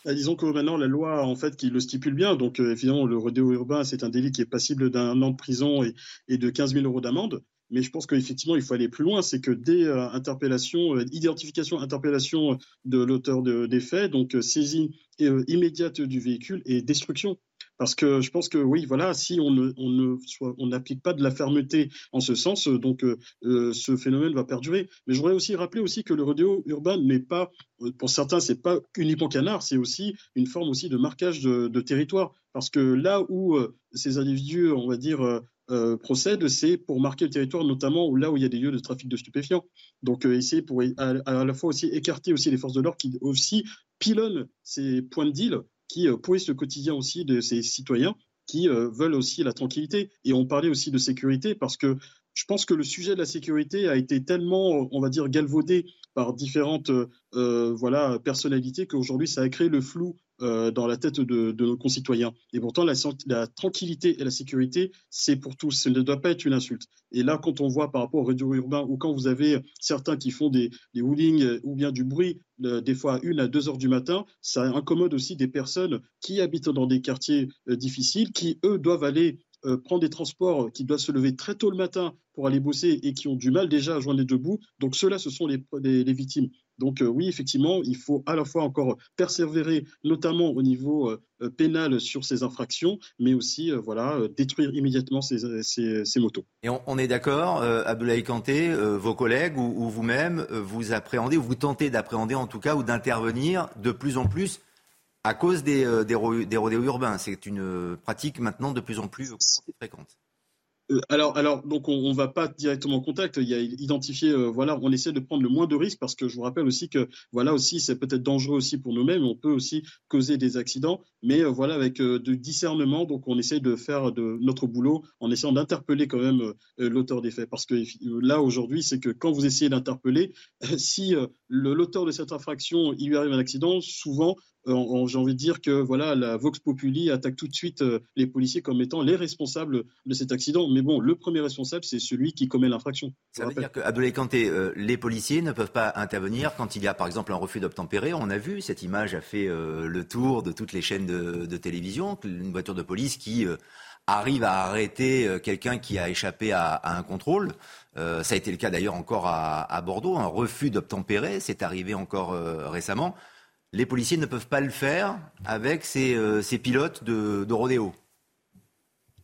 Ah, disons que maintenant la loi en fait qui le stipule bien, donc évidemment le rodéo urbain c'est un délit qui est passible d'un an de prison et, de 15 000 euros d'amende. Mais je pense qu'effectivement, il faut aller plus loin. C'est que dès euh, interpellation, euh, identification, interpellation de l'auteur des faits, donc euh, saisie immédiate du véhicule et destruction. Parce que je pense que oui, voilà, si on ne, on ne on n'applique pas de la fermeté en ce sens, donc ce phénomène va perdurer. Mais je voudrais aussi rappeler aussi que le rodéo urbain n'est pas, pour certains, c'est pas uniquement canard, c'est aussi une forme aussi de marquage de, territoire. Parce que là où ces individus, on va dire, euh, procède, c'est pour marquer le territoire, notamment là où il y a des lieux de trafic de stupéfiants. Donc, euh, essayer pour à, la fois aussi écarter aussi les forces de l'ordre qui aussi pilonnent ces points de deal qui euh, pourrissent le quotidien aussi de ces citoyens qui veulent aussi la tranquillité. Et on parlait aussi de sécurité parce que je pense que le sujet de la sécurité a été tellement, on va dire, galvaudé par différentes voilà, personnalités qu'aujourd'hui, ça a créé le flou euh, dans la tête de, nos concitoyens. Et pourtant, la, tranquillité et la sécurité, c'est pour tous. Ce ne doit pas être une insulte. Et là, quand on voit par rapport au réseau urbain, ou quand vous avez certains qui font des, des euh, ou bien du bruit, euh, des fois à une à deux heures du matin, ça incommode aussi des personnes qui habitent dans des quartiers difficiles, qui, eux, doivent aller euh, prendre des transports qui doivent se lever très tôt le matin pour aller bosser et qui ont du mal déjà à joindre les deux bouts. Donc ceux-là, ce sont les, les, victimes. Donc oui, effectivement, il faut à la fois encore persévérer, notamment au niveau pénal sur ces infractions, mais aussi voilà détruire immédiatement ces, ces, motos. Et on, est d'accord, Abdoulaye Kanté, vos collègues ou, ou vous-même, vous appréhendez, ou vous tentez d'appréhender en tout cas, ou d'intervenir de plus en plus à cause des, euh, des, rodéos urbains. C'est une pratique maintenant de plus en plus fréquente. Euh, alors, alors, donc on ne va pas directement en contact. Il y a identifié, euh, voilà, on essaie de prendre le moins de risques parce que je vous rappelle aussi que, voilà, aussi c'est peut-être dangereux aussi pour nous-mêmes. On peut aussi causer des accidents, mais euh, voilà, avec de discernement. Donc, on essaie de faire de notre boulot en essayant d'interpeller quand même l'auteur des faits. Parce que là aujourd'hui, c'est que quand vous essayez d'interpeller, si l'auteur de cette infraction il lui arrive un accident, souvent j'ai envie de dire que voilà, la Vox Populi attaque tout de suite les policiers comme étant les responsables de cet accident. Mais bon, le premier responsable, c'est celui qui commet l'infraction. Ça veut dire que, Kanté, euh, les policiers ne peuvent pas intervenir quand il y a, par exemple, un refus d'obtempérer. On a vu, cette image a fait euh, le tour de toutes les chaînes de, télévision, une voiture de police qui euh, arrive à arrêter quelqu'un qui a échappé à, un contrôle. ça a été le cas d'ailleurs encore à, Bordeaux, un refus d'obtempérer, c'est arrivé encore récemment. Les policiers ne peuvent pas le faire avec ces, pilotes de, de rodéo.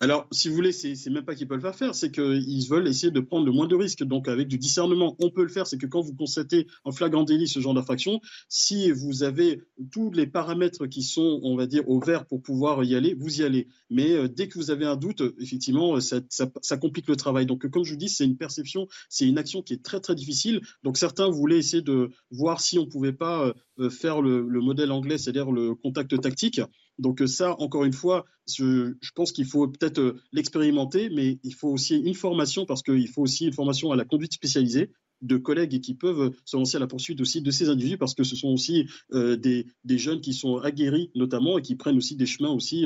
Alors, si vous voulez, c'est même pas qu'ils peuvent pas faire, c'est qu'ils veulent essayer de prendre le moins de risques. Donc, avec du discernement, on peut le faire. C'est que quand vous constatez en flagrant délit ce genre d'infraction, si vous avez tous les paramètres qui sont, on va dire, au vert pour pouvoir y aller, vous y allez. Mais euh, dès que vous avez un doute, effectivement, ça, complique le travail. Donc, comme je vous dis, c'est une perception, c'est une action qui est très très difficile. Donc, certains voulaient essayer de voir si on pouvait pas euh, faire le modèle anglais, c'est-à-dire le contact tactique. Donc euh, ça, encore une fois, je, pense qu'il faut peut-être euh, l'expérimenter, mais il faut aussi une formation, parce qu'il faut aussi une formation à la conduite spécialisée de collègues qui peuvent se lancer à la poursuite aussi de ces individus parce que ce sont aussi euh, des, jeunes qui sont aguerris notamment et qui prennent aussi des chemins aussi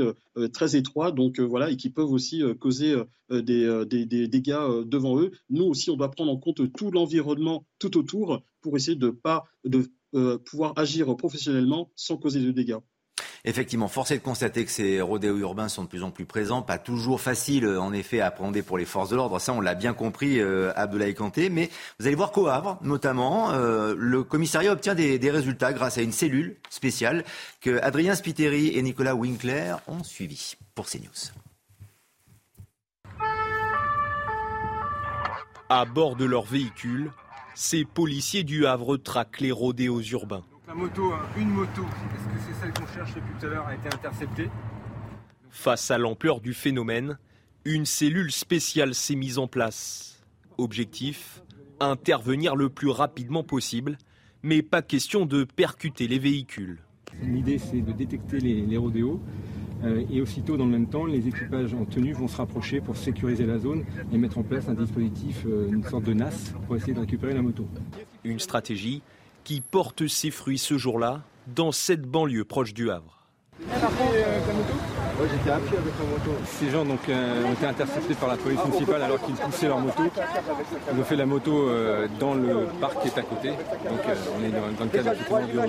très étroits donc voilà et qui peuvent aussi causer des, dégâts devant eux. Nous aussi on doit prendre en compte tout l'environnement tout autour pour essayer de pas de pouvoir agir professionnellement sans causer de dégâts. Effectivement, force est de constater que ces rodéos urbains sont de plus en plus présents, pas toujours facile en effet à appréhender pour les forces de l'ordre, ça on l'a bien compris euh, Abdoulaye Kanté, mais vous allez voir qu'au Havre notamment, euh, le commissariat obtient des, résultats grâce à une cellule spéciale que Adrien Spiteri et Nicolas Winkler ont suivi pour CNews. À bord de leur véhicule, ces policiers du Havre traquent les rodéos urbains. Moto, hein, une moto, est-ce que c'est celle qu'on cherche depuis tout à l'heure, a été interceptée Face à l'ampleur du phénomène, une cellule spéciale s'est mise en place. Objectif intervenir le plus rapidement possible, mais pas question de percuter les véhicules. L'idée, c'est de détecter les, rodéos. Euh, et aussitôt, dans le même temps, les équipages en tenue vont se rapprocher pour sécuriser la zone et mettre en place un dispositif, euh, une sorte de NAS, pour essayer de récupérer la moto. Une stratégie qui porte ses fruits ce jour-là dans cette banlieue proche du Havre. j'étais à pied avec ma moto. Ces gens donc, euh, ont été interceptés par la police municipale alors qu'ils poussaient leur moto. Ils ont fait la moto euh, dans le parc qui est à côté. Donc euh, on est dans, le cadre du rodéo.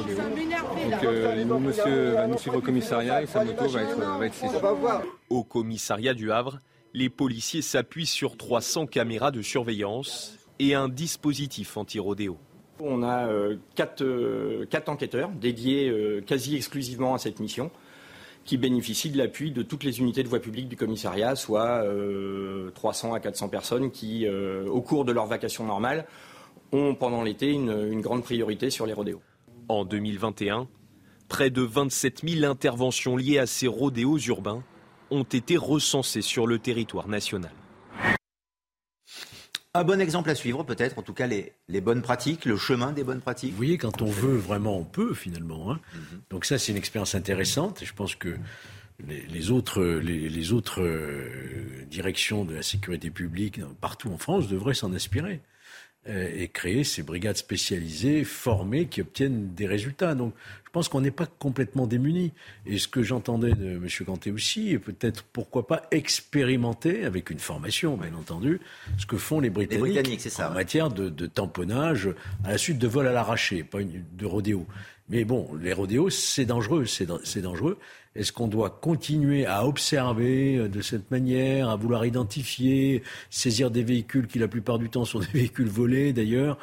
Donc monsieur va nous suivre au commissariat et sa moto va être, va être saisie. Au commissariat du Havre, les policiers s'appuient sur 300 caméras de surveillance et un dispositif anti-rodéo. On a euh, euh, quatre, enquêteurs dédiés euh, quasi exclusivement à cette mission qui bénéficient de l'appui de toutes les unités de voie publique du commissariat, soit 300 à 400 personnes qui, au cours de leur vacation normale, ont pendant l'été une, une grande priorité sur les rodéos. En 2021, près de 27 000 interventions liées à ces rodéos urbains ont été recensées sur le territoire national. Un bon exemple à suivre, peut-être, en tout cas les, bonnes pratiques, le chemin des bonnes pratiques. Vous voyez, quand on veut vraiment, on peut finalement. Hein. Mhm. Donc ça, c'est une expérience intéressante et je pense que les, autres, les, autres euh, directions de la sécurité publique partout en France devraient s'en inspirer. Euh, et créer ces brigades spécialisées, formées, qui obtiennent des résultats. Donc, je pense qu'on n'est pas complètement démunis. Et ce que j'entendais de M. Ganté aussi, et peut-être pourquoi pas expérimenter, avec une formation, bien entendu, ce que font les Britanniques, ça, en matière de, tamponnage à la suite de vol à l'arraché, pas de rodéo. Mais bon, les rodéos, c'est dangereux, c'est dangereux. Est-ce qu'on doit continuer à observer euh, de cette manière, à vouloir identifier, saisir des véhicules qui la plupart du temps sont des véhicules volés d'ailleurs,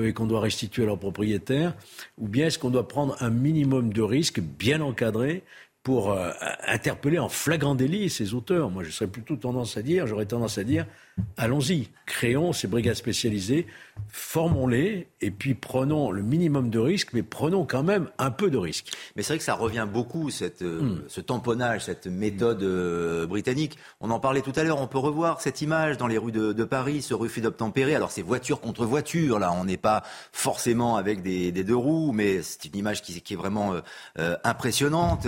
et qu'on doit restituer à leurs propriétaires? Ou bien est-ce qu'on doit prendre un minimum de risques bien encadrés pour euh, interpeller en flagrant délit ces auteurs? Moi, je serais plutôt tendance à dire, j'aurais tendance à dire, allons-y, créons ces brigades spécialisées, formons-les et puis prenons le minimum de risques, mais prenons quand même un peu de risques. Mais c'est vrai que ça revient beaucoup, cette, euh, hmm. ce tamponnage, cette méthode euh, britannique. On en parlait tout à l'heure, on peut revoir cette image dans les rues de, Paris, ce refus d'obtempérer. Alors c'est voiture contre voiture, là on n'est pas forcément avec des, deux roues, mais c'est une image qui, est vraiment euh, impressionnante.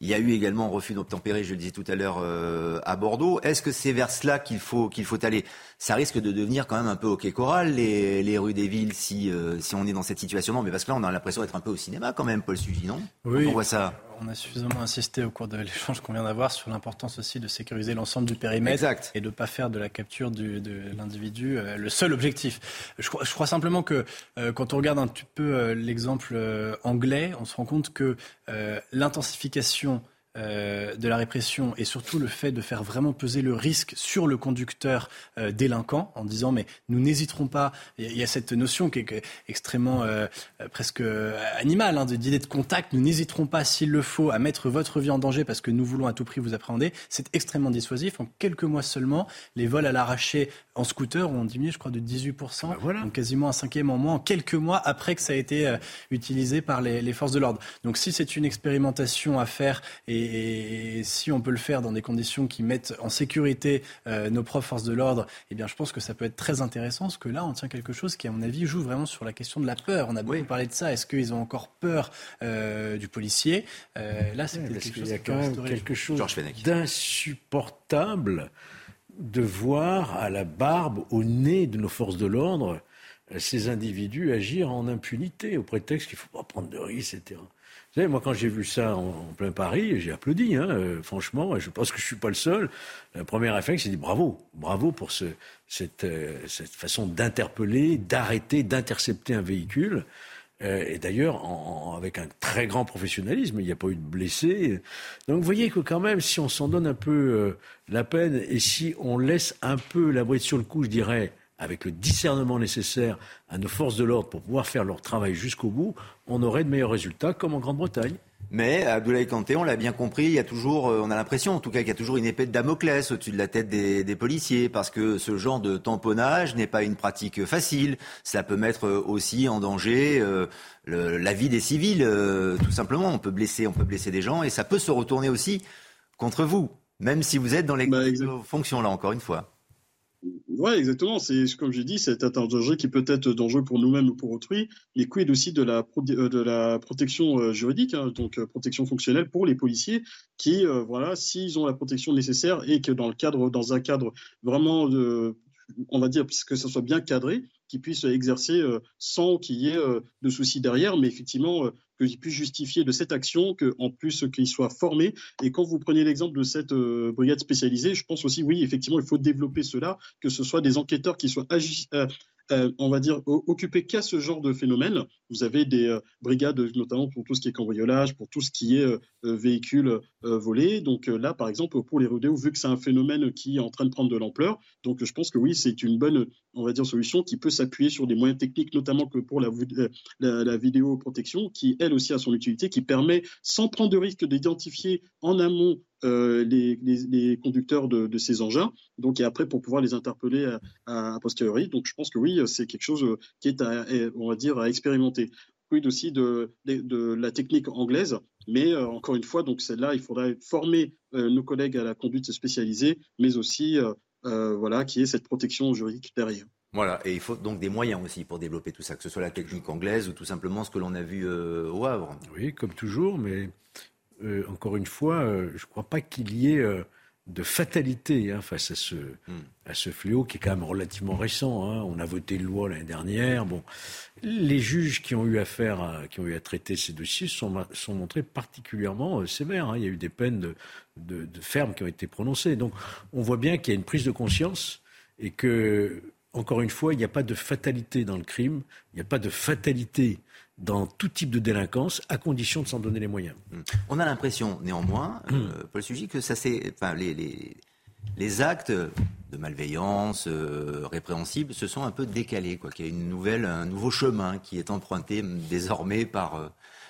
il y a eu également refus d'obtempérer, je le disais tout à l'heure, à Bordeaux. Est-ce que c'est vers cela qu'il faut, qu'il faut aller ça risque de devenir quand même un peu au quai choral, les, les rues des villes, si, euh, si on est dans cette situation. Non, mais parce que là, on a l'impression d'être un peu au cinéma quand même, Paul Sugy, non? Oui. On voit ça. On a suffisamment insisté au cours de l'échange qu'on vient d'avoir sur l'importance aussi de sécuriser l'ensemble du périmètre exact. et de ne pas faire de la capture du, de l'individu euh, le seul objectif. Je crois, je crois simplement que euh, quand on regarde un petit peu l'exemple anglais, on se rend compte que l'intensification euh, de la répression et surtout le fait de faire vraiment peser le risque sur le conducteur euh, délinquant en disant mais nous n'hésiterons pas. Il y a cette notion qui est extrêmement euh, presque animale hein, d'idée de contact. Nous n'hésiterons pas s'il le faut à mettre votre vie en danger parce que nous voulons à tout prix vous appréhender. C'est extrêmement dissuasif. En quelques mois seulement, les vols à l'arraché en scooter ont diminué, je crois, de 18%, ben voilà. donc quasiment un cinquième en moins en quelques mois après que ça a été utilisé par les, les forces de l'ordre. Donc si c'est une expérimentation à faire et et, si on peut le faire dans des conditions qui mettent en sécurité euh, nos propres forces de l'ordre, eh bien, je pense que ça peut être très intéressant, parce que là, on tient quelque chose qui, à mon avis, joue vraiment sur la question de la peur. On a beaucoup parlé de ça. Est-ce qu'ils ont encore peur euh, du policier? Euh, Là, c'est quelque, chose, y a quand même quelque chose d'insupportable de voir à la barbe, au nez de nos forces de l'ordre, ces individus agir en impunité, au prétexte qu'il ne faut pas prendre de risques, etc moi, quand j'ai vu ça en, plein Paris, j'ai applaudi, hein, euh, franchement, et je pense que je ne suis pas le seul. Le premier réflexe, c'est dit bravo, bravo pour euh, cette, façon d'interpeller, d'arrêter, d'intercepter un véhicule. Euh, et d'ailleurs, avec un très grand professionnalisme, il n'y a pas eu de blessés. Donc, vous voyez que quand même, si on s'en donne un peu la peine et si on laisse un peu la bride sur le cou, je dirais, avec le discernement nécessaire à nos forces de l'ordre pour pouvoir faire leur travail jusqu'au bout, on aurait de meilleurs résultats comme en Grande-Bretagne. Mais Abdoulaye Kanté, on l'a bien compris, il y a toujours, euh, on a l'impression en tout cas qu'il y a toujours une épée de Damoclès au-dessus de la tête des, policiers, parce que ce genre de tamponnage n'est pas une pratique facile. Ça peut mettre euh, aussi en danger euh, la vie des civils, tout simplement. On peut blesser, on peut blesser des gens, et ça peut se retourner aussi contre vous, même si vous êtes dans les bah, fonctions là, encore une fois. Oui, exactement. C'est comme j'ai dit, c'est un danger qui peut être dangereux pour nous-mêmes ou pour autrui. Les quid aussi de la, euh, protection euh, juridique, hein, donc euh, protection fonctionnelle pour les policiers, qui, voilà, s'ils ont la protection nécessaire et que dans le cadre, dans un cadre vraiment on va dire, que ça soit bien cadré, qu'ils puissent exercer sans qu'il y ait de soucis derrière, mais effectivement qu'ils puissent justifier de cette action, qu'en plus qu'ils soient formés. Et quand vous prenez l'exemple de cette euh, brigade spécialisée, je pense aussi, oui, effectivement, il faut développer cela, que ce soit des enquêteurs qui soient euh, euh, on va dire, occupés qu'à ce genre de phénomène. Vous avez des brigades, notamment pour tout ce qui est cambriolage, pour tout ce qui est véhicules volés. Donc là, par exemple, pour les rodéos, vu que c'est un phénomène qui est en train de prendre de l'ampleur, donc je pense que oui, c'est une bonne on va dire, solution qui peut s'appuyer sur des moyens techniques, notamment que pour la, la, la, vidéoprotection, qui elle aussi a son utilité, qui permet, sans prendre de risque, d'identifier en amont euh, les, les, conducteurs de, de, ces engins, donc et après pour pouvoir les interpeller à, à, posteriori. Donc je pense que oui, c'est quelque chose qui est, à, on va dire, à expérimenter. Oui, aussi de, de, la technique anglaise, mais euh, encore une fois, donc celle-là, il faudrait former euh, nos collègues à la conduite spécialisée, mais aussi euh, voilà, qui est cette protection juridique derrière. Voilà, et il faut donc des moyens aussi pour développer tout ça, que ce soit la technique anglaise ou tout simplement ce que l'on a vu euh, au Havre. Oui, comme toujours, mais euh, encore une fois, je ne crois pas qu'il y ait de fatalité hein, face à ce, hmm. à ce fléau qui est quand même relativement récent. Hein. On a voté une loi l'année dernière. Bon, les juges qui ont eu affaire, à, qui ont eu à traiter ces dossiers sont, sont montrés particulièrement euh, sévères. Hein. Il y a eu des peines de, de, de ferme qui ont été prononcées. Donc, on voit bien qu'il y a une prise de conscience et que, encore une fois, il n'y a pas de fatalité dans le crime. Il n'y a pas de fatalité dans tout type de délinquance, à condition de s'en donner les moyens. Hmm. On a l'impression, néanmoins, euh, Paul Sugy, que ça c'est, enfin, les, les, les, actes de malveillance euh, répréhensibles se sont un peu décalés, quoi. Qu'il y a une nouvelle, un nouveau chemin qui est emprunté désormais par euh,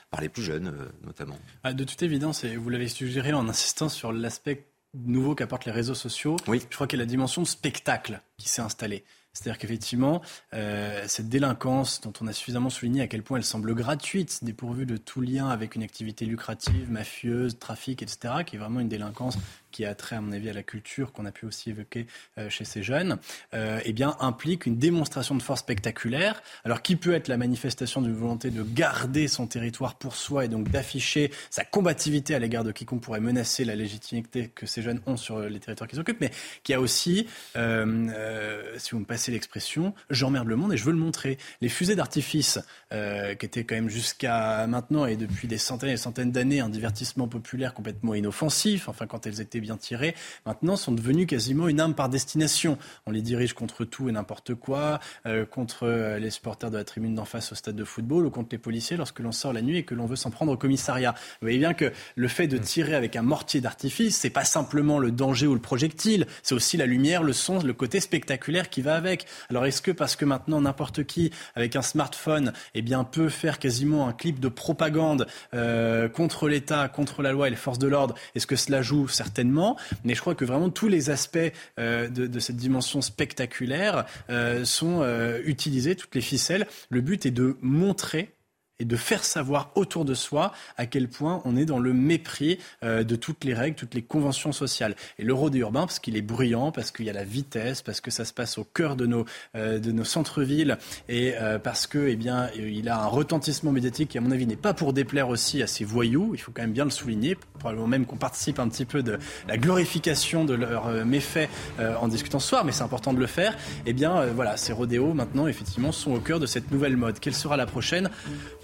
par les plus jeunes, notamment. Ah, de toute évidence, et vous l'avez suggéré en insistant sur l'aspect nouveau qu'apportent les réseaux sociaux, oui. je crois qu'il y a la dimension spectacle qui s'est installée. C'est-à-dire qu'effectivement, euh, cette délinquance dont on a suffisamment souligné à quel point elle semble gratuite, dépourvue de tout lien avec une activité lucrative, mafieuse, trafic, etc., qui est vraiment une délinquance qui a trait, à mon avis, à la culture qu'on a pu aussi évoquer euh, chez ces jeunes, euh, eh bien, implique une démonstration de force spectaculaire. Alors, qui peut être la manifestation d'une volonté de garder son territoire pour soi et donc d'afficher sa combativité à l'égard de quiconque pourrait menacer la légitimité que ces jeunes ont sur les territoires qu'ils occupent, mais qui a aussi, euh, si vous me passez l'expression, j'emmerde le monde et je veux le montrer. Les fusées d'artifice, qui étaient quand même jusqu'à maintenant et depuis des centaines et des centaines d'années un divertissement populaire complètement inoffensif, enfin quand elles étaient tirés, maintenant sont devenus quasiment une arme par destination. On les dirige contre tout et n'importe quoi, euh, contre euh, les supporters de la tribune d'en face au stade de football ou contre les policiers lorsque l'on sort la nuit et que l'on veut s'en prendre au commissariat. Vous voyez bien que le fait de tirer avec un mortier d'artifice, c'est pas simplement le danger ou le projectile, c'est aussi la lumière, le son, le côté spectaculaire qui va avec. Alors est-ce que parce que maintenant n'importe qui avec un smartphone, eh bien peut faire quasiment un clip de propagande euh, contre l'État, contre la loi et les forces de l'ordre, est-ce que cela joue certainement mais je crois que vraiment tous les aspects euh, de, cette dimension spectaculaire euh, sont euh, utilisés, toutes les ficelles. Le but est de montrer et de faire savoir autour de soi à quel point on est dans le mépris euh, de toutes les règles, toutes les conventions sociales. Et le road urbain, parce qu'il est bruyant, parce qu'il y a la vitesse, parce que ça se passe au cœur de nos, euh, nos centres-villes, et euh, parce que, eh bien, il a un retentissement médiatique qui, à mon avis, n'est pas pour déplaire aussi à ces voyous. Il faut quand même bien le souligner. Probablement même qu'on participe un petit peu de la glorification de leurs méfaits en discutant ce soir, mais c'est important de le faire. Eh bien, voilà, ces rodéos maintenant, effectivement, sont au cœur de cette nouvelle mode. Quelle sera la prochaine?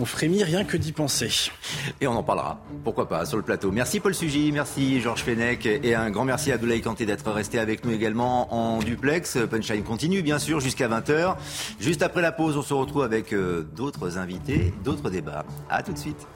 On frémit rien que d'y penser. Et on en parlera, pourquoi pas, sur le plateau. Merci Paul Sugy, merci Georges Fenech et un grand merci à Abdoulaye Kanté d'être resté avec nous également en duplex. Punchline continue bien sûr jusqu'à 20h. Juste après la pause, on se retrouve avec euh, d'autres invités, d'autres débats. A tout de suite.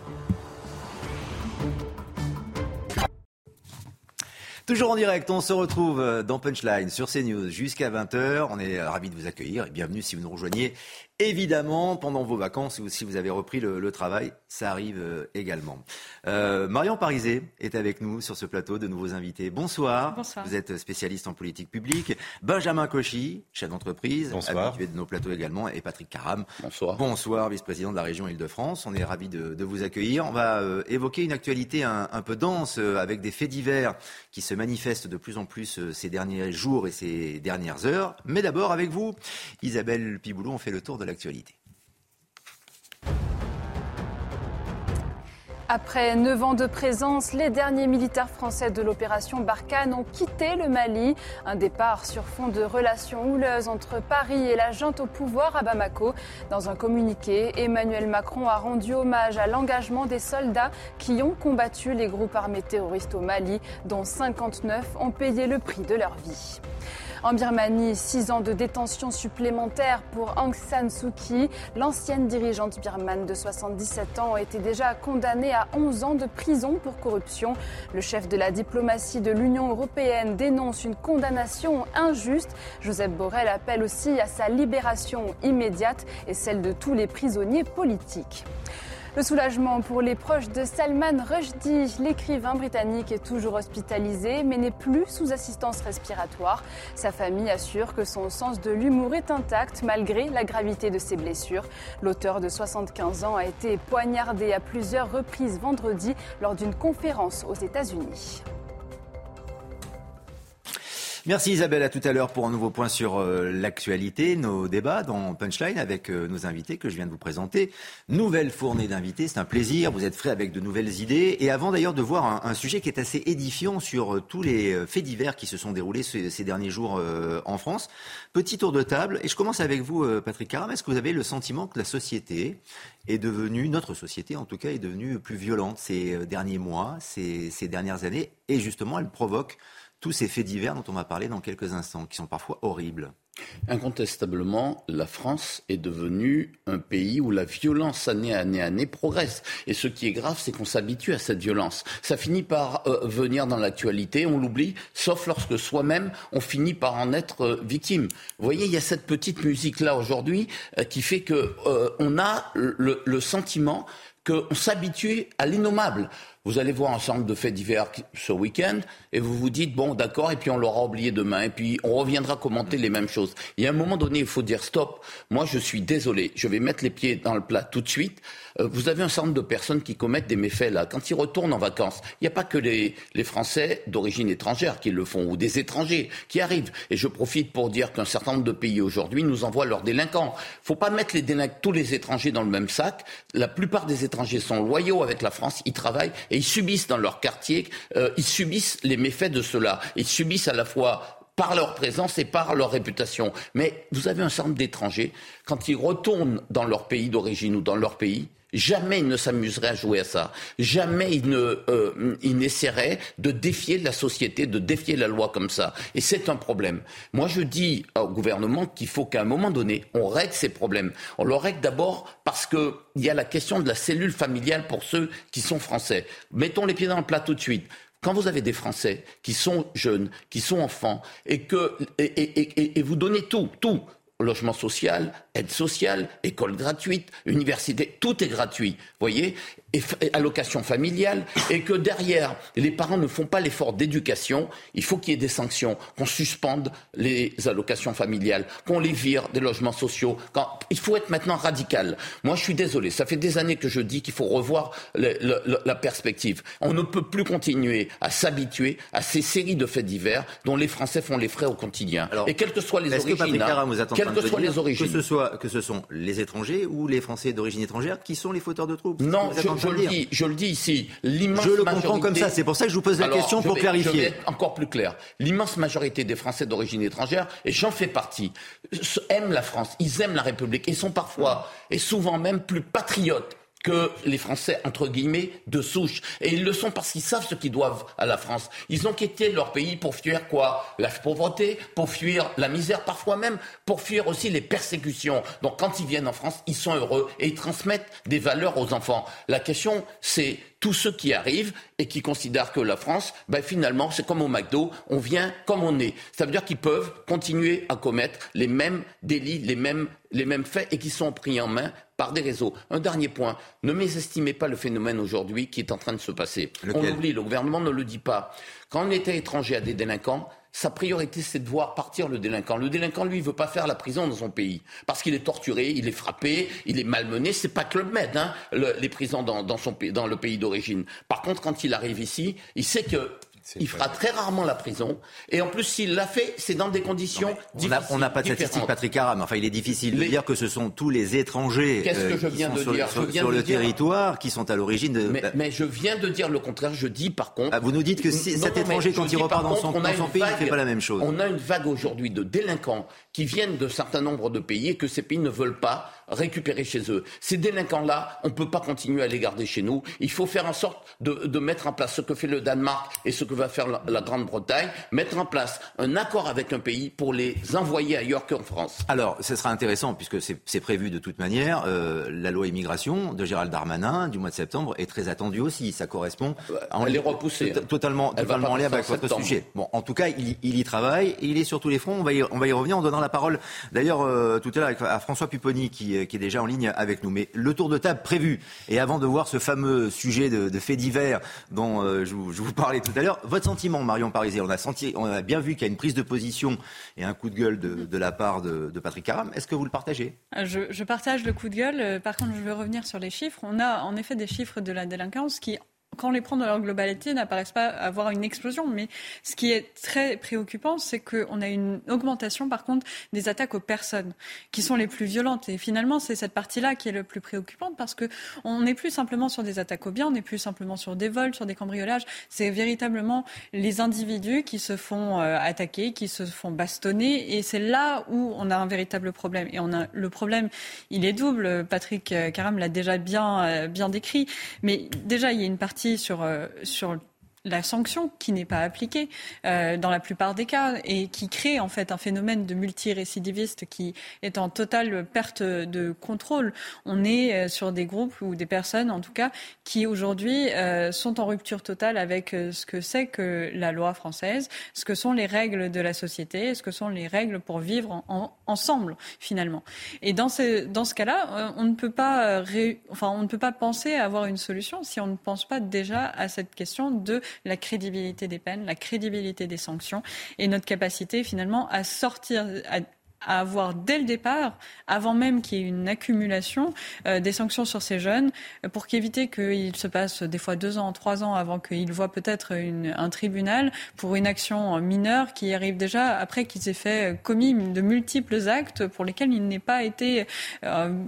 Toujours en direct, on se retrouve euh, dans Punchline sur CNews jusqu'à 20h. On est ravis de vous accueillir et bienvenue si vous nous rejoignez Évidemment, pendant vos vacances ou si vous avez repris le, travail, ça arrive euh, également. Euh, Marion Parizet est avec nous sur ce plateau de nouveaux invités. Bonsoir. Bonsoir. Vous êtes spécialiste en politique publique. Benjamin Cauchy, chef d'entreprise, habitué de nos plateaux également, et Patrick Caram. Bonsoir. Bonsoir, vice-président de la région Île-de-France. On est ravis de, vous accueillir. On va euh, évoquer une actualité un, un peu dense avec des faits divers qui se manifestent de plus en plus ces derniers jours et ces dernières heures. Mais d'abord, avec vous, Isabelle Piboulot, on fait le tour de l'actualité. Après neuf ans de présence, les derniers militaires français de l'opération Barkhane ont quitté le Mali. Un départ sur fond de relations houleuses entre Paris et la junte au pouvoir à Bamako. Dans un communiqué, Emmanuel Macron a rendu hommage à l'engagement des soldats qui ont combattu les groupes armés terroristes au Mali, dont 59 ont payé le prix de leur vie. En Birmanie, six ans de détention supplémentaire pour Aung San Suu Kyi. L'ancienne dirigeante birmane de 77 ans a déjà condamnée à 11 ans de prison pour corruption. Le chef de la diplomatie de l'Union européenne dénonce une condamnation injuste. Joseph Borrell appelle aussi à sa libération immédiate et celle de tous les prisonniers politiques. Le soulagement pour les proches de Salman Rushdie, l'écrivain britannique est toujours hospitalisé mais n'est plus sous assistance respiratoire. Sa famille assure que son sens de l'humour est intact malgré la gravité de ses blessures. L'auteur de 75 ans a été poignardé à plusieurs reprises vendredi lors d'une conférence aux États-Unis. Merci Isabelle, à tout à l'heure pour un nouveau point sur euh, l'actualité, nos débats dans Punchline avec euh, nos invités que je viens de vous présenter. Nouvelle fournée d'invités, c'est un plaisir, vous êtes frais avec de nouvelles idées. Et avant d'ailleurs de voir un, sujet qui est assez édifiant sur euh, tous les faits divers qui se sont déroulés ces, derniers jours en France, petit tour de table, et je commence avec vous Patrick Caram, est-ce que vous avez le sentiment que la société est devenue, notre société en tout cas, est devenue plus violente ces derniers mois, ces, ces dernières années, et justement elle provoque tous ces faits divers dont on va parler dans quelques instants, qui sont parfois horribles. Incontestablement, la France est devenue un pays où la violence année année année progresse. Et ce qui est grave, c'est qu'on s'habitue à cette violence. Ça finit par euh, venir dans l'actualité, on l'oublie, sauf lorsque soi-même, on finit par en être euh, victime. Vous voyez, il y a cette petite musique-là aujourd'hui euh, qui fait que on a le sentiment qu'on s'habitue à l'innommable. Vous allez voir un nombre de faits divers ce week-end et vous vous dites, bon, d'accord, et puis on l'aura oublié demain, et puis on reviendra commenter les mêmes choses. Il y a un moment donné, il faut dire stop. Moi, je suis désolé. Je vais mettre les pieds dans le plat tout de suite. Euh, vous avez un certain nombre de personnes qui commettent des méfaits là. Quand ils retournent en vacances, il n'y a pas que les, les Français d'origine étrangère qui le font, ou des étrangers qui arrivent. Et je profite pour dire qu'un certain nombre de pays aujourd'hui nous envoient leurs délinquants. Il ne faut pas mettre tous les étrangers dans le même sac. La plupart des étrangers sont loyaux avec la France, ils travaillent ils subissent dans leur quartier, euh, ils subissent les méfaits de cela. Ils subissent à la fois par leur présence et par leur réputation. Mais vous avez un certain nombre d'étrangers, quand ils retournent dans leur pays d'origine ou dans leur pays, Jamais ils ne s'amuseraient à jouer à ça. Jamais ils ne, euh, n'essaieraient de défier la société, de défier la loi comme ça. Et c'est un problème. Moi, je dis au gouvernement qu'il faut qu'à un moment donné, on règle ces problèmes. On le règle d'abord parce qu'il y a la question de la cellule familiale pour ceux qui sont français. Mettons les pieds dans le plat tout de suite quand vous avez des Français qui sont jeunes, qui sont enfants, et que et, et vous donnez tout, tout, logement social, aide sociale, école gratuite, université, tout est gratuit, voyez, et allocation familiale, et que derrière, les parents ne font pas l'effort d'éducation, il faut qu'il y ait des sanctions, qu'on suspende les allocations familiales, qu'on les vire des logements sociaux. Quand... Il faut être maintenant radical. Moi, je suis désolé, ça fait des années que je dis qu'il faut revoir la perspective. On ne peut plus continuer à s'habituer à ces séries de faits divers dont les Français font les frais au quotidien. et quelles que soient les origines, hein, quelles que soient les origines. Que ce soit que ce sont les étrangers ou les Français d'origine étrangère qui sont les fauteurs de troubles? Non, je, le dis, je le dis ici. L'immense je le comprends comme ça. C'est pour ça que je vous pose la question pour clarifier. Je vais être encore plus clair. L'immense majorité des Français d'origine étrangère, et j'en fais partie, aiment la France. Ils aiment la République. Ils sont parfois et souvent même plus patriotes que les Français, entre guillemets, de souche. Et ils le sont parce qu'ils savent ce qu'ils doivent à la France. Ils ont quitté leur pays pour fuir quoi? La pauvreté, pour fuir la misère, parfois même pour fuir aussi les persécutions. Donc quand ils viennent en France, ils sont heureux et ils transmettent des valeurs aux enfants. La question, c'est tous ceux qui arrivent et qui considèrent que la France, ben finalement, c'est comme au McDo, on vient comme on est. Ça veut dire qu'ils peuvent continuer à commettre les mêmes délits, les mêmes, les mêmes faits et qui sont pris en main par des réseaux. Un dernier point, ne mésestimez pas le phénomène aujourd'hui qui est en train de se passer. On oublie, le gouvernement ne le dit pas. Quand un État étranger a des délinquants, sa priorité, c'est de voir partir le délinquant. Le délinquant, lui, ne veut pas faire la prison dans son pays. Parce qu'il est torturé, il est frappé, il est malmené. C'est pas Club Med, hein, les prisons dans, son, dans le pays d'origine. Par contre, quand il arrive ici, il sait que il fera très rarement la prison. Et en plus, s'il l'a fait, c'est dans des conditions difficiles. On n'a pas de statistiques, Patrick Aram. Enfin, il est difficile de dire que ce sont tous les étrangers euh, qui sont sur, le territoire qui sont à l'origine de. Mais, je viens de dire le contraire. Je dis par contre. Ah, vous nous dites que cet étranger, quand il repart dans son, pays, il ne fait pas la même chose. On a une vague aujourd'hui de délinquants qui viennent de certains nombres de pays et que ces pays ne veulent pas récupérer chez eux. Ces délinquants-là, on ne peut pas continuer à les garder chez nous. Il faut faire en sorte de, mettre en place ce que fait le Danemark et ce que va faire la, Grande-Bretagne, mettre en place un accord avec un pays pour les envoyer ailleurs qu'en France. Alors, ce sera intéressant puisque c'est prévu de toute manière. Euh, la loi immigration de Gérald Darmanin du mois de septembre est très attendue aussi. Ça correspond. À, Elle est repoussée. Hein. Totalement, totalement en lien avec votre sujet. Bon, en tout cas, il, y travaille. Et il est sur tous les fronts. On va y, on va y revenir en donnant la parole d'ailleurs euh, tout à l'heure à François Pupponi qui euh, qui, est déjà en ligne avec nous. Mais le tour de table prévu, et avant de voir ce fameux sujet de, faits divers dont euh, je, vous, parlais tout à l'heure, votre sentiment, Marion Parisé, on a, senti, on a bien vu qu'il y a une prise de position et un coup de gueule de, la part de, Patrick Caram. Est-ce que vous le partagez? Je, je partage le coup de gueule. Par contre, je veux revenir sur les chiffres. On a en effet des chiffres de la délinquance qui quand on les prend dans leur globalité, n'apparaissent pas avoir une explosion. Mais ce qui est très préoccupant, c'est qu'on a une augmentation, par contre, des attaques aux personnes, qui sont les plus violentes. Et finalement, c'est cette partie-là qui est le plus préoccupante, parce qu'on n'est plus simplement sur des attaques aux biens, on n'est plus simplement sur des vols, sur des cambriolages. C'est véritablement les individus qui se font euh, attaquer, qui se font bastonner. Et c'est là où on a un véritable problème. Et le problème, il est double. Patrick Caram l'a déjà bien, euh, bien décrit. Mais déjà, il y a une partie sur, euh, sur la sanction qui n'est pas appliquée euh, dans la plupart des cas et qui crée en fait un phénomène de multirécidiviste qui est en totale perte de contrôle. On est euh, sur des groupes ou des personnes en tout cas qui aujourd'hui euh, sont en rupture totale avec ce que c'est que la loi française, ce que sont les règles de la société, ce que sont les règles pour vivre ensemble finalement. Et dans ce, dans ce cas-là, on ne peut pas enfin on ne peut pas penser à avoir une solution si on ne pense pas déjà à cette question de la crédibilité des peines, la crédibilité des sanctions et notre capacité finalement à sortir, à avoir dès le départ, avant même qu'il y ait une accumulation, euh, des sanctions sur ces jeunes, euh, pour qu'éviter qu'il se passe des fois deux ans, trois ans avant qu'ils voient peut-être un tribunal pour une action mineure qui arrive déjà après qu'ils aient fait euh, commis de multiples actes pour lesquels il n'est pas été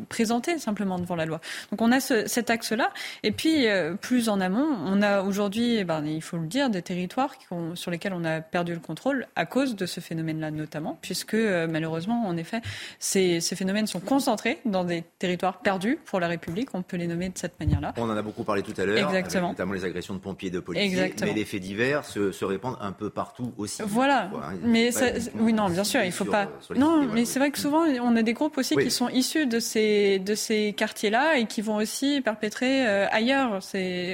présenté simplement devant la loi. Donc on a ce, cet axe-là. Et puis, plus en amont, on a aujourd'hui, eh ben, il faut le dire, des territoires sur lesquels on a perdu le contrôle à cause de ce phénomène-là notamment, puisque malheureusement, en effet, ces, phénomènes sont concentrés dans des territoires perdus pour la République. On peut les nommer de cette manière-là. On en a beaucoup parlé tout à l'heure, notamment les agressions de pompiers et de policiers. Mais les faits divers se, répandent un peu partout aussi. Voilà. Mais oui, non, bien sûr, il faut pas. non, mais c'est vrai que souvent, on a des groupes aussi qui sont issus de ces, de ces quartiers-là et qui vont aussi perpétrer euh, ailleurs.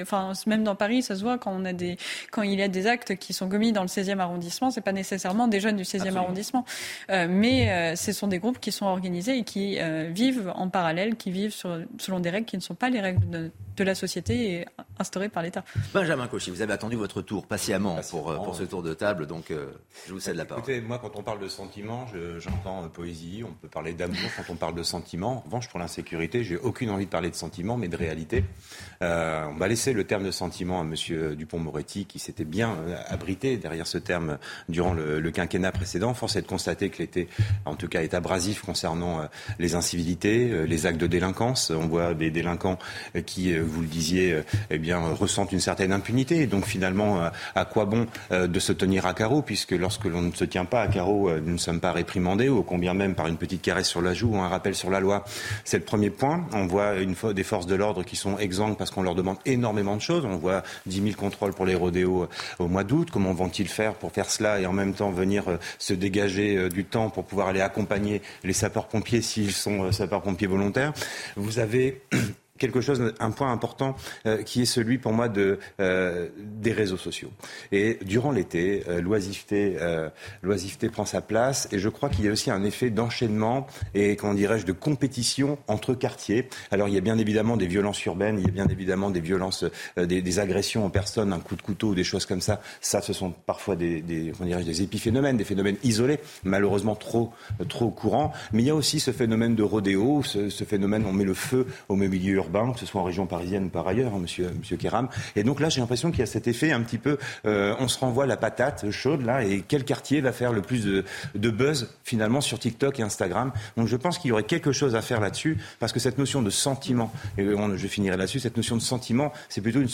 Enfin, même dans Paris, ça se voit quand on a des, quand il y a des actes qui sont commis dans le 16e arrondissement, c'est pas nécessairement des jeunes du 16e arrondissement, euh, mais euh, ce sont des groupes qui sont organisés et qui euh, vivent en parallèle, qui vivent selon des règles qui ne sont pas les règles de, de la société et instaurée par l'État. Benjamin Cauchy, vous avez attendu votre tour patiemment, pour, euh, pour ce tour de table, donc je vous cède la parole. Écoutez, moi, quand on parle de sentiments, j'entends poésie, on peut parler d'amour quand on parle de sentiments. En revanche, pour l'insécurité, j'ai aucune envie de parler de sentiments, mais de réalité. on va laisser le terme de sentiment à M. Dupont-Moretti, qui s'était bien abrité derrière ce terme durant le, le, quinquennat précédent. Force est de constater que l'été en tout cas, est abrasif concernant euh, les incivilités, euh, les actes de délinquance. On voit des délinquants euh, qui, vous le disiez, eh bien, ressentent une certaine impunité. donc, finalement, à quoi bon de se tenir à carreau, puisque lorsque l'on ne se tient pas à carreau, nous ne sommes pas réprimandés, ou combien même par une petite caresse sur la joue ou un rappel sur la loi. C'est le premier point. On voit des forces de l'ordre qui sont exemptes parce qu'on leur demande énormément de choses. On voit 10 000 contrôles pour les rodéos au mois d'août. Comment vont-ils faire pour faire cela et en même temps venir se dégager du temps pour pouvoir accompagner les sapeurs-pompiers s'ils sont euh, sapeurs-pompiers volontaires. Vous avez quelque chose, un point important euh, qui est celui pour moi de, euh, des réseaux sociaux. Et durant l'été, euh, l'oisiveté, l'oisiveté prend sa place et je crois qu'il y a aussi un effet d'enchaînement et, dirais-je, de compétition entre quartiers. Alors il y a bien évidemment des violences urbaines, il y a bien évidemment des violences, des, agressions en personne, un coup de couteau ou des choses comme ça. Ça, ce sont parfois des, des, des épiphénomènes, des phénomènes isolés, malheureusement trop, trop courants. Mais il y a aussi ce phénomène de rodéo, ce, ce phénomène, on met le feu au milieu que ce soit en région parisienne ou par ailleurs, hein, monsieur, Kéram. Et donc là, j'ai l'impression qu'il y a cet effet un petit peu, euh, on se renvoie la patate chaude là, et quel quartier va faire le plus de, de buzz finalement sur TikTok et Instagram. Donc je pense qu'il y aurait quelque chose à faire là-dessus, parce que cette notion de sentiment, et je finirai là-dessus, cette notion de sentiment, c'est plutôt, une,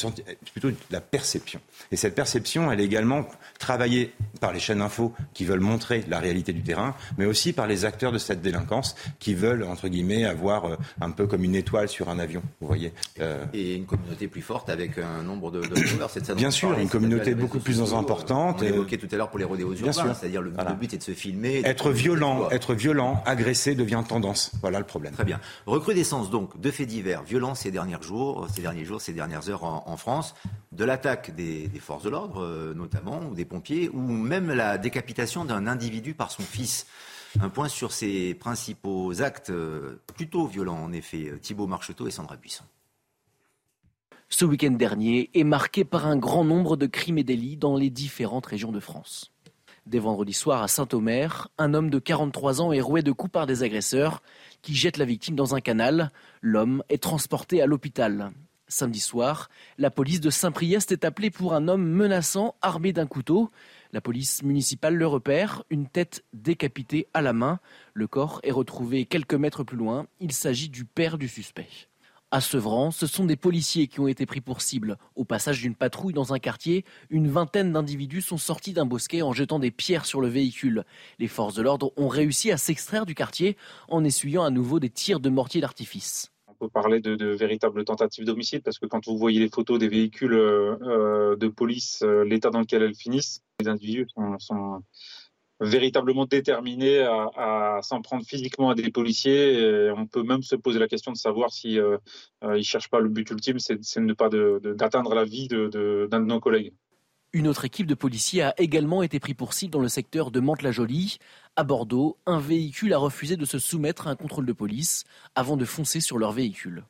plutôt la perception. Et cette perception, elle est également travaillée par les chaînes info qui veulent montrer la réalité du terrain, mais aussi par les acteurs de cette délinquance qui veulent, entre guillemets, avoir euh, un peu comme une étoile sur un avion. Vous voyez. Euh, et une communauté plus forte avec un nombre de, de Bien sûr, une communauté beaucoup plus importante. On évoquait tout à l'heure pour les rodéos urbains, c'est-à-dire le, but est de se filmer. Être violent, être violent, agressé devient tendance. Voilà le problème. Très bien. Recrudescence donc de faits divers, violence ces derniers jours, ces derniers jours, ces dernières heures en, France, de l'attaque des, des, forces de l'ordre euh, notamment, ou des pompiers, ou même la décapitation d'un individu par son fils. Un point sur ces principaux actes euh, plutôt violents, en effet, Thibault Marcheteau et Sandra Buisson. Ce week-end dernier est marqué par un grand nombre de crimes et délits dans les différentes régions de France. Dès vendredi soir à Saint-Omer, un homme de 43 ans est roué de coups par des agresseurs qui jettent la victime dans un canal. L'homme est transporté à l'hôpital. Samedi soir, la police de Saint-Priest est appelée pour un homme menaçant armé d'un couteau. La police municipale le repère, une tête décapitée à la main. Le corps est retrouvé quelques mètres plus loin. Il s'agit du père du suspect. À Sevran, ce sont des policiers qui ont été pris pour cible. Au passage d'une patrouille dans un quartier, une vingtaine d'individus sont sortis d'un bosquet en jetant des pierres sur le véhicule. Les forces de l'ordre ont réussi à s'extraire du quartier en essuyant à nouveau des tirs de mortier d'artifice peut parler de, véritables tentatives d'homicide parce que quand vous voyez les photos des véhicules euh, de police, euh, l'état dans lequel elles finissent, les individus sont, véritablement déterminés à, s'en prendre physiquement à des policiers. Et on peut même se poser la question de savoir si euh, euh, ils cherchent pas le but ultime, c'est ne pas d'atteindre la vie d'un de, de, de nos collègues. Une autre équipe de policiers a également été pris pour cible dans le secteur de Mantes-la-Jolie. À Bordeaux, un véhicule a refusé de se soumettre à un contrôle de police avant de foncer sur leur véhicule.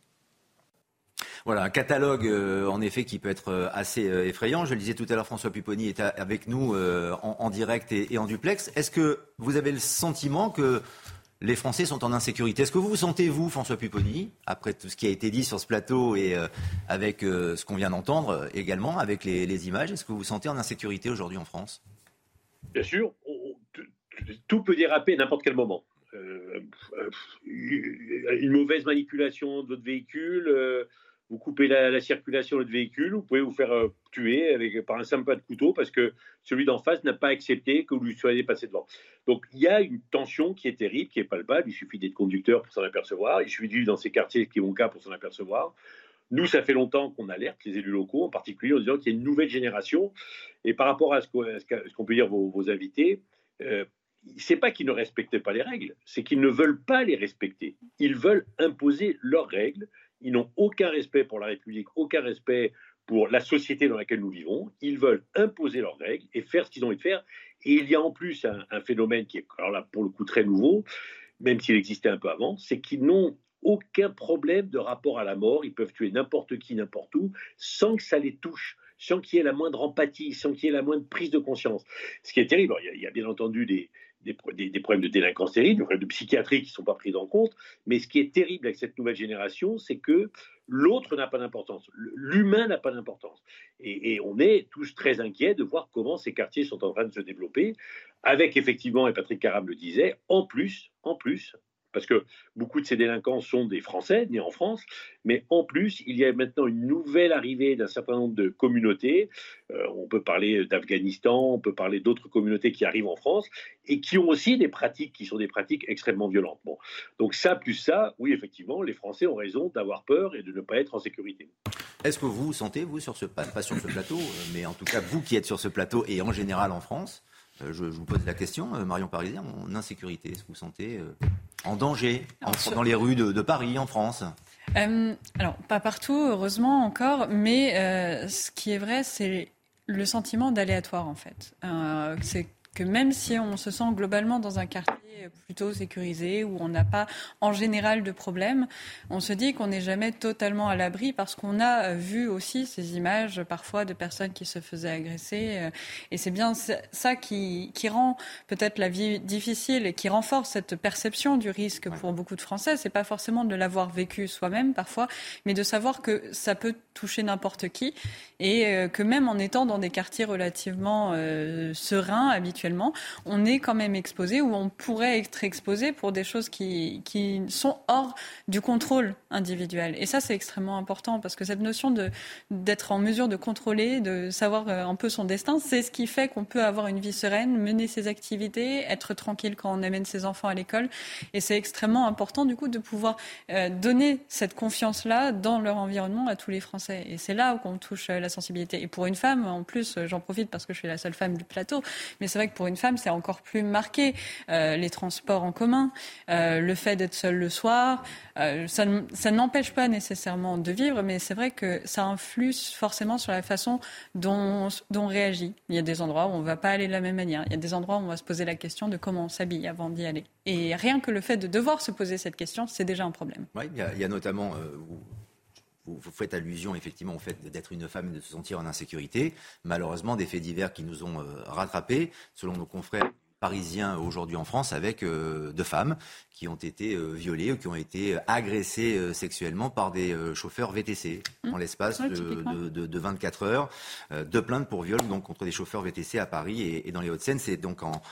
Voilà, un catalogue euh, en effet qui peut être euh, assez euh, effrayant. Je le disais tout à l'heure, François Pupponi est avec nous en, direct et, en duplex. Est-ce que vous avez le sentiment que les Français sont en insécurité? Est-ce que vous vous sentez, vous, François Pupponi, après tout ce qui a été dit sur ce plateau et avec ce qu'on vient d'entendre également, avec les, images, est-ce que vous vous sentez en insécurité aujourd'hui en France? Bien sûr, tout peut déraper à n'importe quel moment. Une mauvaise manipulation de votre véhicule, vous coupez la, la, circulation de votre véhicule, vous pouvez vous faire euh, tuer avec, par un simple pas de couteau parce que celui d'en face n'a pas accepté que vous lui soyez passé devant. Donc il y a une tension qui est terrible, qui est palpable. Il suffit d'être conducteur pour s'en apercevoir. Il suffit de dans ces quartiers qui vont cas pour s'en apercevoir. Nous, ça fait longtemps qu'on alerte les élus locaux, en particulier en disant qu'il y a une nouvelle génération. Et par rapport à ce qu'on qu peut dire vos, vos invités, euh, c'est pas qu'ils ne respectaient pas les règles, c'est qu'ils ne veulent pas les respecter. Ils veulent imposer leurs règles. Ils n'ont aucun respect pour la République, aucun respect pour la société dans laquelle nous vivons. Ils veulent imposer leurs règles et faire ce qu'ils ont envie de faire. Et il y a en plus un, phénomène qui est, alors là, pour le coup, très nouveau, même s'il existait un peu avant, c'est qu'ils n'ont aucun problème de rapport à la mort. Ils peuvent tuer n'importe qui, n'importe où, sans que ça les touche, sans qu'il y ait la moindre empathie, sans qu'il y ait la moindre prise de conscience. Ce qui est terrible, il y a bien entendu des, des, problèmes de délinquance terribles, des problèmes de psychiatrie qui ne sont pas pris en compte. Mais ce qui est terrible avec cette nouvelle génération, c'est que l'autre n'a pas d'importance, l'humain n'a pas d'importance. Et, et, on est tous très inquiets de voir comment ces quartiers sont en train de se développer, avec effectivement, et Patrick Carab le disait, en plus, en plus, parce que beaucoup de ces délinquants sont des Français, nés en France, mais en plus, il y a maintenant une nouvelle arrivée d'un certain nombre de communautés. Euh, on peut parler d'Afghanistan, on peut parler d'autres communautés qui arrivent en France et qui ont aussi des pratiques qui sont des pratiques extrêmement violentes. Bon. Donc ça, plus ça, oui, effectivement, les Français ont raison d'avoir peur et de ne pas être en sécurité. Est-ce que vous sentez, vous, sur ce, pas, sur ce plateau, euh, mais en tout cas, vous qui êtes sur ce plateau et en général en France, je, je, vous pose la question, euh, Marion Parisien, en insécurité, est-ce que vous sentez euh, en danger en, dans les rues de, de Paris, en France? Euh, alors, pas partout, heureusement encore, mais euh, ce qui est vrai, c'est le sentiment d'aléatoire, en fait. Euh, c'est que même si on se sent globalement dans un quartier plutôt sécurisé, où on n'a pas en général de problème, on se dit qu'on n'est jamais totalement à l'abri parce qu'on a vu aussi ces images parfois de personnes qui se faisaient agresser. Et c'est bien ça qui, qui rend peut-être la vie difficile et qui renforce cette perception du risque pour beaucoup de Français. C'est pas forcément de l'avoir vécu soi-même parfois, mais de savoir que ça peut toucher n'importe qui et que même en étant dans des quartiers relativement euh, sereins on est quand même exposé ou on pourrait être exposé pour des choses qui, sont hors du contrôle individuel. Et ça, c'est extrêmement important parce que cette notion d'être en mesure de contrôler, de savoir un peu son destin, c'est ce qui fait qu'on peut avoir une vie sereine, mener ses activités, être tranquille quand on amène ses enfants à l'école. Et c'est extrêmement important, du coup, de pouvoir euh, donner cette confiance-là dans leur environnement à tous les Français. Et c'est là où on touche la sensibilité. Et pour une femme, en plus, j'en profite parce que je suis la seule femme du plateau, mais c'est vrai que pour une femme, c'est encore plus marqué. Euh, les transports en commun, euh, le fait d'être seule le soir, euh, ça, n'empêche pas nécessairement de vivre, mais c'est vrai que ça influe forcément sur la façon dont, on réagit. Il y a des endroits où on ne va pas aller de la même manière. Il y a des endroits où on va se poser la question de comment on s'habille avant d'y aller. Et rien que le fait de devoir se poser cette question, c'est déjà un problème. Oui, il y a, notamment... vous, vous, faites allusion effectivement au fait d'être une femme et de se sentir en insécurité. Malheureusement, des faits divers qui nous ont euh, rattrapés, selon nos confrères parisiens aujourd'hui en France avec euh, deux femmes qui ont été euh, violées ou qui ont été agressées euh, sexuellement par des chauffeurs VTC mmh. en l'espace de, de, de, de, 24 heures. Deux plaintes pour viol donc contre des chauffeurs VTC à Paris et, et dans les Hauts-de-Seine. C'est donc en,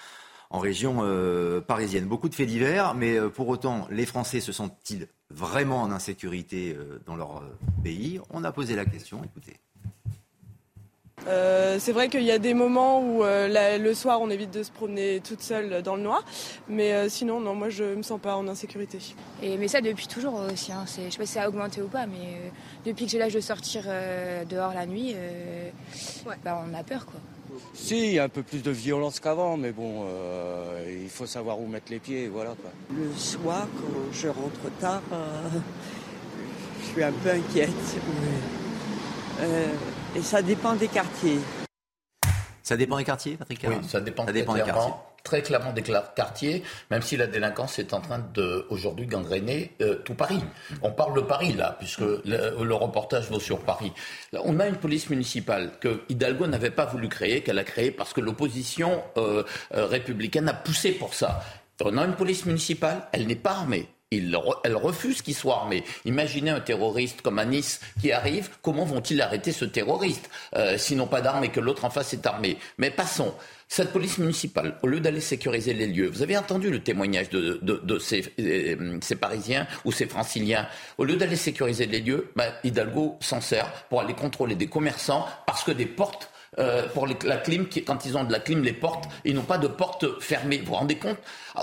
en région euh, parisienne. Beaucoup de faits divers, mais euh, pour autant, les Français se sentent-ils vraiment en insécurité euh, dans leur pays? On a posé la question, écoutez. Euh, c'est vrai qu'il y a des moments où euh, le soir on évite de se promener toute seule dans le noir, mais euh, sinon non, moi je me sens pas en insécurité. Et mais ça depuis toujours aussi. Hein. Je sais pas si ça a augmenté ou pas, mais depuis que j'ai l'âge de sortir dehors la nuit, bah, on a peur quoi. Si, il y a un peu plus de violence qu'avant, mais bon, il faut savoir où mettre les pieds, voilà quoi. Le soir, quand je rentre tard, je suis un peu inquiète. Et ça dépend des quartiers. Ça dépend des quartiers, Patrick Oui, ça dépend, ça dépend des quartiers. Très clairement des quartiers, même si la délinquance est en train de aujourd'hui gangréner euh, tout Paris. On parle de Paris là, puisque le, reportage vaut sur Paris. on a une police municipale que Hidalgo n'avait pas voulu créer, qu'elle a créée parce que l'opposition euh, euh, républicaine a poussé pour ça. On a une police municipale, elle n'est pas armée elle refuse qu'il soit armé. Imaginez un terroriste comme à Nice qui arrive, comment vont-ils arrêter ce terroriste euh, s'ils n'ont pas d'armes et que l'autre en face est armé Mais passons. Cette police municipale, au lieu d'aller sécuriser les lieux, vous avez entendu le témoignage de, euh, ces, Parisiens ou ces Franciliens, au lieu d'aller sécuriser les lieux, ben, Hidalgo s'en sert pour aller contrôler des commerçants parce que des portes euh, pour la clim, quand ils ont de la clim, les portes, ils n'ont pas de porte fermée. Vous vous rendez compte?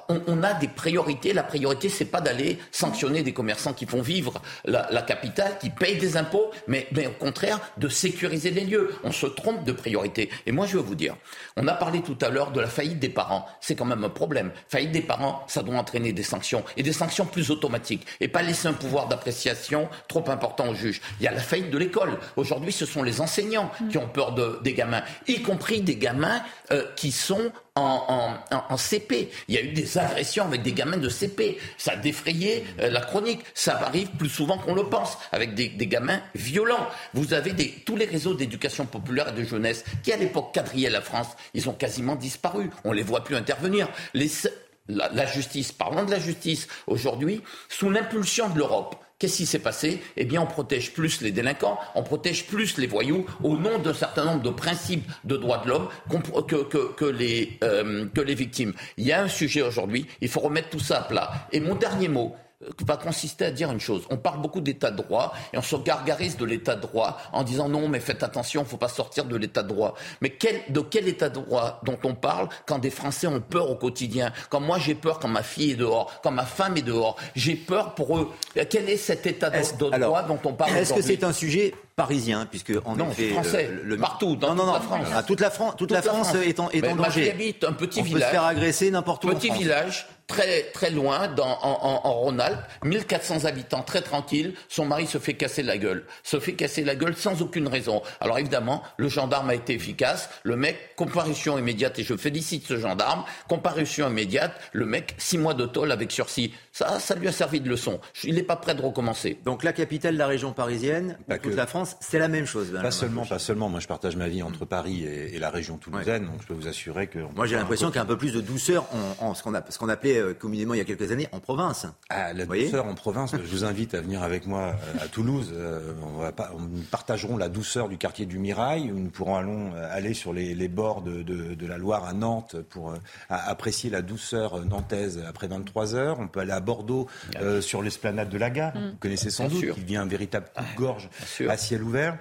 On, a des priorités. La priorité, c'est pas d'aller sanctionner des commerçants qui font vivre la, capitale, qui payent des impôts, mais, au contraire de sécuriser les lieux. On se trompe de priorité. Et moi, je veux vous dire, on a parlé tout à l'heure de la faillite des parents. C'est quand même un problème. Faillite des parents, ça doit entraîner des sanctions et des sanctions plus automatiques et pas laisser un pouvoir d'appréciation trop important au juge. Il y a la faillite de l'école. Aujourd'hui, ce sont les enseignants qui ont peur de, des gamins, y compris des gamins euh, qui sont en, CP. Il y a eu des agressions avec des gamins de CP. Ça a défrayé euh, la chronique. Ça arrive plus souvent qu'on le pense, avec des, gamins violents. Vous avez des, tous les réseaux d'éducation populaire et de jeunesse qui, à l'époque, quadrillaient la France. Ils ont quasiment disparu. On les voit plus intervenir. la justice, parlons de la justice, aujourd'hui, sous l'impulsion de l'Europe, Qu'est-ce qui s'est passé? Eh bien, on protège plus les délinquants, on protège plus les voyous au nom d'un certain nombre de principes de droits de l'homme que, euh, que les victimes. Il y a un sujet aujourd'hui, il faut remettre tout ça à plat. Et mon dernier mot, va consister à dire une chose. On parle beaucoup d'état de droit et on se gargarise de l'état de droit en disant non, mais faites attention, il ne faut pas sortir de l'état de droit. Mais quel, de quel état de droit dont on parle quand des Français ont peur au quotidien? Quand moi j'ai peur quand ma fille est dehors, quand ma femme est dehors, j'ai peur pour eux. Quel est cet état de, droit dont on parle Est-ce que c'est un sujet parisien, puisque en non, effet, français, le, partout, dans toute la France. Ah, toute la, France, toute, la France, est en, est en danger. Habite un petit on village. Peut se faire agresser n'importe où. Petit village très très loin, dans, en, en, Rhône-Alpes, 1400 habitants, très tranquille. Son mari se fait casser la gueule, se fait casser la gueule sans aucune raison. Alors évidemment, le gendarme a été efficace. Le mec, comparution immédiate, et je félicite ce gendarme, comparution immédiate. Le mec, six mois de tôle avec sursis. Ça, ça lui a servi de leçon. Il n'est pas prêt de recommencer. Donc la capitale de la région parisienne, pas toute la France, c'est la même chose. Pas seulement, pas seulement. Moi, je partage ma vie entre Paris et, la région toulousaine, donc je peux vous assurer que. Moi, j'ai l'impression qu'il y a un peu plus de douceur en, ce qu'on qu'on appelait euh, communément il y a quelques années en province. Ah, la douceur en province, je vous invite à venir avec moi euh, à Toulouse. Euh, on va pas, nous partagerons la douceur du quartier du Mirail. Nous pourrons allons aller sur les, bords de, de, la Loire à Nantes pour apprécier la douceur nantaise après 23 heures. On peut aller à Bordeaux sur l'esplanade de la gare. Mm. Vous connaissez sans doute, qui devient un véritable coup de gorge à ciel ouvert.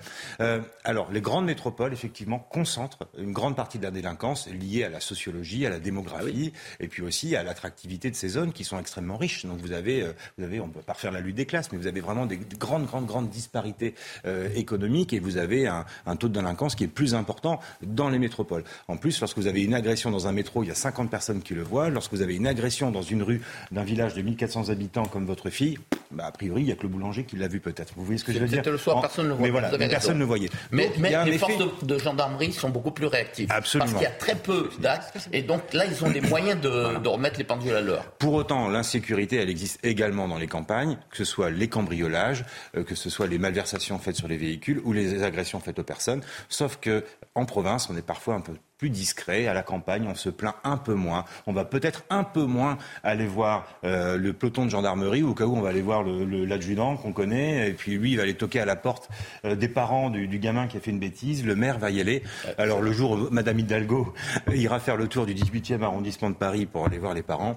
alors, les grandes métropoles, effectivement, concentrent une grande partie de la délinquance liée à la sociologie, à la démographie, et puis aussi à l'attractivité de ces zones qui sont extrêmement riches. Donc vous avez, euh, vous avez on ne peut pas refaire la lutte des classes, mais vous avez vraiment des grandes, grandes, grandes disparités euh, économiques et vous avez un, taux de délinquance qui est plus important dans les métropoles. En plus, lorsque vous avez une agression dans un métro, il y a 50 personnes qui le voient. Lorsque vous avez une agression dans une rue d'un village de 1400 habitants comme votre fille, bah, a priori, il n'y a que le boulanger qui l'a vu peut-être. Vous voyez ce que je veux dire le soir, personne ne le voit. Mais voilà, personne ne voyait. Mais, les forces de, gendarmerie sont beaucoup plus réactives. Absolument. Parce qu'il y a très peu d'actes et donc là, ils ont les moyens de, de remettre les pendules Pour autant, l'insécurité, elle existe également dans les campagnes, que ce soit les cambriolages, euh, que ce soit les malversations faites sur les véhicules ou les agressions faites aux personnes. Sauf que en province, on est parfois un peu plus discret. À la campagne, on se plaint un peu moins. On va peut-être un peu moins aller voir euh, le peloton de gendarmerie, au cas où on va aller voir l'adjudant le, qu'on connaît, et puis lui, il va aller toquer à la porte euh, des parents du, du, gamin qui a fait une bêtise. Le maire va y aller. Alors le jour où Madame Hidalgo ira faire le tour du 18e arrondissement de Paris pour aller voir les parents,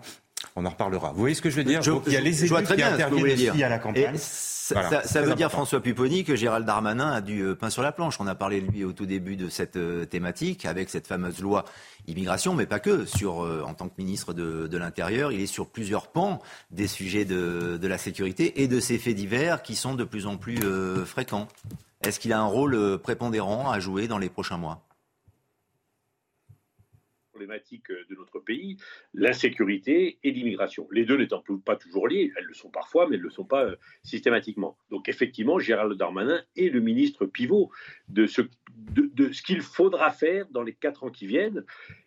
on en reparlera. Vous voyez ce que je veux dire Je- Il y a les vois élus très qui bien interviennent dire. à la campagne. Et ça, Voilà, ça- c'est ça très veut dire. François Pupponi, que Gérald Darmanin a du euh, pain sur la planche. On a parlé de lui au tout début de cette euh, thématique, avec cette fameuse loi immigration, mais pas que. Sur, euh, en tant que ministre de, de l'Intérieur, il est sur plusieurs pans des sujets de, de la sécurité et de ces faits divers qui sont de plus en plus euh, fréquents. Est-ce qu'il a un rôle prépondérant à jouer dans les prochains mois? Problématique de notre pays, l'insécurité et l'immigration. Les deux n'étant pas toujours liées, elles le sont parfois, mais elles ne le sont pas euh, systématiquement. Donc effectivement, Gérald Darmanin est le ministre pivot de ce, qu'il faudra faire dans les quatre ans qui viennent.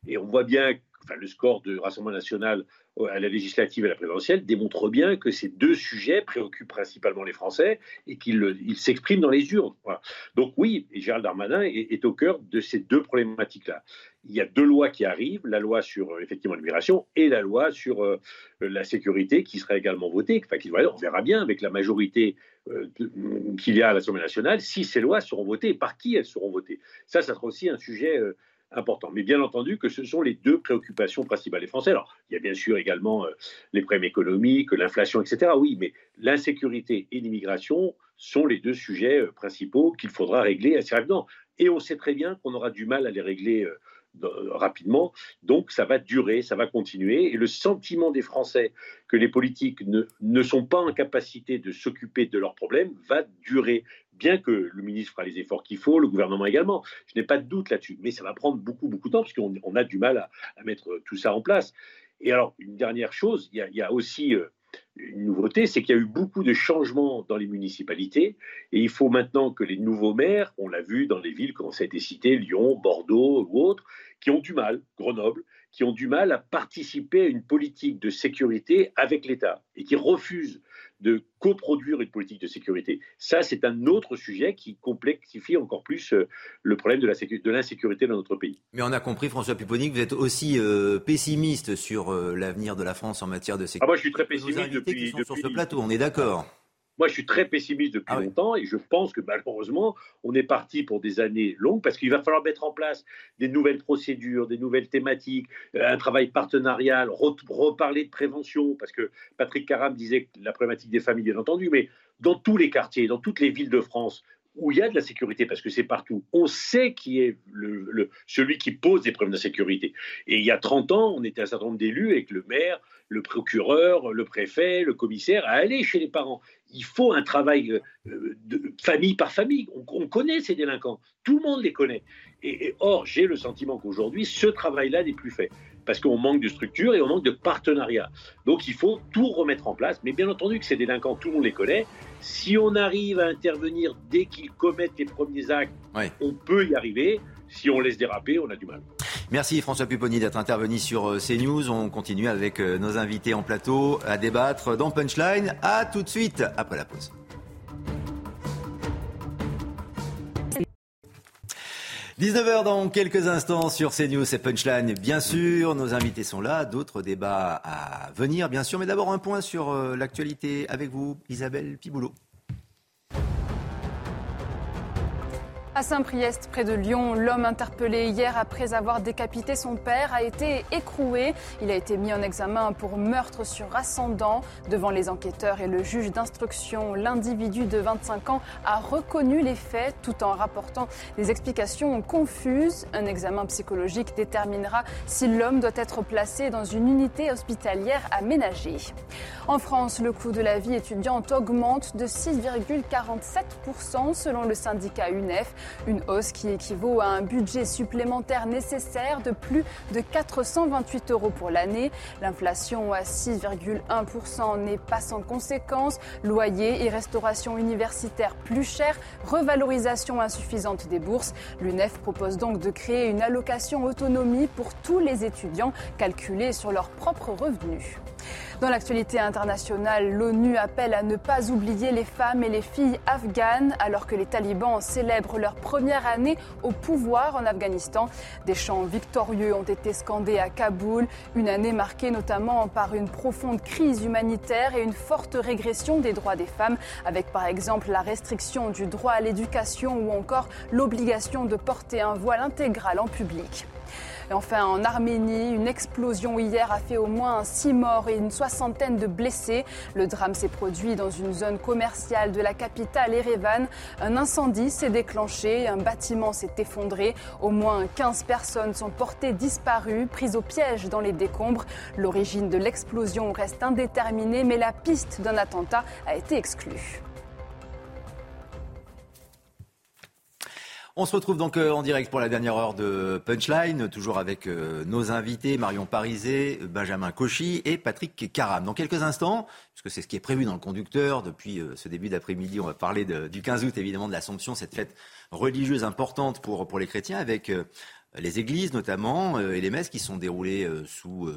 Et on voit bien, enfin, le score de Rassemblement national euh, à la législative et à la présidentielle démontre bien que ces deux sujets préoccupent principalement les Français et qu'ils ils s'expriment dans les urnes. Donc oui, Gérald Darmanin est, est au cœur de ces deux problématiques-là. Il y a deux lois qui arrivent, la loi sur euh, effectivement l'immigration et la loi sur euh, la sécurité qui sera également votée. Enfin, on verra bien avec la majorité euh, qu'il y a à l'Assemblée nationale si ces lois seront votées et par qui elles seront votées. Ça, ça sera aussi un sujet euh, important. Mais bien entendu que ce sont les deux préoccupations principales des Français. Alors, il y a bien sûr également euh, les problèmes économiques, l'inflation, etc. Oui, mais l'insécurité et l'immigration sont les deux sujets euh, principaux qu'il faudra régler assez rapidement. Et on sait très bien qu'on aura du mal à les régler euh, rapidement. Donc, ça va durer, ça va continuer. Et le sentiment des Français que les politiques ne, ne sont pas en capacité de s'occuper de leurs problèmes va durer. Bien que le ministre fera les efforts qu'il faut, le gouvernement également. Je n'ai pas de doute là-dessus. Mais ça va prendre beaucoup, beaucoup de temps, parce qu'on on a du mal à, mettre tout ça en place. Et alors, une dernière chose, il y a, il y a aussi euh, une nouveauté, c'est qu'il y a eu beaucoup de changements dans les municipalités. Et il faut maintenant que les nouveaux maires, on l'a vu dans les villes, comme ça a été cité, Lyon, Bordeaux ou autres, qui ont du mal, Grenoble, qui ont du mal à participer à une politique de sécurité avec l'État et qui refusent de coproduire une politique de sécurité. Ça, c'est un autre sujet qui complexifie encore plus euh, le problème de l'insécurité dans notre pays. Mais on a compris, François Pupponi, que vous êtes aussi euh, pessimiste sur euh, l'avenir de la France en matière de sécurité. Ah, moi, je suis très pessimiste depuis, sur ce plateau, on est d'accord. Moi, je suis très pessimiste depuis longtemps et je pense que malheureusement, on est parti pour des années longues parce qu'il va falloir mettre en place des nouvelles procédures, des nouvelles thématiques, euh, un travail partenarial, re- reparler de prévention parce que Patrick Caram disait que la problématique des familles, bien entendu, mais dans tous les quartiers, dans toutes les villes de France, où il y a de la sécurité, parce que c'est partout, on sait qui est celui qui pose des problèmes d'insécurité. Et il y a 30 ans, on était un certain nombre d'élus avec le maire, le procureur, le préfet, le commissaire, à aller chez les parents. Il faut un travail euh, de famille par famille. On, on connaît ces délinquants, tout le monde les connaît. Et or, j'ai le sentiment qu'aujourd'hui, ce travail-là n'est plus fait. Parce qu'on manque de structure et on manque de partenariat. Donc il faut tout remettre en place. Mais bien entendu que ces délinquants, tout le monde les connaît. Si on arrive à intervenir dès qu'ils commettent les premiers actes, on peut y arriver. Si on laisse déraper, on a du mal. Merci François Pupponi d'être intervenu sur euh, CNews. On continue avec euh, nos invités en plateau à débattre dans Punchline. À tout de suite après la pause. 19h dans quelques instants sur CNews, c'est Punchline, bien sûr. Nos invités sont là, d'autres débats à venir, bien sûr. Mais d'abord un point sur euh, l'actualité avec vous, Isabelle Piboulot. À Saint-Priest, près de Lyon, l'homme interpellé hier après avoir décapité son père a été écroué. Il a été mis en examen pour meurtre sur ascendant. Devant les enquêteurs et le juge d'instruction, l'individu de 25 ans a reconnu les faits tout en rapportant des explications confuses. Un examen psychologique déterminera si l'homme doit être placé dans une unité hospitalière aménagée. En France, le coût de la vie étudiante augmente de 6,47% selon le syndicat UNEF. Une hausse qui équivaut à un budget supplémentaire nécessaire de plus de 428 euros pour l'année. L'inflation à 6,1% n'est pas sans conséquence. Loyer et restauration universitaire plus cher, revalorisation insuffisante des bourses. L'UNEF propose donc de créer une allocation autonomie pour tous les étudiants calculée sur leurs propres revenus. Dans l'actualité internationale, l'ONU appelle à ne pas oublier les femmes et les filles afghanes alors que les talibans célèbrent leur première année au pouvoir en Afghanistan. Des chants victorieux ont été scandés à Kaboul, une année marquée notamment par une profonde crise humanitaire et une forte régression des droits des femmes, avec par exemple la restriction du droit à l'éducation ou encore l'obligation de porter un voile intégral en public. Enfin, en Arménie, une explosion hier a fait au moins 6 morts et une soixantaine de blessés. Le drame s'est produit dans une zone commerciale de la capitale Erevan. Un incendie s'est déclenché, un bâtiment s'est effondré. Au moins 15 personnes sont portées disparues, prises au piège dans les décombres. L'origine de l'explosion reste indéterminée, mais la piste d'un attentat a été exclue. On se retrouve donc euh, en direct pour la dernière heure de Punchline, toujours avec euh, nos invités Marion Parizet, Benjamin Cauchy et Patrick Caram. Dans quelques instants, puisque c'est ce qui est prévu dans le conducteur, depuis euh, ce début d'après-midi, on va parler du 15 août évidemment de l'Assomption, cette fête religieuse importante pour, pour les chrétiens, avec les églises notamment et les messes qui sont déroulées sous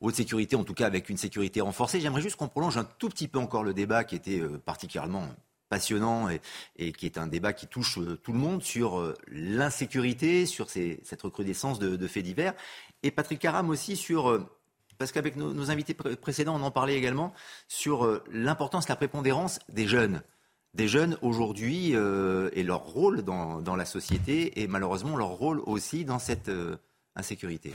haute sécurité, en tout cas avec une sécurité renforcée. J'aimerais juste qu'on prolonge un tout petit peu encore le débat qui était particulièrement passionnant et, qui est un débat qui touche euh, tout le monde sur euh, l'insécurité, sur cette recrudescence de, faits divers. Et Patrick Caram aussi sur, euh, parce qu'avec nos, invités précédents, on en parlait également, sur l'importance, la prépondérance des jeunes. Des jeunes aujourd'hui et leur rôle dans, la société et malheureusement leur rôle aussi dans cette insécurité.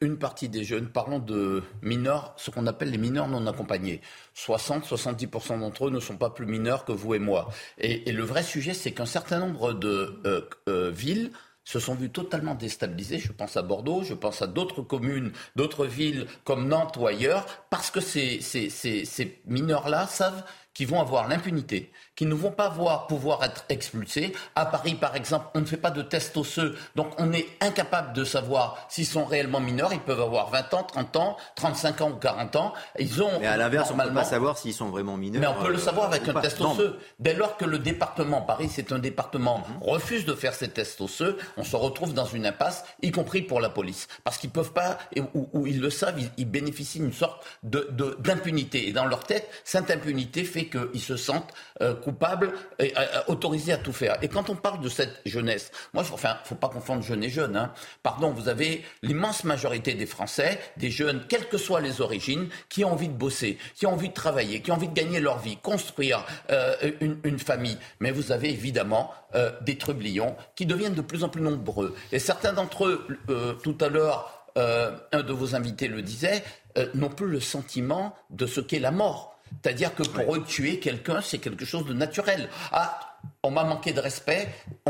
Une partie des jeunes, parlons de mineurs, ce qu'on appelle les mineurs non accompagnés. 60-70% d'entre eux ne sont pas plus mineurs que vous et moi. Et, le vrai sujet, c'est qu'un certain nombre de euh, euh, villes se sont vues totalement déstabilisées. Je pense à Bordeaux, je pense à d'autres communes, d'autres villes comme Nantes ou ailleurs, parce que ces, ces mineurs-là savent qu'ils vont avoir l'impunité, qui ne vont pas voir pouvoir être expulsés. À Paris, par exemple, on ne fait pas de test osseux, donc on est incapable de savoir s'ils sont réellement mineurs. Ils peuvent avoir 20 ans, 30 ans, 35 ans ou 40 ans. Ils ont. Mais à l'inverse, on ne peut pas savoir s'ils sont vraiment mineurs. Mais on peut le savoir avec un test osseux. Dès lors que le département, Paris, c'est un département, mhm. refuse de faire ces tests osseux, on se retrouve dans une impasse, y compris pour la police, parce qu'ils peuvent pas, ou, ils le savent, ils, bénéficient d'une sorte d'impunité. et dans leur tête, cette impunité fait qu'ils se sentent euh, coupables et euh, euh, autorisés à tout faire. Et quand on parle de cette jeunesse, moi, enfin, faut pas confondre jeune et jeune. Hein. Pardon, vous avez l'immense majorité des Français, des jeunes, quelles que soient les origines, qui ont envie de bosser, qui ont envie de travailler, qui ont envie de gagner leur vie, construire une, famille. Mais vous avez évidemment des trublions qui deviennent de plus en plus nombreux. Et certains d'entre eux, tout à l'heure, un de vos invités le disait, n'ont plus le sentiment de ce qu'est la mort. C'est-à-dire que pour eux, tuer quelqu'un, c'est quelque chose de naturel. Ah, on m'a manqué de respect,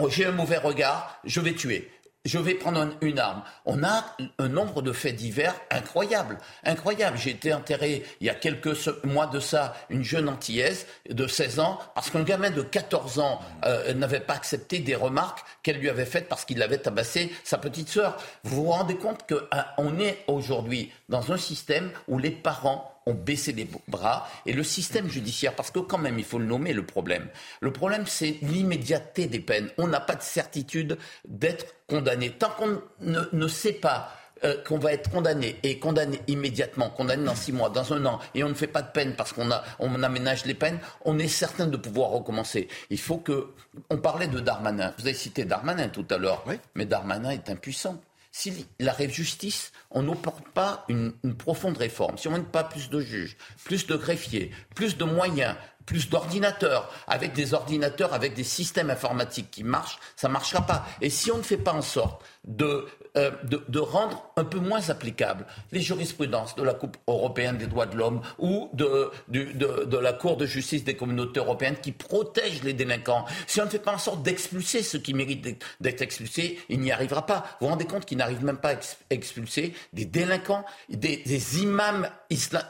j'ai un mauvais regard, je vais tuer je vais prendre une arme. On a un nombre de faits divers incroyables. Incroyable. J'ai été enterré il y a quelques mois de ça, une jeune antillaise de 16 ans, parce qu'un gamin de 14 ans euh, n'avait pas accepté des remarques qu'elle lui avait faites parce qu'il avait tabassé sa petite sœur. Vous vous rendez compte qu'on est aujourd'hui dans un système où les parents ont baissé les bras et le système judiciaire, parce que quand même il faut le nommer le problème. Le problème c'est l'immédiateté des peines. On n'a pas de certitude d'être condamné. Tant qu'on ne, sait pas euh, qu'on va être condamné et condamné immédiatement, condamné dans six mois, dans un an, et on ne fait pas de peine parce qu'on on aménage les peines, on est certain de pouvoir recommencer. Il faut que. On parlait de Darmanin. Vous avez cité Darmanin tout à l'heure, mais Darmanin est impuissant si la justice, on n'opporte pas une, profonde réforme, si on n'a pas plus de juges, plus de greffiers, plus de moyens, plus d'ordinateurs, avec des ordinateurs, avec des systèmes informatiques qui marchent, ça ne marchera pas. Et si on ne fait pas en sorte de euh, de, rendre un peu moins applicable les jurisprudences de la Coupe européenne des droits de l'homme ou de, de, la Cour de justice des communautés européennes qui protègent les délinquants. Si on ne fait pas en sorte d'expulser ceux qui méritent d'être expulsés, il n'y arrivera pas. Vous vous rendez compte qu'ils n'arrivent même pas à expulser des délinquants, des, imams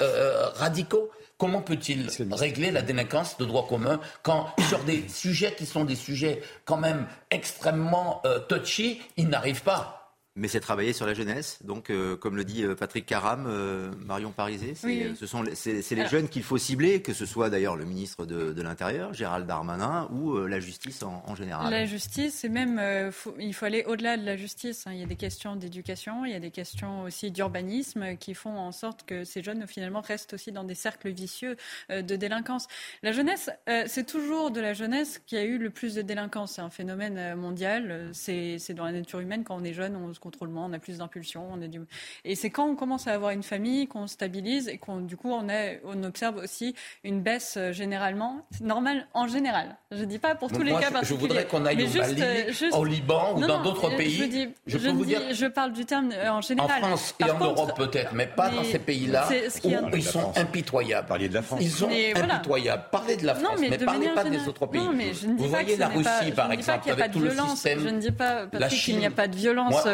euh, radicaux Comment peut-il régler la délinquance de droit commun quand sur des sujets qui sont des sujets quand même extrêmement euh, touchy, il n'arrive pas mais c'est travailler sur la jeunesse. Donc, euh, comme le dit euh, Patrick Caram, euh, Marion Parisé, ce sont c'est les jeunes qu'il faut cibler, que ce soit d'ailleurs le ministre de, l'Intérieur, Gérald Darmanin, ou la justice en, général. La justice, et même, il faut aller au-delà de la justice. Hein. Il y a des questions d'éducation, il y a des questions aussi d'urbanisme qui font en sorte que ces jeunes, finalement, restent aussi dans des cercles vicieux de délinquance. La jeunesse, c'est toujours de la jeunesse qui a eu le plus de délinquance. C'est un phénomène mondial. C'est dans la nature humaine, quand on est jeune, on se contrôle moins, on a plus d'impulsion, on est du... Et c'est quand on commence à avoir une famille qu'on stabilise et qu'on du coup on, a, on observe aussi une baisse euh, généralement normale en général. Je dis pas pour tous les cas particuliers. Je voudrais qu'on aille au Mali, au Liban ou dans d'autres pays. Je, dis, je, peux vous dire... je parle du terme en général. En France et en Europe peut-être, mais pas dans ces pays-là où ils sont impitoyables. Parliez de la France. Ils sont impitoyables. Parlez de la France, mais, parlez pas des autres pays. Vous voyez la Russie, par exemple, avec tout le système. Je ne dis pas, qu'il n'y a pas de violence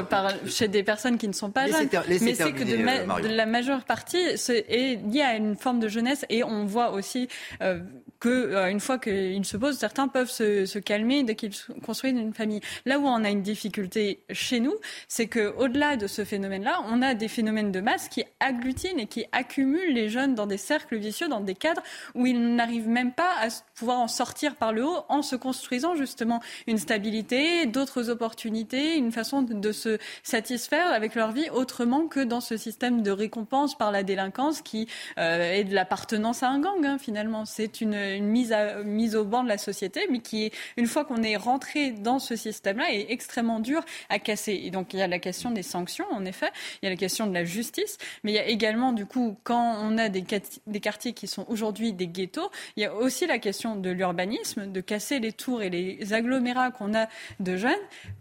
chez des personnes qui ne sont pas jeunes, mais c'est que de la majeure partie est liée à une forme de jeunesse et on voit aussi euh, que euh, une fois qu'ils se posent, certains peuvent se, calmer dès qu'ils construisent une famille. Là où on a une difficulté chez nous, c'est que au-delà de ce phénomène-là, on a des phénomènes de masse qui agglutinent et qui accumulent les jeunes dans des cercles vicieux, dans des cadres où ils n'arrivent même pas à pouvoir en sortir par le haut en se construisant justement une stabilité, d'autres opportunités, une façon de, de se satisfaire avec leur vie autrement que dans ce système de récompense par la délinquance qui euh, est de l'appartenance à un gang hein, finalement. C'est une une mise, à, mise au banc de la société, mais qui est, une fois qu'on est rentré dans ce système-là, est extrêmement dur à casser. Et donc il y a la question des sanctions, en effet, il y a la question de la justice, mais il y a également, du coup, quand on a des, des quartiers qui sont aujourd'hui des ghettos, il y a aussi la question de l'urbanisme, de casser les tours et les agglomérats qu'on a de jeunes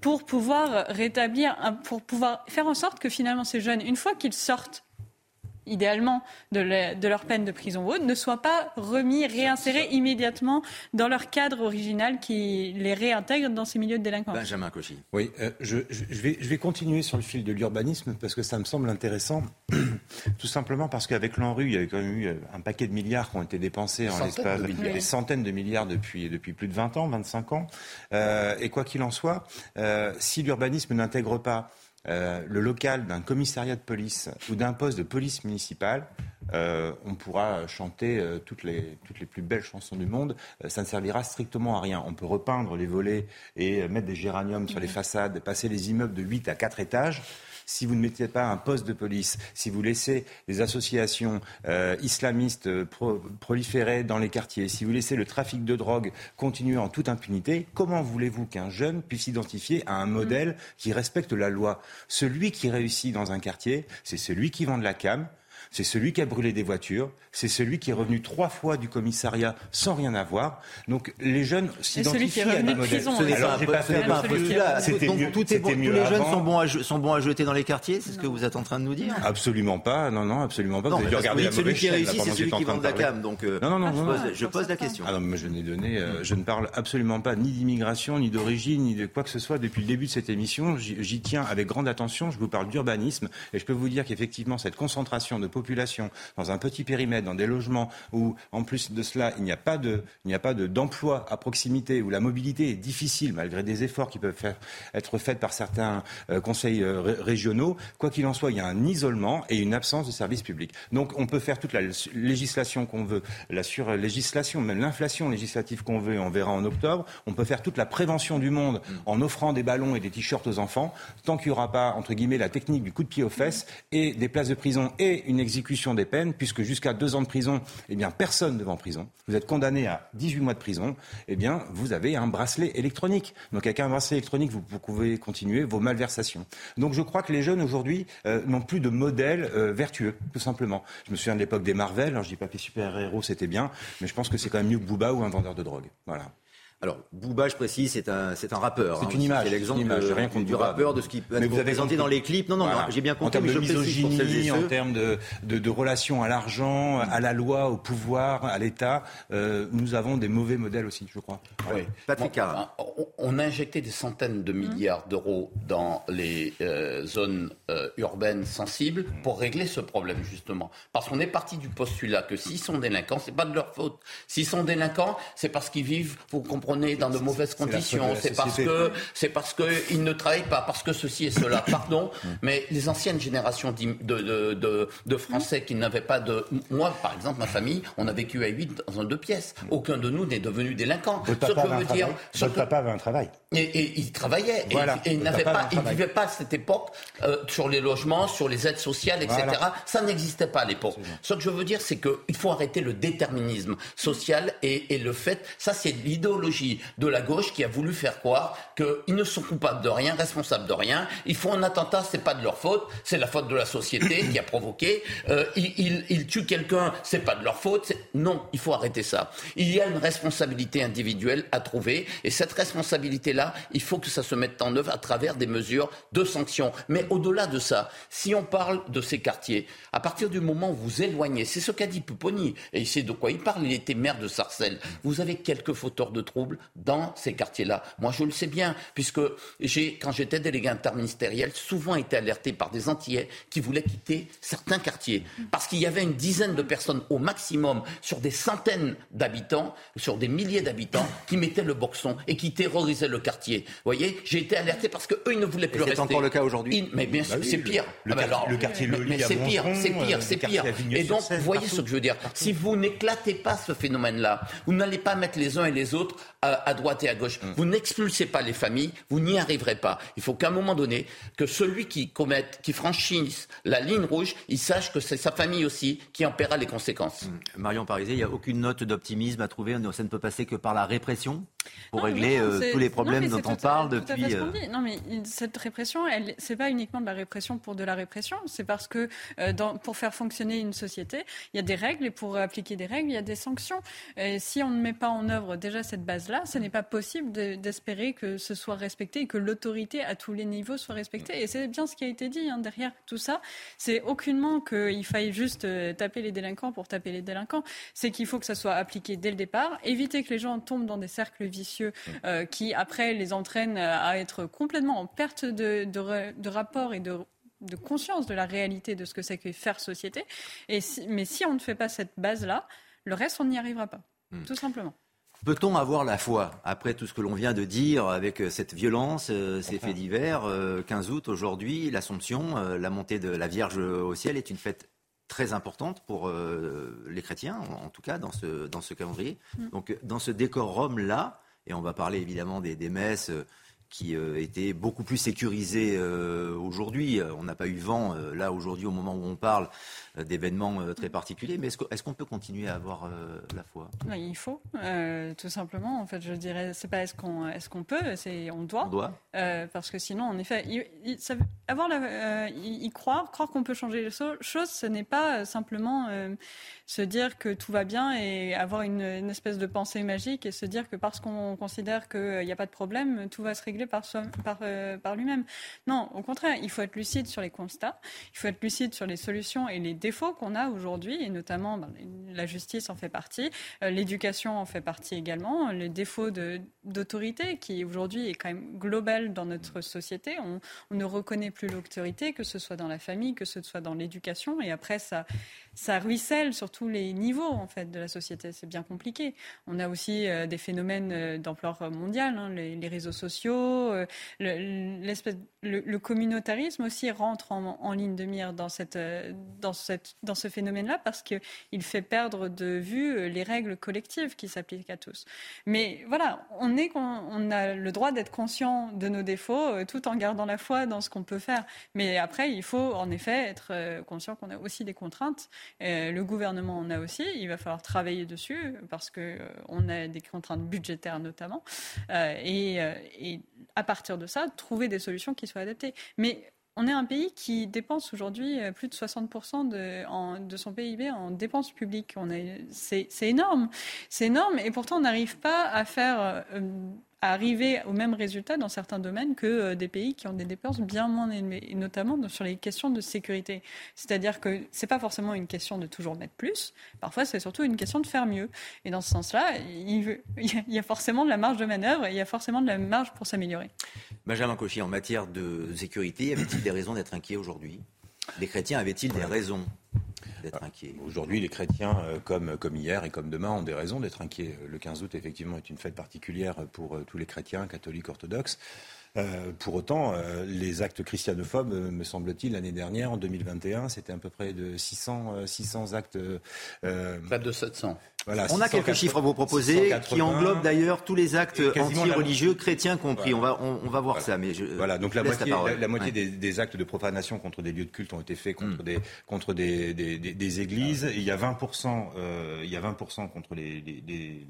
pour pouvoir rétablir, pour pouvoir faire en sorte que finalement ces jeunes, une fois qu'ils sortent idéalement, de, leur peine de prison haute, ne soient pas remis, réinsérés immédiatement dans leur cadre original qui les réintègre dans ces milieux de délinquance. Benjamin Cauchy. Oui, euh, je, vais, je vais continuer sur le fil de l'urbanisme parce que ça me semble intéressant, tout simplement parce qu'avec l'ANRU, il y avait quand même eu euh, un paquet de milliards qui ont été dépensés en l'espace, des centaines de milliards depuis, depuis plus de 20 ans, 25 ans. Euh, et quoi qu'il en soit, si l'urbanisme n'intègre pas euh, le local d'un commissariat de police ou d'un poste de police municipale, euh, on pourra chanter euh, toutes, les, toutes les plus belles chansons du monde. ça ne servira strictement à rien. On peut repeindre les volets et mettre des géraniums sur les façades, passer les immeubles de 8 à 4 étages si vous ne mettez pas un poste de police, si vous laissez les associations euh, islamistes euh, proliférer dans les quartiers, si vous laissez le trafic de drogue continuer en toute impunité, comment voulez-vous qu'un jeune puisse s'identifier à un modèle qui respecte la loi? Celui qui réussit dans un quartier, c'est celui qui vend de la cam, c'est celui qui a brûlé des voitures, c'est celui qui est revenu trois fois du commissariat sans rien avoir. Donc les jeunes s'identifient à des modèles. Ce n'est pas, un postulat. Donc tout est bon, tous les jeunes sont bons, à, sont bons à jeter dans les quartiers, c'est ce que vous êtes en train de nous dire? Absolument pas, non, non, absolument pas. Non, vous avez regarder la celui qui réussit, c'est celui qui vend de la cam. Donc euh, non, non, non, je, pose, je pose la question. Ah non, mais je n'ai donné, euh, je ne parle absolument pas ni d'immigration, ni d'origine, ni de quoi que ce soit depuis le début de cette émission. J'y tiens avec grande attention. Je vous parle d'urbanisme et je peux vous dire qu'effectivement cette concentration de population dans un petit périmètre, dans des logements où, en plus de cela, il n'y a pas de, il n'y a pas d'emploi à proximité, où la mobilité est difficile malgré des efforts qui peuvent être faits par certains euh, conseils euh, régionaux. Quoi qu'il en soit, il y a un isolement et une absence de services publics. Donc, on peut faire toute la législation qu'on veut, la surlégislation, même l'inflation législative qu'on veut, on verra en octobre. On peut faire toute la prévention du monde en offrant des ballons et des t-shirts aux enfants, tant qu'il n'y aura pas, entre guillemets, la technique du coup de pied aux fesses et des places de prison et une exécution des peines, puisque jusqu'à deux ans de prison, eh bien, personne ne va prison. Vous êtes condamné à 18 mois de prison, eh bien, vous avez un bracelet électronique. Donc, avec un bracelet électronique, vous, pouvez continuer vos malversations. Donc, je crois que les jeunes aujourd'hui euh, n'ont plus de modèle euh, vertueux, tout simplement. Je me souviens de l'époque des Marvel. Alors, je dis pas que les super-héros, c'était bien, mais je pense que c'est quand même mieux que Booba ou un vendeur de drogue. Voilà. Alors, Booba, je précise, c'est un, c'est un rappeur. C'est hein, une image. C'est l'exemple rien du rappeur, de ce qui peut être présenté dans les clips. Non, non, non j'ai bien compris. En termes de misogynie, en termes de, de, de relations à l'argent, à la loi, au pouvoir, à l'État, euh, nous avons des mauvais modèles aussi, je crois. Oui. Patrick on, a injecté des centaines de milliards d'euros dans les euh, zones euh, urbaines sensibles pour régler ce problème, justement. Parce qu'on est parti du postulat que s'ils sont délinquants, c'est pas de leur faute. S'ils sont délinquants, c'est parce qu'ils vivent, vous comprenez, est dans de mauvaises conditions. C'est parce que c'est parce que ils ne travaillent pas, parce que ceci et cela. Pardon, mm. mais les anciennes générations de, de, de, de Français qui n'avaient pas de. Moi, par exemple, ma famille, on a vécu à 8 dans un deux pièces. Mm. Aucun de nous n'est devenu délinquant. Ce que veut dire. Votre papa avait un travail. Et, et il travaillait. Voilà. Et, il n'avait pas, il vivait pas à cette époque euh, sur les logements, sur les aides sociales, etc. Ça n'existait pas à l'époque. Ce que je veux dire, c'est qu'il faut arrêter le déterminisme social et, et le fait. Ça, c'est l'idéologie de la gauche qui a voulu faire croire qu'ils ne sont coupables de rien, responsables de rien. Ils font un attentat, c'est pas de leur faute, c'est la faute de la société qui a provoqué. Euh, ils, tuent quelqu'un, c'est pas de leur faute. Non, il faut arrêter ça. Il y a une responsabilité individuelle à trouver, et cette responsabilité-là, il faut que ça se mette en œuvre à travers des mesures de sanctions. Mais au-delà de ça, si on parle de ces quartiers, à partir du moment où vous éloignez, c'est ce qu'a dit Pupponi, et il sait de quoi il parle, il était maire de Sarcelles. Vous avez quelques fauteurs de troubles dans ces quartiers-là. Moi, je le sais bien, puisque j'ai, quand j'étais délégué interministériel, souvent été alerté par des Antillais qui voulaient quitter certains quartiers. Parce qu'il y avait une dizaine de personnes au maximum sur des centaines d'habitants, sur des milliers d'habitants, qui mettaient le boxon et qui terrorisaient le quartier. Vous voyez, j'ai été alerté parce qu'eux, ils ne voulaient plus rester. C'est encore le cas aujourd'hui? Mais bien sûr, bah c'est pire. Le, ah bah alors, le quartier mais, mais c'est pire, c'est pire, c'est pire. Et donc, vous voyez ce que je veux dire. Si vous n'éclatez pas ce phénomène-là, vous n'allez pas mettre les uns et les autres à, à droite et à gauche. Vous n'expulsez pas les familles, vous n'y arriverez pas. Il faut qu'à un moment donné, que celui qui commette, qui franchisse la ligne rouge, il sache que c'est sa famille aussi qui en paiera les conséquences. Mmh. Marion Pariset, il n'y a aucune note d'optimisme à trouver. Ça ne peut passer que par la répression pour régler euh, tous les problèmes dont on parle depuis. Euh... Non, mais cette répression, elle, c'est pas uniquement de la répression pour de la répression. C'est parce que euh, dans, pour faire fonctionner une société, il y a des règles et pour appliquer des règles, il y a des sanctions. Et si on ne met pas en œuvre déjà cette base-là, ce n'est pas possible d'espérer que ce soit respecté et que l'autorité à tous les niveaux soit respectée. Et c'est bien ce qui a été dit hein, derrière tout ça. C'est aucunement qu'il faille juste euh, taper les délinquants pour taper les délinquants. C'est qu'il faut que ça soit appliqué dès le départ, éviter que les gens tombent dans des cercles vicieux euh, qui après les entraînent à être complètement en perte de, de, de rapport et de de conscience de la réalité de ce que c'est que faire société. Et mais si on ne fait pas cette base-là, le reste, on n'y arrivera pas, hmm. tout simplement. Peut-on avoir la foi après tout ce que l'on vient de dire avec euh, cette violence, euh, ces faits divers 15 août aujourd'hui, l'Assomption, la montée de la Vierge au ciel est une fête très importante pour les chrétiens, en tout cas dans ce, dans ce calendrier. Hmm. Donc dans ce décor Rome-là, et on va parler évidemment des, des messes qui euh, était beaucoup plus sécurisé euh, aujourd'hui. On n'a pas eu vent, euh, là, aujourd'hui, au moment où on parle, d'événements très particuliers. Mais est-ce qu'on peut continuer à avoir la foi? Il faut, tout simplement. En fait, je dirais, c'est pas est-ce qu'on est qu'on peut, c'est on doit. On doit. parce que sinon, en effet, ça, avoir la, y croire, croire qu'on peut changer les choses, ce n'est pas simplement se dire que tout va bien et avoir une, une, espèce de pensée magique et se dire que parce qu'on considère qu'il n'y a pas de problème, tout va se régler par, par, euh, par lui-même. Non, au contraire, il faut être lucide sur les constats, il faut être lucide sur les solutions et les défauts qu'on a aujourd'hui, et notamment ben, la justice en fait partie, euh, l'éducation en fait partie également, les défauts d'autorité qui aujourd'hui est quand même global dans notre société. On, ne reconnaît plus l'autorité, que ce soit dans la famille, que ce soit dans l'éducation, et après ça ruisselle sur tous les niveaux en fait de la société. C'est bien compliqué. On a aussi euh, des phénomènes euh, d'ampleur mondiale, hein, les, réseaux sociaux, le, communautarisme aussi rentre en, ligne de mire dans cette dans cette dans ce phénomène-là parce qu'il fait perdre de vue les règles collectives qui s'appliquent à tous. Mais voilà, on a le droit d'être conscient de nos défauts tout en gardant la foi dans ce qu'on peut faire. Mais après, il faut en effet être conscient qu'on a aussi des contraintes euh, le gouvernement en a aussi. Il va falloir travailler dessus parce qu'on euh, a des contraintes budgétaires notamment. Euh, et, à partir de ça, trouver des solutions qui soient adaptées. Mais on est un pays qui dépense aujourd'hui plus de 60% de, son PIB en dépenses publiques. C'est énorme. C'est énorme. Et pourtant, on n'arrive pas à faire à arriver au même résultat dans certains domaines que euh, des pays qui ont des dépenses bien moins élevées, et notamment sur les questions de sécurité. C'est-à-dire que c'est pas forcément une question de toujours mettre plus, parfois c'est surtout une question de faire mieux. Et dans ce sens-là, il, y a forcément de la marge de manœuvre, et il y a forcément de la marge pour s'améliorer. Benjamin Cauchy, en matière de sécurité, avait-il des raisons d'être inquiet aujourd'hui? Les chrétiens avaient-ils des raisons d'être inquiets Aujourd'hui, les chrétiens, euh, comme, comme hier et comme demain, ont des raisons d'être inquiets. Le 15 août, effectivement, est une fête particulière pour euh, tous les chrétiens, catholiques, orthodoxes. Euh, pour autant, les actes christianophobes, me semble-t-il, l'année dernière, en 2021, c'était à peu près de 600, 600 actes. Près de 700. On a quelques chiffres à vous proposer qui englobent d'ailleurs tous les actes anti-religieux, chrétiens compris. On, va, on, va voir ça. Mais je, voilà, donc la moitié, la, moitié des, actes de profanation contre des lieux de culte ont été faits contre, mm. des, contre des, des, églises. il y a 20%, euh, il y a 20 contre les, les,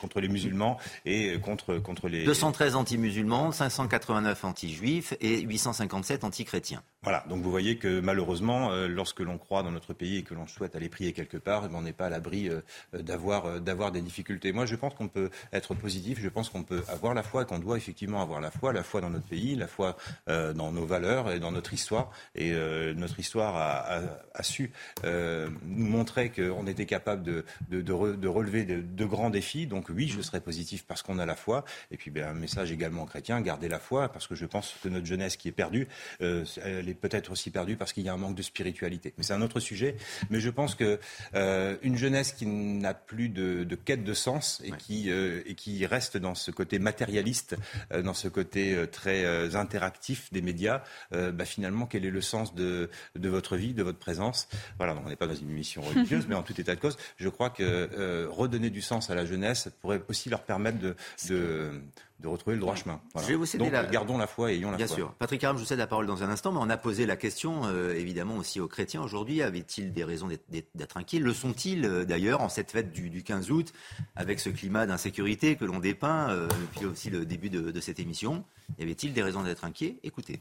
contre les musulmans et contre, contre les... 213 anti-musulmans, 589 anti-juifs et 857 anti-chrétiens. Voilà, donc vous voyez que malheureusement, euh, lorsque l'on croit dans notre pays et que l'on souhaite aller prier quelque part, eh ben, on n'est pas à l'abri euh, d'avoir, euh, d'avoir des difficultés. Moi, je pense qu'on peut être positif, je pense qu'on peut avoir la foi qu'on doit effectivement avoir la foi, la foi dans notre pays, la foi dans nos valeurs et dans notre histoire. Et notre histoire a, su nous montrer qu'on était capable de, de, relever de, grands défis. Donc oui, je serai positif parce qu'on a la foi. Et puis ben, un message également chrétien, garder la foi, parce que je pense que notre jeunesse qui est perdue, elle est peut-être aussi perdu parce qu'il y a un manque de spiritualité. Mais c'est un autre sujet. Mais je pense que euh, une jeunesse qui n'a plus de, quête de sens et, qui, euh, et qui reste dans ce côté matérialiste, euh, dans ce côté très interactif des médias, bah, finalement, quel est le sens de, de votre vie, de votre présence? Voilà, donc on n'est pas dans une émission religieuse, mais en tout état de cause, je crois que redonner du sens à la jeunesse pourrait aussi leur permettre de, de de retrouver le droit chemin. Je vais vous céder Donc, gardons la foi et ayons la Bien foi. Bien sûr. Patrick Aram, je vous cède la parole dans un instant, mais on a posé la question, euh, évidemment, aussi aux chrétiens aujourd'hui. Avaient-ils des raisons d'être inquiets? Le sont-ils, euh, d'ailleurs, en cette fête du, 15 août, avec ce climat d'insécurité que l'on dépeint euh, depuis aussi le début de, cette émission? Y avait-il des raisons d'être inquiets? Écoutez.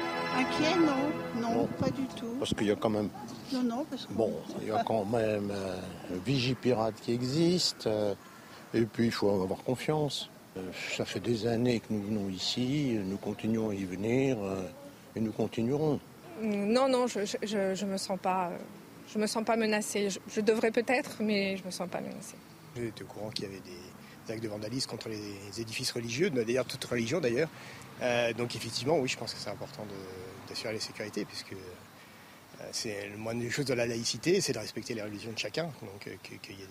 Inquiet, non. Non, pas du tout. Parce qu'il y a quand même... Non, non, parce que... Bon, il y a quand même un Vigipirate qui existe... Et puis, il faut avoir confiance. Euh, ça fait des années que nous venons ici, nous continuons à y venir euh, et nous continuerons. Non, non, je ne me sens pas, je me sens pas menacée. Je, devrais peut-être, mais je me sens pas menacée. J'étais au courant qu'il y avait des actes de vandalisme contre les édifices religieux, d'ailleurs toute religion d'ailleurs. Euh, donc effectivement, oui, je pense que c'est important d'assurer la sécurité, puisque c'est le moindre des choses de la laïcité, c'est de respecter les religions de chacun. Donc qu'il y ait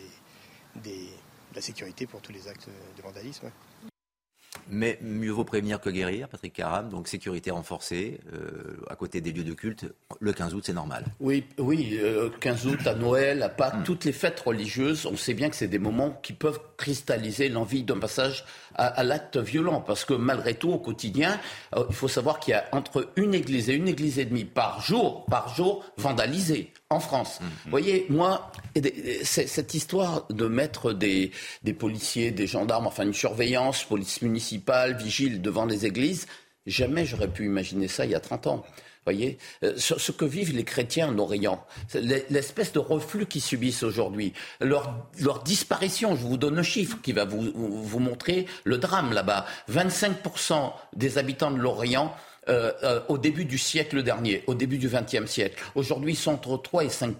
des la sécurité pour tous les actes de vandalisme. Mais mieux vaut prévenir que guérir, Patrick Caram. Donc sécurité renforcée euh, à côté des lieux de culte. Le 15 août, c'est normal. Oui, oui, 15 euh, août à Noël, à Pâques, hmm. toutes les fêtes religieuses, on sait bien que c'est des moments qui peuvent cristalliser l'envie d'un passage à, l'acte violent. Parce que malgré tout, au quotidien, euh, il faut savoir qu'il y a entre une église et une église et demie par jour, par jour, vandalisées en France. Hmm. Vous voyez, moi, cette histoire de mettre des, des policiers, des gendarmes, enfin une surveillance, police municipale, vigiles devant les églises. Jamais j'aurais pu imaginer ça il y a 30 ans. Voyez, euh, ce que vivent les chrétiens en Orient, l'espèce de reflux qu'ils subissent aujourd'hui, leur, disparition. Je vous donne un chiffre qui va vous, vous montrer le drame là-bas. 25% des habitants de l'Orient euh, euh, au début du siècle dernier, au début du XXe siècle. Aujourd'hui, ils sont entre 3 et 5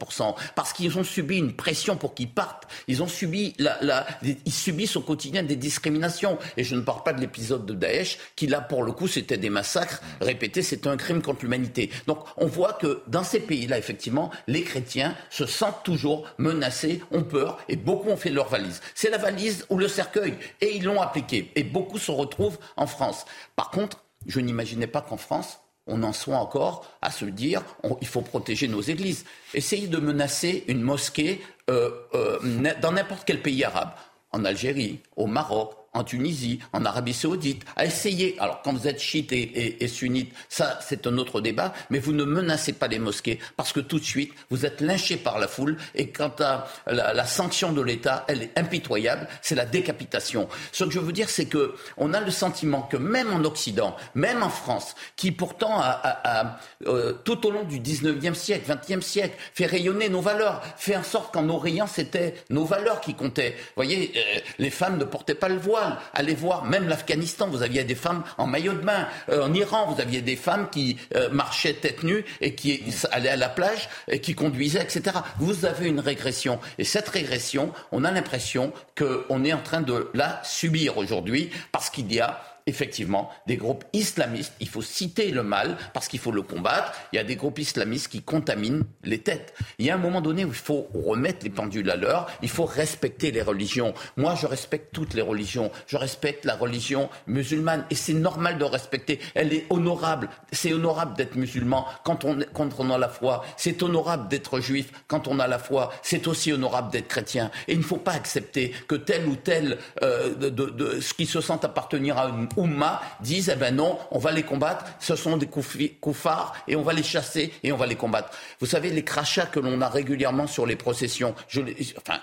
parce qu'ils ont subi une pression pour qu'ils partent. Ils ont subi la, la, ils subissent au quotidien des discriminations. Et je ne parle pas de l'épisode de Daesh, qui là, pour le coup, c'était des massacres répétés. C'était un crime contre l'humanité. Donc, on voit que dans ces pays-là, effectivement, les chrétiens se sentent toujours menacés, ont peur, et beaucoup ont fait leur valise. C'est la valise ou le cercueil, et ils l'ont appliqué. Et beaucoup se retrouvent en France. Par contre, je n'imaginais pas qu'en France, on en soit encore à se dire il faut protéger nos églises. Essayez de menacer une mosquée euh, euh, dans n'importe quel pays arabe, en Algérie, au Maroc, en Tunisie, en Arabie Saoudite, à essayer. Alors, quand vous êtes chiite et, sunnite, ça, c'est un autre débat, mais vous ne menacez pas les mosquées parce que tout de suite, vous êtes lynché par la foule et quant à la, sanction de l'État, elle est impitoyable, c'est la décapitation. Ce que je veux dire, c'est que on a le sentiment que même en Occident, même en France, qui pourtant a, euh, tout au long du 19e siècle, 20e siècle, fait rayonner nos valeurs, fait en sorte qu'en Orient, c'était nos valeurs qui comptaient. Vous voyez, euh, les femmes ne portaient pas le voile Allez voir même l'Afghanistan, vous aviez des femmes en maillot de bain. Euh, en Iran, vous aviez des femmes qui euh, marchaient tête nue et qui allaient à la plage et qui conduisaient, etc. Vous avez une régression. Et cette régression, on a l'impression qu'on est en train de la subir aujourd'hui parce qu'il y a effectivement des groupes islamistes. Il faut citer le mal parce qu'il faut le combattre. Il y a des groupes islamistes qui contaminent les têtes. Il y a un moment donné où il faut remettre les pendules à l'heure. Il faut respecter les religions. Moi, je respecte toutes les religions. Je respecte la religion musulmane et c'est normal de respecter. Elle est honorable. C'est honorable d'être musulman quand on, quand on a la foi. C'est honorable d'être juif quand on a la foi. C'est aussi honorable d'être chrétien. Et il ne faut pas accepter que tel ou tel euh, de, de, de, ce qui se sent appartenir à une Oumma disent eh ben non, on va les combattre, ce sont des koufars et on va les chasser et on va les combattre. Vous savez, les crachats que l'on a régulièrement sur les processions, je, enfin,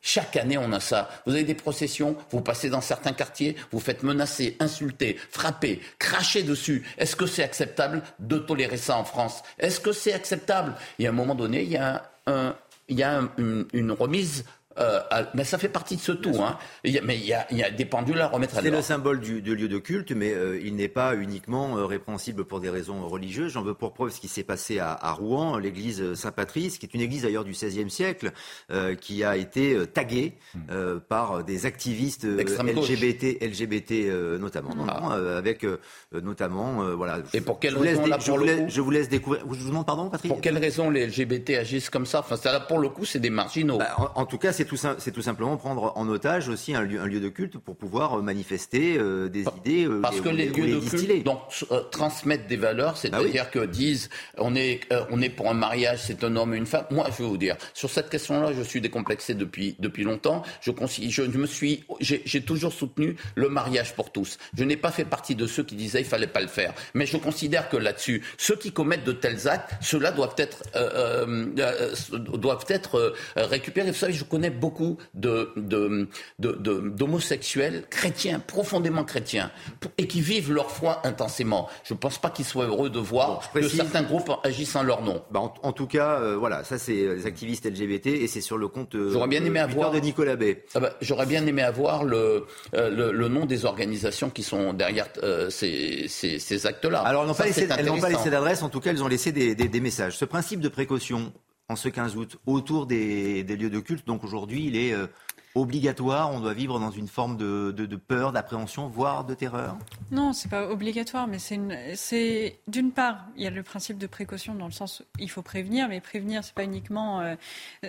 chaque année on a ça. Vous avez des processions, vous passez dans certains quartiers, vous faites menacer, insulter, frapper, cracher dessus. Est-ce que c'est acceptable de tolérer ça en France? Est-ce que c'est acceptable? Y a un moment donné, il y a un, il y a un, une, une remise euh, mais ça fait partie de ce tout. Hein. Il y a, mais il y, a, il y, a, des pendules à remettre à C'est le symbole du, lieu de culte, mais euh, il n'est pas uniquement euh, répréhensible pour des raisons religieuses. J'en veux pour preuve ce qui s'est passé à, à Rouen, l'église Saint-Patrice, qui est une église d'ailleurs du XVIe siècle, euh, qui a été taguée hmm. par des activistes LGBT, LGBT notamment, ah. avec notamment voilà. Et pour quelle raison là, je, vous laisse, je vous laisse découvrir. Je vous demande pardon, Patrick. Pour quelle raison les LGBT agissent comme ça? Enfin, ça, là, pour le coup, c'est des marginaux. Bah, en, en, tout cas, c'est tout, simplement prendre en otage aussi un lieu, un lieu de culte pour pouvoir euh, manifester euh, des idées. Euh, Parce que les, les lieux de culte donc, euh, transmettent des valeurs, c'est-à-dire bah oui. que disent on est, euh, on est pour un mariage, c'est un homme et une femme. Moi, je vais vous dire, sur cette question-là, je suis décomplexé depuis, depuis longtemps. Je, je, je me suis, j'ai toujours soutenu le mariage pour tous. Je n'ai pas fait partie de ceux qui disaient il fallait pas le faire. Mais je considère que là-dessus, ceux qui commettent de tels actes, ceux-là doivent être, doivent être récupérés. Vous savez, je connais beaucoup d'homosexuels de, de, de, chrétiens, profondément chrétiens, et qui vivent leur foi intensément. Je ne pense pas qu'ils soient heureux de voir bon, que certains groupes agissent en leur nom. Bah en, en, tout cas, euh, voilà, ça c'est les activistes LGBT et c'est sur le compte euh, J'aurais bien aimé avoir, de Nicolas Bay. Ah bah, J'aurais bien aimé avoir le, euh, le, le, nom des organisations qui sont derrière euh, ces, ces, ces actes-là. Alors, elles n'ont pas, pas, laissé d'adresse, en tout cas, elles ont laissé des, des, des messages. Ce principe de précaution, en ce 15 août autour des, lieux de culte. Donc aujourd'hui, il est euh, obligatoire On doit vivre dans une forme de, peur, d'appréhension, voire de terreur Non, c'est pas obligatoire, mais c'est d'une part, il y a le principe de précaution dans le sens où il faut prévenir, mais prévenir, c'est pas uniquement euh,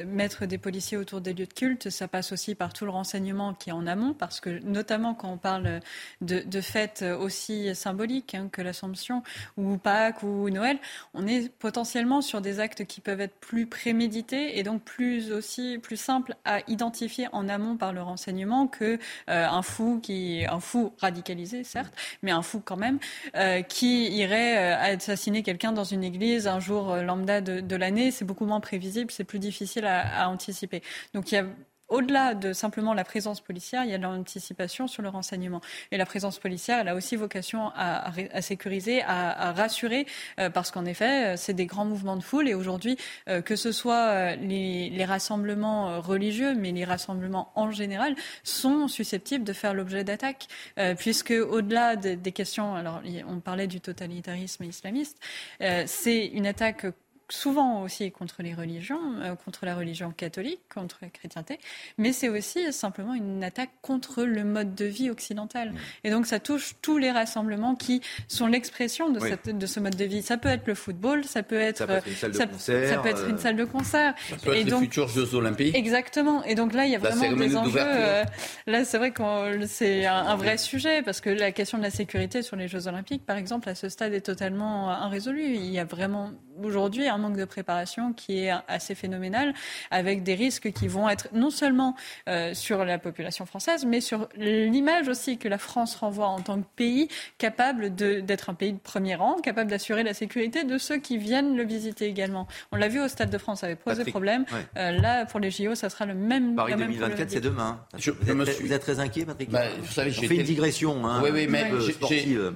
mettre des policiers autour des lieux de culte, ça passe aussi par tout le renseignement qui est en amont, parce que notamment quand on parle de, de fêtes aussi symboliques hein, que l'Assomption ou Pâques ou Noël, on est potentiellement sur des actes qui peuvent être plus prémédités et donc plus aussi plus simples à identifier en par le renseignement que euh, un fou qui un fou radicalisé certes mais un fou quand même euh, qui irait euh, assassiner quelqu'un dans une église un jour lambda de, de l'année c'est beaucoup moins prévisible c'est plus difficile à, à anticiper. Donc il y a au-delà de simplement la présence policière, il y a l'anticipation sur le renseignement. Et la présence policière, elle a aussi vocation à, sécuriser, à, rassurer, euh, parce qu'en effet, c'est des grands mouvements de foule. Et aujourd'hui, euh, que ce soit euh, les, rassemblements religieux, mais les rassemblements en général, sont susceptibles de faire l'objet d'attaques, euh, puisque au-delà de, des questions, alors on parlait du totalitarisme islamiste, euh, c'est une attaque souvent aussi contre les religions, euh, contre la religion catholique, contre la chrétienté, mais c'est aussi simplement une attaque contre le mode de vie occidental. Mmh. Et donc ça touche tous les rassemblements qui sont l'expression de, oui. de, ce mode de vie. Ça peut être le football, ça peut être, ça peut être une salle de ça, concert, ça peut être une salle de concert. Ça peut et être donc, les futurs Jeux Olympiques. Exactement. Et donc là, il y a vraiment des enjeux. Euh, là, c'est vrai que c'est un, un, vrai sujet parce que la question de la sécurité sur les Jeux Olympiques, par exemple, à ce stade est totalement irrésolue. Il y a vraiment aujourd'hui un manque de préparation qui est assez phénoménal, avec des risques qui vont être non seulement euh, sur la population française, mais sur l'image aussi que la France renvoie en tant que pays capable d'être un pays de premier rang, capable d'assurer la sécurité de ceux qui viennent le visiter également. On l'a vu au Stade de France, ça avait posé Patrick, problème. Ouais. Euh, là, pour les JO, ça sera le même. Paris même 2024, c'est demain. Je, vous, êtes, suis... vous, êtes, très inquiet, Patrick bah, Vous savez, fait une digression. Hein, oui, oui, mais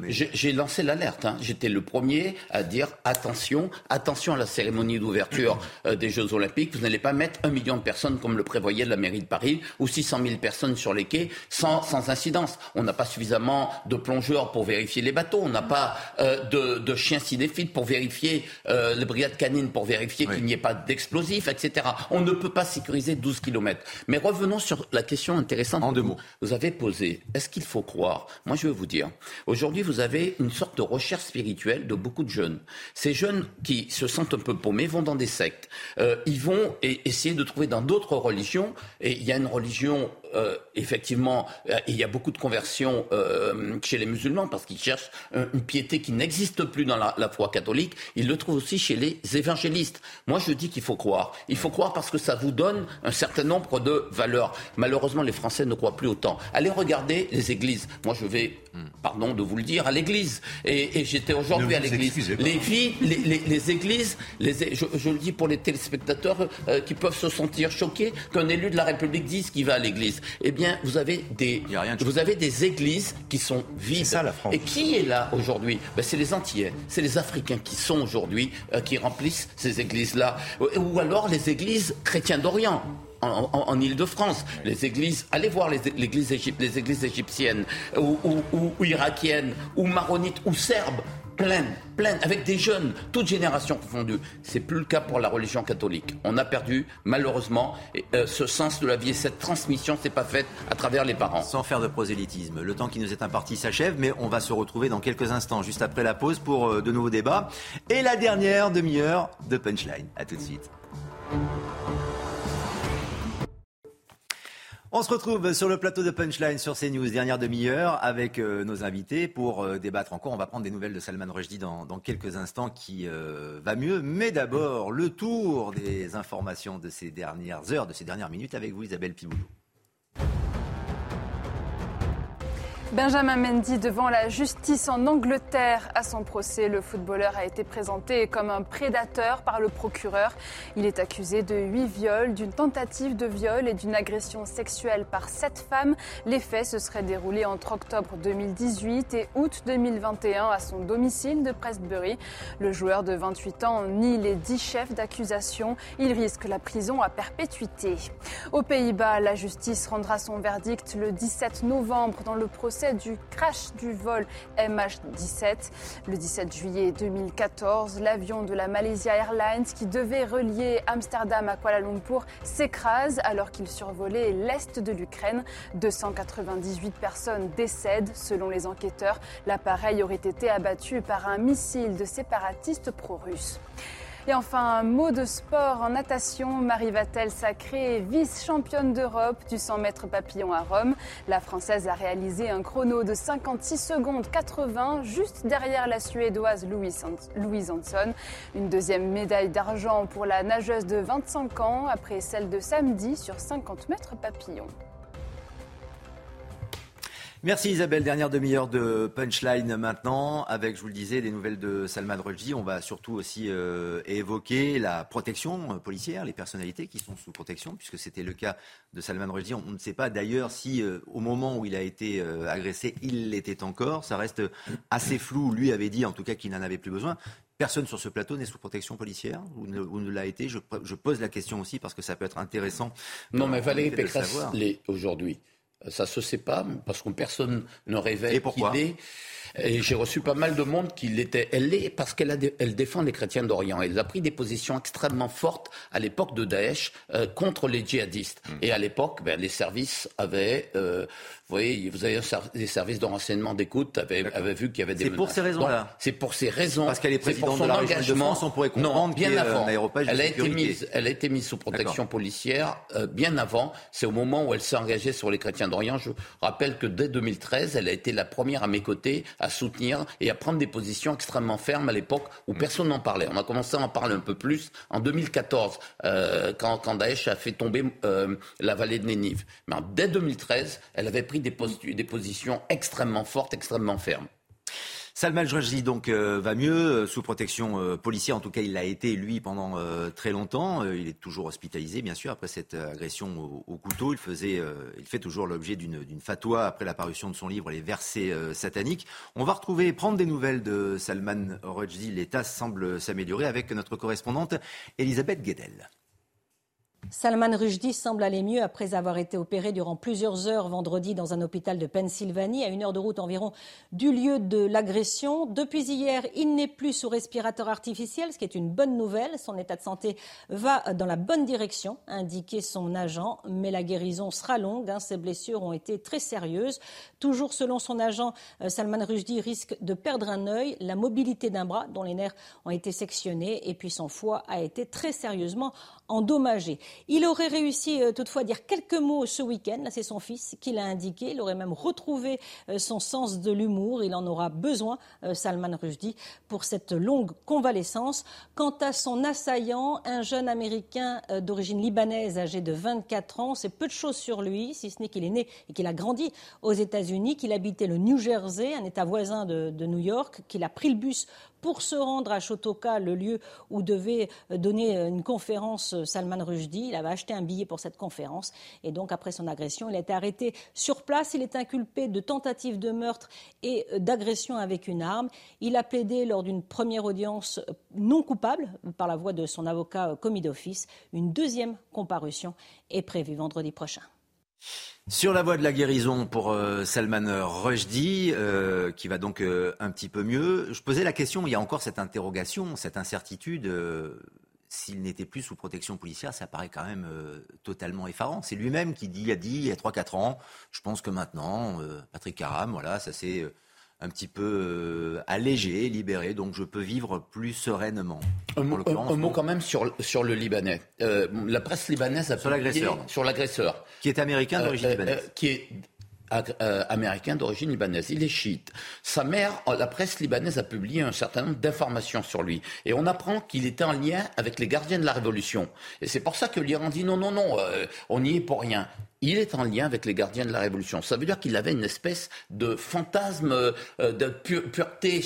j'ai mais... lancé l'alerte. Hein. J'étais le premier à dire attention, attention à la la cérémonie d'ouverture euh, des Jeux Olympiques, vous n'allez pas mettre un million de personnes comme le prévoyait la mairie de Paris ou 600 000 personnes sur les quais sans, sans incidence. On n'a pas suffisamment de plongeurs pour vérifier les bateaux, on n'a pas euh, de, de, chiens cinéphiles pour vérifier euh, les brigades canines pour vérifier qu'il n'y ait pas d'explosifs, etc. On ne peut pas sécuriser 12 kilomètres. Mais revenons sur la question intéressante en deux mots. Vous avez posé. Est-ce qu'il faut croire? Moi, je veux vous dire. Aujourd'hui, vous avez une sorte de recherche spirituelle de beaucoup de jeunes. Ces jeunes qui se sentent un peu paumés vont dans des sectes. Euh, ils vont essayer de trouver dans d'autres religions. Et il y a une religion euh, effectivement, euh, il y a beaucoup de conversions euh, chez les musulmans parce qu'ils cherchent une piété qui n'existe plus dans la, foi catholique. Ils le trouvent aussi chez les évangélistes. Moi, je dis qu'il faut croire. Il faut croire parce que ça vous donne un certain nombre de valeurs. Malheureusement, les Français ne croient plus autant. Allez regarder les églises. Moi, je vais, pardon de vous le dire, à l'église. Et, j'étais aujourd'hui à l'église. Les, les, les, églises, les, je, le dis pour les téléspectateurs qui peuvent se sentir choqués qu'un élu de la République dise qu'il va à l'église eh bien, vous avez des, vous avez des églises qui sont vides. Ça, la France. Et qui est là aujourd'hui? Ben, C'est les Antillais, c'est les Africains qui sont aujourd'hui, euh, qui remplissent ces églises-là. Ou alors les églises chrétiennes d'Orient. En, en, Ile-de-France, les églises, allez voir les, églises, les églises égyptiennes ou, ou irakiennes ou maronites ou serbes pleine, pleine, avec des jeunes, toutes générations confondues. C'est plus le cas pour la religion catholique. On a perdu, malheureusement, euh, ce sens de la vie et cette transmission s'est pas faite à travers les parents. Sans faire de prosélytisme. Le temps qui nous est imparti s'achève, mais on va se retrouver dans quelques instants, juste après la pause, pour euh, de nouveaux débats. Et la dernière demi-heure de Punchline. À tout de suite. On se retrouve sur le plateau de Punchline sur CNews, dernière demi-heure, avec euh, nos invités pour euh, débattre encore. On va prendre des nouvelles de Salman Rushdie dans, quelques instants qui euh, va mieux. Mais d'abord, le tour des informations de ces dernières heures, de ces dernières minutes avec vous, Isabelle Piboulou. Benjamin Mendy devant la justice en Angleterre à son procès. Le footballeur a été présenté comme un prédateur par le procureur. Il est accusé de huit viols, d'une tentative de viol et d'une agression sexuelle par sept femmes. Les faits se seraient déroulés entre octobre 2018 et août 2021 à son domicile de Prestbury. Le joueur de 28 ans nie les dix chefs d'accusation. Il risque la prison à perpétuité. Aux Pays-Bas, la justice rendra son verdict le 17 novembre dans le procès du crash du vol MH17. Le 17 juillet 2014, l'avion de la Malaysia Airlines qui devait relier Amsterdam à Kuala Lumpur s'écrase alors qu'il survolait l'est de l'Ukraine. 298 personnes décèdent selon les enquêteurs. L'appareil aurait été abattu par un missile de séparatistes pro-russes. Et enfin, un mot de sport en natation. Marie Vatel sacrée vice-championne d'Europe du 100 mètres papillon à Rome. La Française a réalisé un chrono de 56 secondes 80 juste derrière la Suédoise Louise Hanson. Une deuxième médaille d'argent pour la nageuse de 25 ans après celle de samedi sur 50 mètres papillon. Merci Isabelle. Dernière demi-heure de punchline maintenant, avec, je vous le disais, des nouvelles de Salman Rushdie. On va surtout aussi euh, évoquer la protection policière, les personnalités qui sont sous protection, puisque c'était le cas de Salman Rushdie. On, ne sait pas d'ailleurs si, euh, au moment où il a été euh, agressé, il l'était encore. Ça reste assez flou. Lui avait dit, en tout cas, qu'il n'en avait plus besoin. Personne sur ce plateau n'est sous protection policière ou ne, l'a été. Je, pose la question aussi parce que ça peut être intéressant. Non, mais Valérie Pécresse l'est aujourd'hui. Ça se sait pas, parce que personne ne révèle qu'il est. Et j'ai reçu pas mal de monde qui l'était. Elle l'est parce qu'elle elle défend les chrétiens d'Orient. Elle a pris des positions extrêmement fortes à l'époque de Daesh euh, contre les djihadistes. Mmh. Et à l'époque, ben, les services avaient euh, voyez, vous avez des services de renseignement d'écoute avaient, vu qu'il y avait des C'est pour ces raisons-là. C'est pour ces raisons. Parce qu'elle est présidente de la région de France, on pourrait comprendre non, bien avant. elle a été mise, elle a été mise sous protection policière euh, bien avant. C'est au moment où elle s'est engagée sur les chrétiens d'Orient. Je rappelle que dès 2013, elle a été la première à mes côtés à soutenir et à prendre des positions extrêmement fermes à l'époque où mm. personne n'en parlait. On a commencé à en parler un peu plus en 2014, euh, quand, quand, Daesh a fait tomber euh, la vallée de Nénive. Mais dès 2013, elle avait des, positions extrêmement fortes, extrêmement fermes. Salman Rushdie donc euh, va mieux, euh, sous protection euh, policière. En tout cas, il l'a été lui pendant très longtemps. il est toujours hospitalisé, bien sûr, après cette agression au, couteau. Il fait toujours l'objet d'une fatwa après la parution de son livre Les versets sataniques. On va retrouver, prendre des nouvelles de Salman Rushdie. L'état semble s'améliorer avec notre correspondante Elisabeth Guedel. Salman Rushdie semble aller mieux après avoir été opéré durant plusieurs heures vendredi dans un hôpital de Pennsylvanie, à une heure de route environ du lieu de l'agression. Depuis hier, il n'est plus sous respirateur artificiel, ce qui est une bonne nouvelle. Son état de santé va dans la bonne direction, a indiqué son agent, mais la guérison sera longue. Hein. Ses blessures ont été très sérieuses. Toujours selon son agent, euh, Salman Rushdie risque de perdre un œil, la mobilité d'un bras dont les nerfs ont été sectionnés et puis son foie a été très sérieusement endommagé. Il aurait réussi euh, toutefois à dire quelques mots ce week-end. Là, c'est son fils qui l'a indiqué. Il aurait même retrouvé euh, son sens de l'humour. Il en aura besoin, euh, Salman Rushdie, pour cette longue convalescence. Quant à son assaillant, un jeune Américain d'origine libanaise âgé de 24 ans, c'est peu de choses sur lui, si ce n'est qu'il est né et qu'il a grandi aux États-Unis, qu'il habitait le New Jersey, un État voisin de, de New York, qu'il a pris le bus pour se rendre à Shotoka, le lieu où devait euh, donner euh, une conférence euh, Salman Rushdie. Il avait acheté un billet pour cette conférence et donc après son agression, il a été arrêté sur place. Il est inculpé de tentative de meurtre et d'agression avec une arme. Il a plaidé lors d'une première audience non coupable par la voix de son avocat commis d'office. Une deuxième comparution est prévue vendredi prochain. Sur la voie de la guérison pour euh, Salman Rushdie, euh, qui va donc euh, un petit peu mieux. Je posais la question, il y a encore cette interrogation, cette incertitude. S'il n'était plus sous protection policière, ça paraît quand même totalement effarant. C'est lui-même qui dit, a dit il y a 3-4 ans, je pense que maintenant, Patrick Caram, voilà, ça s'est un petit peu euh, allégé, libéré, donc je peux vivre plus sereinement. Un, mot, quand même sur, sur le Libanais. Euh, la presse libanaise a sur l'agresseur, sur l'agresseur, qui est américain d'origine euh, libanaise, qui est américain d'origine libanaise. Il est chiite. Sa mère, la presse libanaise a publié un certain nombre d'informations sur lui. Et on apprend qu'il était en lien avec les gardiens de la Révolution. Et c'est pour ça que l'Iran dit non, non, non, on n'y est pour rien il est en lien avec les gardiens de la Révolution. Ça veut dire qu'il avait une espèce de fantasme euh, de pureté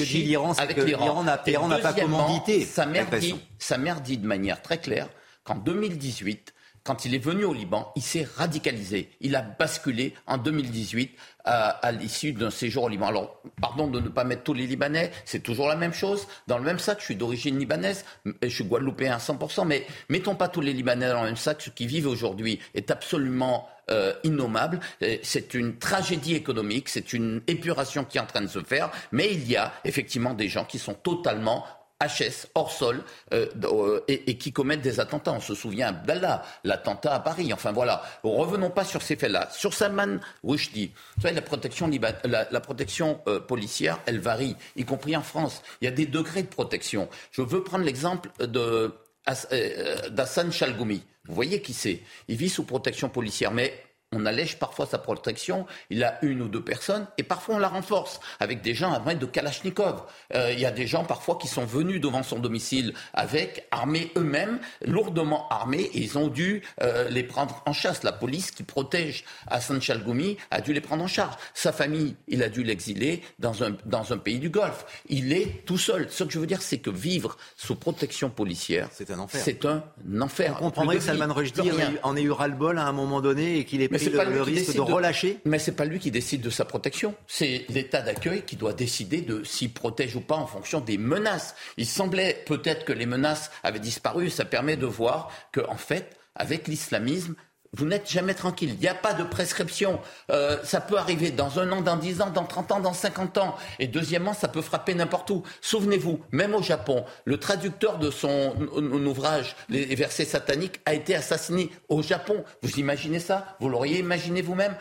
avec l'Iran. L'Iran n'a pas commandité. Sa mère, dit, sa mère dit de manière très claire qu'en 2018, quand il est venu au Liban, il s'est radicalisé. Il a basculé en 2018 à, l'issue d'un séjour au Liban. Alors, pardon de ne pas mettre tous les Libanais, c'est toujours la même chose. Dans le même sac, je suis d'origine libanaise, je suis guadeloupéen à 100%, mais mettons pas tous les Libanais dans le même sac. Ce qui vivent aujourd'hui est absolument euh, innommable. C'est une tragédie économique, c'est une épuration qui est en train de se faire, mais il y a effectivement des gens qui sont totalement HS hors sol euh, euh, et, qui commettent des attentats. On se souvient d'Allah, l'attentat à Paris. Enfin voilà, revenons pas sur ces faits-là. Sur Salman Rushdie, vous savez, la protection, la, protection euh, policière, elle varie, y compris en France. Il y a des degrés de protection. Je veux prendre l'exemple de d'Hassan Chalgoumi. Vous voyez qui c'est Il vit sous protection policière, mais on allège parfois sa protection, il a une ou deux personnes, et parfois on la renforce avec des gens armés de Kalachnikov. Euh, il y a des gens parfois qui sont venus devant son domicile avec, armés eux-mêmes, lourdement armés, et ils ont dû euh, les prendre en chasse. La police qui protège Hassan Chalgoumi a dû les prendre en charge. Sa famille, il a dû l'exiler dans un, dans un pays du Golfe. Il est tout seul. Ce que je veux dire, c'est que vivre sous protection policière, c'est un enfer. C'est un enfer. On comprendrait que Salman Rushdie en ait eu ras-le-bol à un moment donné et qu'il est c'est pas le, risque de relâcher Mais c'est pas lui qui décide de sa protection. C'est l'État d'accueil qui doit décider de s'il protège ou pas en fonction des menaces. Il semblait peut-être que les menaces avaient disparu. Ça permet de voir que, en fait, avec l'islamisme, vous n'êtes jamais tranquille. Il n'y a pas de prescription. Euh, ça peut arriver dans un an, dans dix ans, dans trente ans, dans cinquante ans. Et deuxièmement, ça peut frapper n'importe où. Souvenez-vous, même au Japon, le traducteur de son ouvrage, Les versets sataniques, a été assassiné au Japon. Vous imaginez ça? Vous l'auriez imaginé vous-même?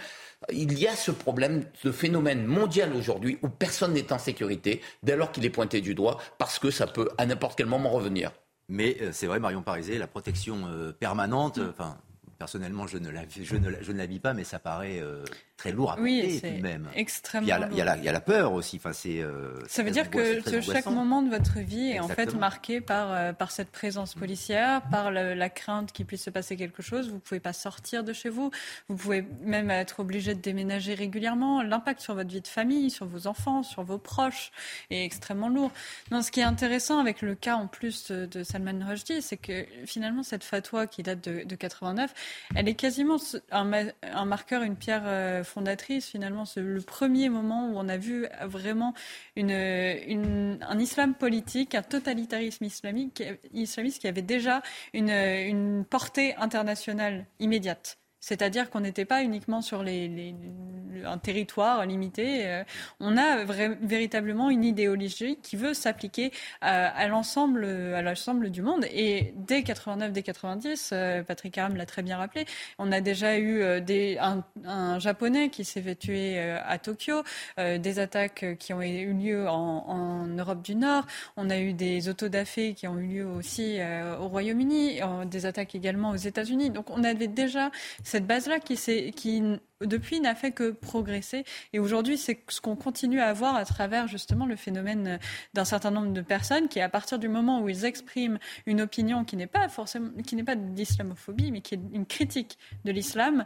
Il y a ce problème, ce phénomène mondial aujourd'hui où personne n'est en sécurité dès lors qu'il est pointé du doigt parce que ça peut à n'importe quel moment revenir. Mais euh, c'est vrai, Marion Parisé, la protection euh, permanente, enfin, personnellement, je ne la, je ne, je ne pas, mais ça paraît euh, très lourd à Oui, porter c'est tout de même. extrêmement Il y, a la, il, y a la, lourd. il y a la peur aussi. Enfin, c'est, euh, Ça veut dire que, chaque moment de votre vie est en fait marqué par, euh, par cette présence policière, par la crainte qu'il puisse se passer quelque chose. Vous ne pouvez pas sortir de chez vous. Vous pouvez même être obligé de déménager régulièrement. L'impact sur votre vie de famille, sur vos enfants, sur vos proches est extrêmement lourd. Non, ce qui est intéressant avec le cas en plus de, de Salman Rushdie, c'est que finalement cette fatwa qui date de, de 89, elle est quasiment un, ma- un marqueur, une pierre euh, fondatrice finalement. C'est le premier moment où on a vu vraiment un islam politique, un totalitarisme islamique, islamiste qui avait déjà une portée internationale immédiate. C'est-à-dire qu'on n'était pas uniquement sur les, un territoire limité. euh, on a véritablement une idéologie qui veut s'appliquer à, à l'ensemble, à l'ensemble du monde. Et dès 89, dès 90, euh, Patrick Aram l'a très bien rappelé, on a déjà eu euh, des, un, japonais qui s'est fait tuer euh, à Tokyo, euh, des attaques qui ont eu lieu en, Europe du Nord. On a eu des autodafés qui ont eu lieu aussi euh, au Royaume-Uni, euh, des attaques également aux États-Unis. Donc on avait déjà cette base-là qui, qui depuis n'a fait que progresser. Et aujourd'hui, c'est ce qu'on continue à avoir à travers justement le phénomène d'un certain nombre de personnes qui, à partir du moment où ils expriment une opinion qui n'est pas forcément, qui n'est pas d'islamophobie, mais qui est une critique de l'islam,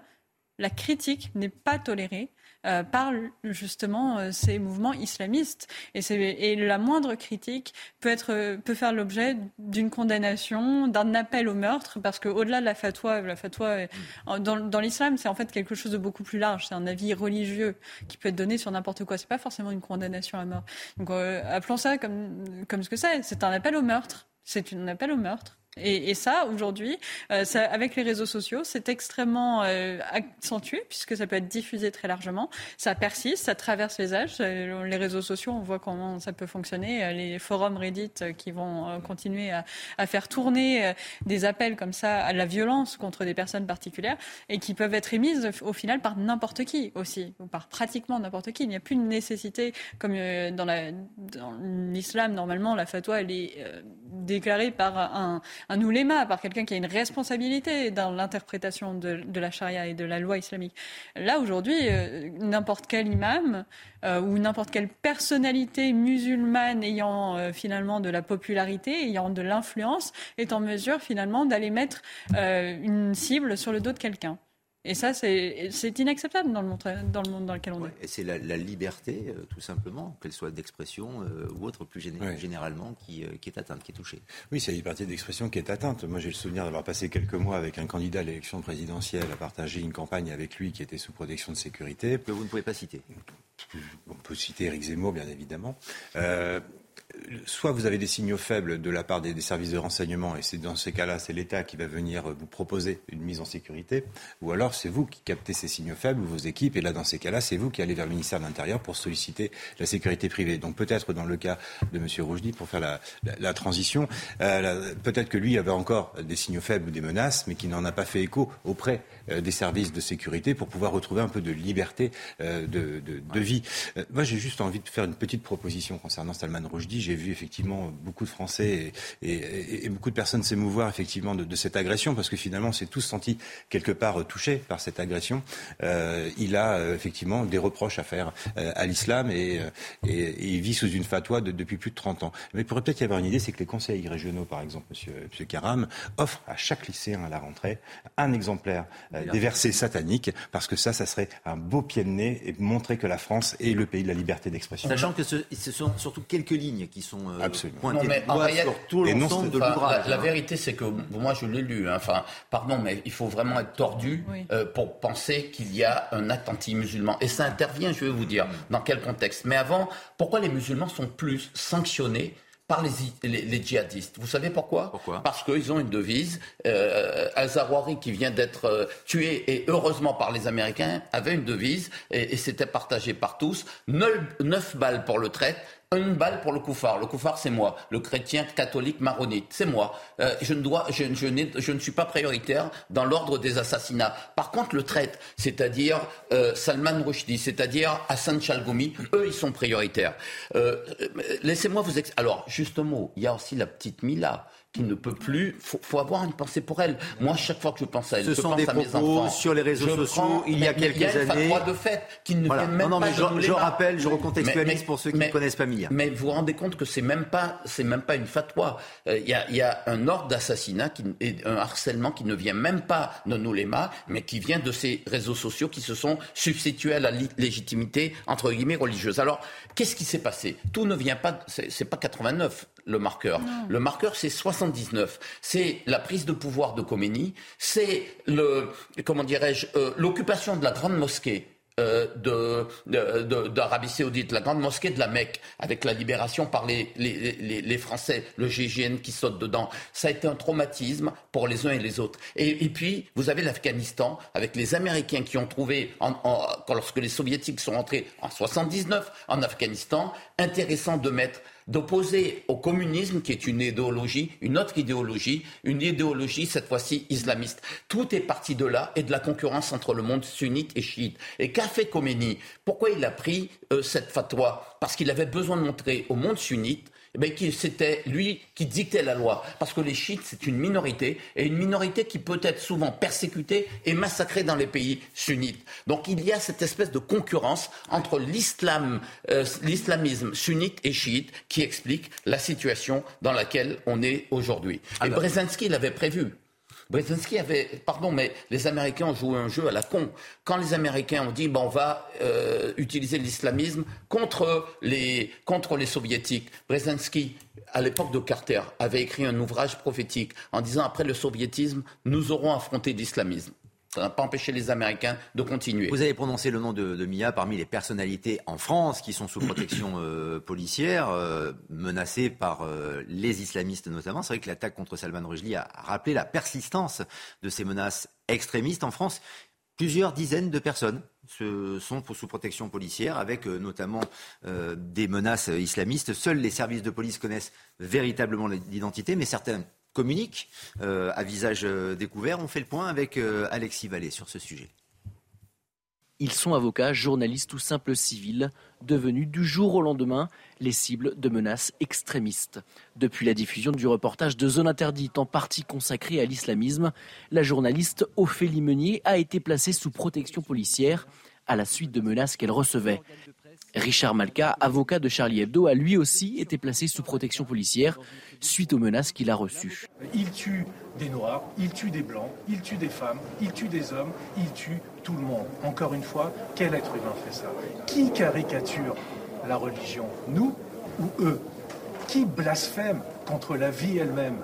la critique n'est pas tolérée. Euh, par justement euh, ces mouvements islamistes. Et, la moindre critique peut être euh, peut faire l'objet d'une condamnation, d'un appel au meurtre parce que au-delà de la fatwa, dans, l'islam c'est en fait quelque chose de beaucoup plus large, c'est un avis religieux qui peut être donné sur n'importe quoi, c'est pas forcément une condamnation à mort. Donc appelons ça comme comme ce que c'est, c'est un appel au meurtre, c'est un appel au meurtre. Et, ça, aujourd'hui, euh, avec les réseaux sociaux, c'est extrêmement euh, accentué puisque ça peut être diffusé très largement. Ça persiste, ça traverse les âges. Euh, Les réseaux sociaux, on voit comment ça peut fonctionner. Les forums Reddit qui vont continuer à, à faire tourner des appels comme ça à la violence contre des personnes particulières et qui peuvent être émises au final par n'importe qui aussi, ou par pratiquement n'importe qui. Il n'y a plus de nécessité, comme dans la- dans l'islam, normalement, la fatwa, elle est déclarée par un, un ouléma, par quelqu'un qui a une responsabilité dans l'interprétation de, la charia et de la loi islamique. Là, aujourd'hui, euh, n'importe quel imam euh, ou n'importe quelle personnalité musulmane ayant euh, finalement de la popularité, ayant de l'influence, est en mesure finalement d'aller mettre une cible sur le dos de quelqu'un. Et ça, c'est inacceptable dans le monde dans, le monde dans lequel on est. Et c'est la, la liberté, euh, tout simplement, qu'elle soit d'expression euh, ou autre, plus géné- généralement, qui, euh, qui est atteinte, qui est touchée. Oui, c'est la liberté d'expression qui est atteinte. Moi, j'ai le souvenir d'avoir passé quelques mois avec un candidat à l'élection présidentielle à partager une campagne avec lui qui était sous protection de sécurité. Que vous ne pouvez pas citer. On peut citer Eric Zemmour, bien évidemment. Euh, soit vous avez des signaux faibles de la part des, des services de renseignement, et c'est dans ces cas-là, c'est l'État qui va venir vous proposer une mise en sécurité, ou alors c'est vous qui captez ces signaux faibles, ou vos équipes, et là, dans ces cas-là, c'est vous qui allez vers le ministère de l'Intérieur pour solliciter la sécurité privée. Donc peut-être dans le cas de M. Rougedi, pour faire la, la- la transition, euh, peut-être que lui avait encore des signaux faibles ou des menaces, mais qui n'en a pas fait écho auprès euh, des services de sécurité pour pouvoir retrouver un peu de liberté euh, de, de- de vie. Euh, moi, j'ai juste envie de faire une petite proposition concernant Salman Rushdie. J'ai vu effectivement beaucoup de Français et, et- et- et beaucoup de personnes s'émouvoir effectivement de, de cette agression parce que finalement, on s'est tous sentis quelque part euh, touchés par cette agression. Euh, il a euh, effectivement des reproches à faire à l'islam et, il vit sous une fatwa de- depuis plus de 30 ans. Mais il pourrait peut-être y avoir une idée, c'est que les conseils régionaux, par exemple, monsieur, monsieur Karam, offrent à chaque lycéen à la rentrée un exemplaire des versets sataniques parce que ça, ça serait un beau pied de nez et montrer que la France est le pays de la liberté d'expression. Sachant que ce, ce sont surtout quelques lignes qui sont euh, pointées Non, en sur tout l'ensemble de l'ouvrage. La, la hein. vérité, c'est que moi, je l'ai lu. hein. Enfin, pardon, mais il faut vraiment être tordu Oui. euh, pour penser qu'il y a un attentat musulman. Et ça intervient, je vais vous dire, dans quel contexte. Mais avant, pourquoi les musulmans sont plus sanctionnés par les, les- les djihadistes? Vous savez pourquoi? Parce qu'ils ont une devise. Euh, Al-Zawahiri, qui vient d'être euh, tué, et heureusement par les Américains, avait une devise, et, et c'était partagé par tous. 9, balles pour le traître, une balle pour le koufar. Le koufar, c'est moi, le chrétien catholique maronite, c'est moi. Euh, je, ne dois, je, ne suis pas prioritaire dans l'ordre des assassinats. Par contre, le traite, c'est-à-dire euh, Salman Rushdie, c'est-à-dire Hassan Chalgoumi, eux, ils sont prioritaires. Euh, laissez-moi vous... Ex... Alors, justement, il y a aussi la petite Mila qui ne peut plus. Faut, faut avoir une pensée pour elle. Moi, chaque fois que je pense à elle, Ce je sont pense des à mes enfants. sur les réseaux Je sociaux prends- il y a quelques une années. de fait qui ne Voilà. même Non, non, pas mais de je- je rappelle, je recontextualise Mais- mais- pour ceux qui ne connaissent pas Mia. Mais vous vous rendez compte que c'est même pas, c'est même pas une fatwa. Euh, Il y, a, y a un ordre d'assassinat qui, et un harcèlement qui ne vient même pas de mains, mais qui vient de ces réseaux sociaux qui se sont substitués à la légitimité entre guillemets religieuse. Alors, qu'est-ce qui s'est passé? Tout ne vient pas, c'est pas 89 le marqueur. Le marqueur, c'est 79. C'est la prise de pouvoir de Khomeini. C'est le, comment dirais-je, euh, l'occupation de la grande mosquée. euh, de- de- de- d'Arabie Saoudite, la grande mosquée de la Mecque, avec la libération par les, les, les, les Français, le GIGN qui saute dedans. Ça a été un traumatisme pour les uns et les autres. Et, et puis, vous avez l'Afghanistan, avec les Américains qui ont trouvé, en, en- quand- lorsque les Soviétiques sont entrés en 79 en Afghanistan, intéressant de mettre d'opposer au communisme, qui est une idéologie, une autre idéologie, une idéologie cette fois-ci islamiste. Tout est parti de là et de la concurrence entre le monde sunnite et chiite. Et qu'a fait Khomeini? Pourquoi il a pris euh, cette fatwa? Parce qu'il avait besoin de montrer au monde sunnite eh que c'était lui qui dictait la loi. Parce que les chiites, c'est une minorité, et une minorité qui peut être souvent persécutée et massacrée dans les pays sunnites. Donc il y a cette espèce de concurrence entre l'islam, euh, l'islamisme sunnite et chiite qui explique la situation dans laquelle on est aujourd'hui. Et Brzezinski l'avait prévu. Brzezinski avait, pardon, mais les Américains ont joué un jeu à la con. Quand les Américains ont dit, bon, on va euh, utiliser l'islamisme contre les, contre les Soviétiques, Brzezinski, à l'époque de Carter, avait écrit un ouvrage prophétique en disant, après le soviétisme, nous aurons affronté l'islamisme. Ça n'a pas empêché les Américains de continuer. Vous avez prononcé le nom de, de Mia parmi les personnalités en France qui sont sous protection euh, policière, euh, menacées par euh, les islamistes notamment. C'est vrai que l'attaque contre Salman Rushdie a rappelé la persistance de ces menaces extrémistes en France. Plusieurs dizaines de personnes se, sont sous protection policière, avec notamment des menaces islamistes. Seuls les services de police connaissent véritablement l'identité, mais certains communiquent euh, à visage euh, découvert. On fait le point avec euh, Alexis Vallée sur ce sujet. Ils sont avocats, journalistes ou simples civils, devenus du jour au lendemain les cibles de menaces extrémistes. Depuis la diffusion du reportage de Zone Interdite, en partie consacré à l'islamisme, la journaliste Ophélie Meunier a été placée sous protection policière à la suite de menaces qu'elle recevait. Richard Malka, avocat de Charlie Hebdo, a lui aussi été placé sous protection policière suite aux menaces qu'il a reçues. Il tue des Noirs, il tue des Blancs, il tue des femmes, il tue des hommes, il tue tout le monde. Encore une fois, quel être humain fait ça? Qui caricature la religion? Nous ou eux? Qui blasphème contre la vie elle-même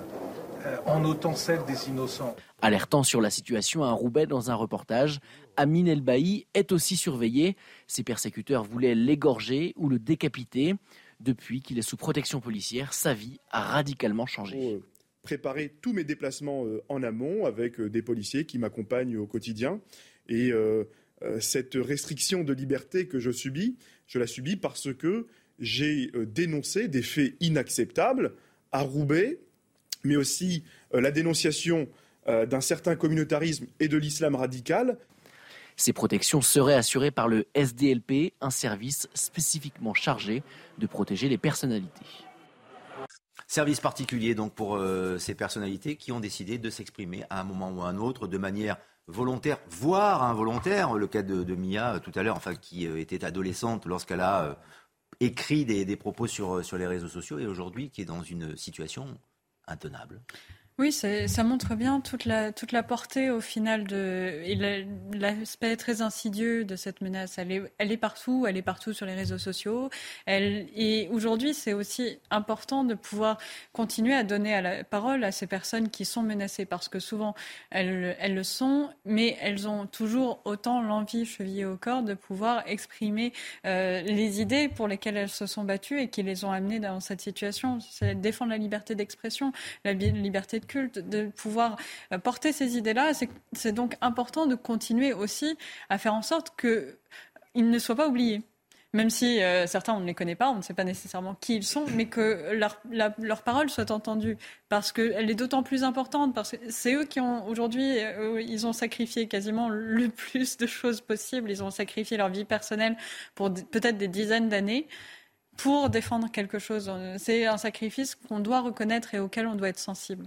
euh, en ôtant celle des innocents? Alertant sur la situation à Roubaix dans un reportage, Amin El-Bailly est aussi surveillé. Ses persécuteurs voulaient l'égorger ou le décapiter. Depuis qu'il est sous protection policière, sa vie a radicalement changé. préparer tous mes déplacements euh, en amont avec euh, des policiers qui m'accompagnent au quotidien. Et euh, euh, cette restriction de liberté que je subis, je la subis parce que j'ai euh, dénoncé des faits inacceptables à Roubaix, mais aussi euh, la dénonciation euh, d'un certain communautarisme et de l'islam radical. Ces protections seraient assurées par le SDLP, un service spécifiquement chargé de protéger les personnalités. Service particulier donc pour euh, ces personnalités qui ont décidé de s'exprimer à un moment ou à un autre de manière volontaire, voire involontaire. Le cas de, Mia euh, tout à l'heure, enfin qui euh, était adolescente lorsqu'elle a écrit des, des propos sur, sur les réseaux sociaux et aujourd'hui qui est dans une situation intenable. Oui, ça montre bien toute la, toute la portée au final de l'aspect très insidieux de cette menace. Elle est, partout, elle est partout sur les réseaux sociaux. Et aujourd'hui, c'est aussi important de pouvoir continuer à donner à la parole à ces personnes qui sont menacées parce que souvent elles, le sont, mais elles ont toujours autant l'envie chevillée au corps de pouvoir exprimer euh, les idées pour lesquelles elles se sont battues et qui les ont amenées dans cette situation. C'est défendre la liberté d'expression, la liberté de de pouvoir euh, porter ces idées-là. C'est- donc important de continuer aussi à faire en sorte qu'ils ne soient pas oubliés. même si euh, certains, on ne les connaît pas, on ne sait pas nécessairement qui ils sont, mais que leur, leur parole soit entendue, parce qu'elle est d'autant plus importante, parce que c'est eux qui ont, aujourd'hui, euh, ils ont sacrifié quasiment le plus de choses possibles, ils ont sacrifié leur vie personnelle pour peut-être des dizaines d'années pour défendre quelque chose. C'est un sacrifice qu'on doit reconnaître et auquel on doit être sensible.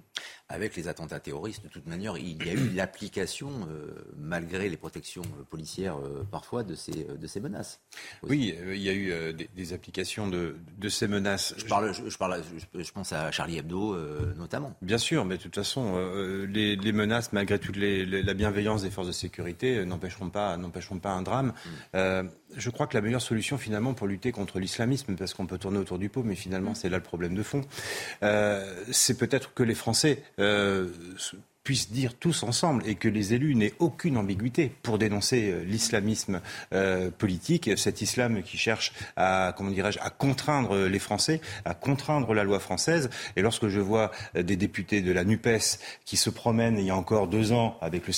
Avec les attentats terroristes, de toute manière, il y a eu l'application, euh, malgré les protections euh, policières euh, parfois, de ces, de ces menaces. Oui, il y a eu des, applications de, de, ces menaces. Je, parle, je, parle, je, pense à Charlie Hebdo notamment. Bien sûr, mais de toute façon, les, les, menaces, malgré toute les, la bienveillance des forces de sécurité, n'empêcheront pas, n'empêcheront pas un drame. Mm. je crois que la meilleure solution, finalement, pour lutter contre l'islamisme, parce qu'on peut tourner autour du pot, mais finalement, c'est là le problème de fond. Euh, c'est peut-être que les Français euh, puissent dire tous ensemble et que les élus n'aient aucune ambiguïté pour dénoncer euh, l'islamisme euh, politique, cet islam qui cherche à, comment dirais-je, à contraindre les Français, à contraindre la loi française. Et lorsque je vois euh, des députés de la NUPES qui se promènent il y a encore deux ans avec le,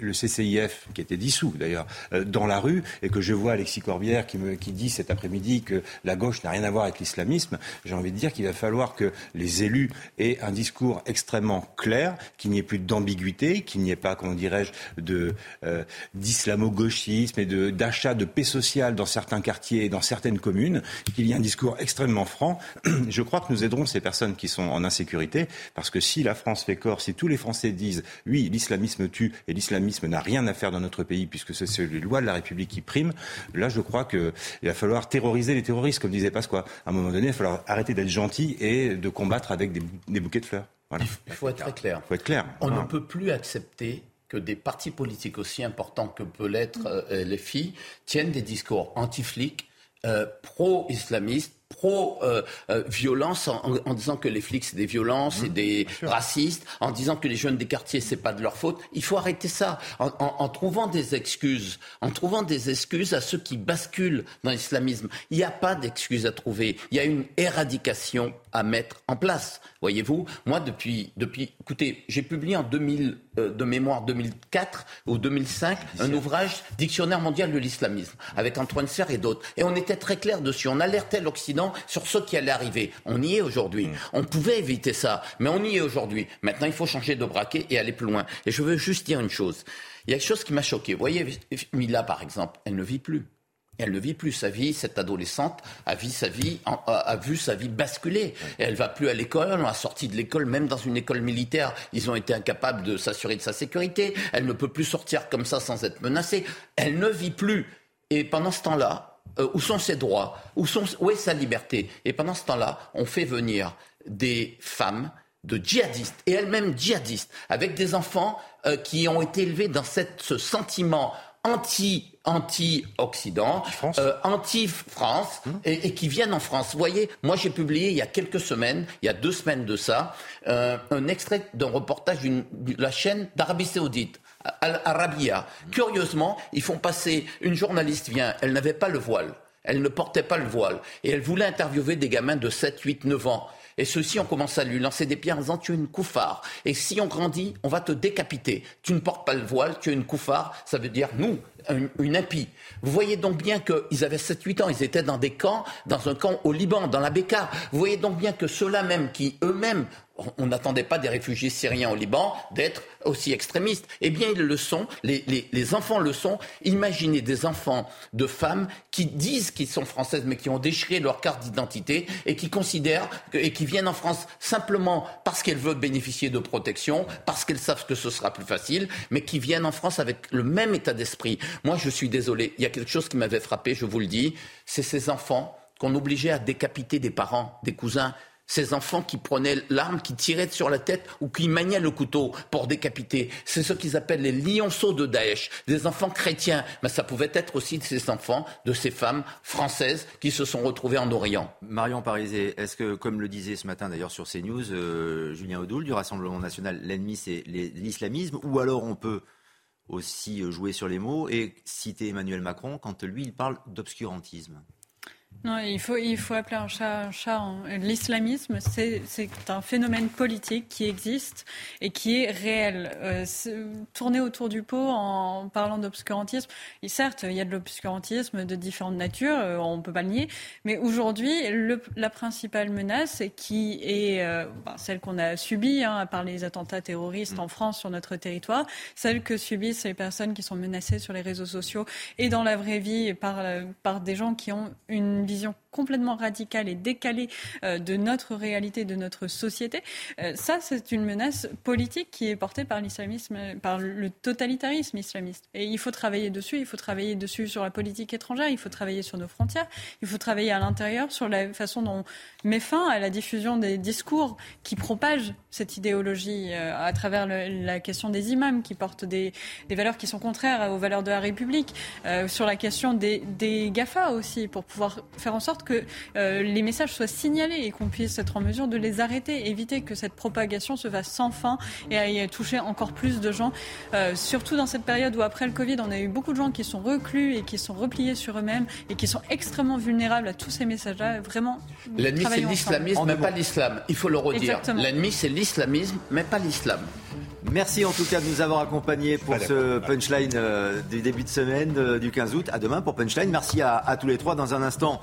le CCIF, qui était dissous d'ailleurs, dans la rue, et que je vois Alexis Corbière qui, me, qui dit cet après-midi que la gauche n'a rien à voir avec l'islamisme, j'ai envie de dire qu'il va falloir que les élus aient un discours extrêmement clair, qu'il n'y ait plus d'ambiguïté, qu'il n'y ait pas, comment dirais-je, de, euh, d'islamo-gauchisme et de, d'achat de paix sociale dans certains quartiers et dans certaines communes, qu'il y ait un discours extrêmement franc. Je crois que nous aiderons ces personnes qui sont en insécurité, parce que si la France fait corps, si tous les Français disent oui, l'islamisme tue et l'islamisme n'a rien à faire dans notre pays puisque c'est les lois de la République qui priment, là je crois qu'il va falloir terroriser les terroristes, comme disait Pasqua. À un moment donné, il va falloir arrêter d'être gentil et de combattre avec des bouquets de fleurs. Il faut être très clair. Faut être clair. On ne peut plus accepter que des partis politiques aussi importants que peut l'être euh, les filles tiennent des discours anti-flics, euh, pro-islamistes, pro-violence en, disant que les flics c'est des violences et mmh, des racistes, en disant que les jeunes des quartiers c'est pas de leur faute. Il faut arrêter ça en, trouvant des excuses, en trouvant des excuses à ceux qui basculent dans l'islamisme. Il n'y a pas d'excuses à trouver. Il y a une éradication à mettre en place. Voyez-vous, moi depuis, depuis, écoutez, j'ai publié en 2000, euh, de mémoire 2004 ou 2005 un ouvrage Dictionnaire mondial de l'islamisme avec Antoine Serre et d'autres. Et on était très clair dessus. On alertait l'Occident sur ce qui allait arriver. On y est aujourd'hui. Mm. On pouvait éviter ça, mais on y est aujourd'hui. Maintenant, il faut changer de braquet et aller plus loin. Et je veux juste dire une chose. Il y a quelque chose qui m'a choqué. Vous voyez, Mila, par exemple, elle ne vit plus. Elle ne vit plus sa vie, cette adolescente a vu sa vie, a, vu sa vie basculer. Et elle va plus à l'école, on l'a sortie de l'école, même dans une école militaire, ils ont été incapables de s'assurer de sa sécurité. Elle ne peut plus sortir comme ça sans être menacée. Elle ne vit plus. Et pendant ce temps-là, euh, où sont ses droits, où, sont, où est sa liberté? Et pendant ce temps-là, on fait venir des femmes de djihadistes, et elles-mêmes djihadistes, avec des enfants euh, qui ont été élevés dans cette, ce sentiment anti anti-Occident, anti-France, euh, hum. et, qui viennent en France. Vous voyez, moi j'ai publié il y a quelques semaines, il y a deux semaines de ça, un extrait d'un reportage de la chaîne d'Arabie Saoudite Al-Arabia. Curieusement, ils font passer, une journaliste vient, elle n'avait pas le voile. Elle ne portait pas le voile. Et elle voulait interviewer des gamins de 7, 8, 9 ans. Et ceux-ci, on commence à lui lancer des pierres en disant Tu es une couffard. Et si on grandit, on va te décapiter. Tu ne portes pas le voile, tu es une couffard. Ça veut dire nous, une, impie. Vous voyez donc bien qu'ils avaient 7-8 ans, ils étaient dans des camps, dans un camp au Liban, dans la Beka. Vous voyez donc bien que ceux-là même qui eux-mêmes on n'attendait pas des réfugiés syriens au Liban d'être aussi extrémistes. Eh bien, ils le sont, les, les, enfants le sont. Imaginez des enfants de femmes qui disent qu'ils sont françaises, mais qui ont déchiré leur carte d'identité et qui considèrent et qui viennent en France simplement parce qu'elles veulent bénéficier de protection, parce qu'elles savent que ce sera plus facile, mais qui viennent en France avec le même état d'esprit. Moi, je suis désolé. Il y a quelque chose qui m'avait frappé, je vous le dis. C'est ces enfants qu'on obligeait à décapiter des parents, des cousins, ces enfants qui prenaient l'arme, qui tiraient sur la tête ou qui maniaient le couteau pour décapiter. C'est ce qu'ils appellent les lionceaux de Daesh, des enfants chrétiens. Mais ça pouvait être aussi de ces enfants, de ces femmes françaises qui se sont retrouvées en Orient. Marion Parisé, est-ce que, comme le disait ce matin d'ailleurs sur CNews, euh, Julien Audoul du Rassemblement national, l'ennemi c'est l'islamisme ou alors on peut aussi jouer sur les mots et citer Emmanuel Macron quand lui il parle d'obscurantisme Non, il faut, il faut appeler un chat un chat. L'islamisme, c'est un phénomène politique qui existe et qui est réel. Euh, tourner autour du pot en parlant d'obscurantisme, certes, il y a de l'obscurantisme de différentes natures, euh, on ne peut pas le nier, mais aujourd'hui, la principale menace, qui est euh, bah, celle qu'on a subie, hein, à part les attentats terroristes en France sur notre territoire, celle que subissent les personnes qui sont menacées sur les réseaux sociaux et dans la vraie vie par, par des gens qui ont une vision complètement radicale et décalée euh, de notre réalité, de notre société. Euh, ça, c'est une menace politique qui est portée par l'islamisme, par le totalitarisme islamiste. Et il faut travailler dessus. Il faut travailler dessus sur la politique étrangère. Il faut travailler sur nos frontières. Il faut travailler à l'intérieur sur la façon dont on met fin à la diffusion des discours qui propagent cette idéologie euh, à travers la question des imams qui portent des, valeurs qui sont contraires aux valeurs de la République, sur la question des, des GAFA aussi, pour pouvoir faire en sorte que euh, les messages soient signalés et qu'on puisse être en mesure de les arrêter, éviter que cette propagation se fasse sans fin et aille toucher encore plus de gens. Euh, surtout dans cette période où après le Covid, on a eu beaucoup de gens qui sont reclus et qui sont repliés sur eux-mêmes et qui sont extrêmement vulnérables à tous ces messages-là. Vraiment. L'ennemi, c'est l'islamisme, mais pas l'islam. Il faut le redire. L'ennemi, c'est l'islamisme, mais pas l'islam. Merci en tout cas de nous avoir accompagnés pour ce punchline euh, du début de semaine euh, du 15 août. À demain pour punchline. Merci à, tous les trois. Dans un instant,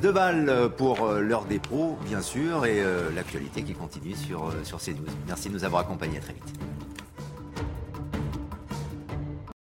Deval euh, pour l'heure des bien sûr, et l'actualité qui continue sur, sur CNews. Merci de nous avoir accompagnés. À très vite.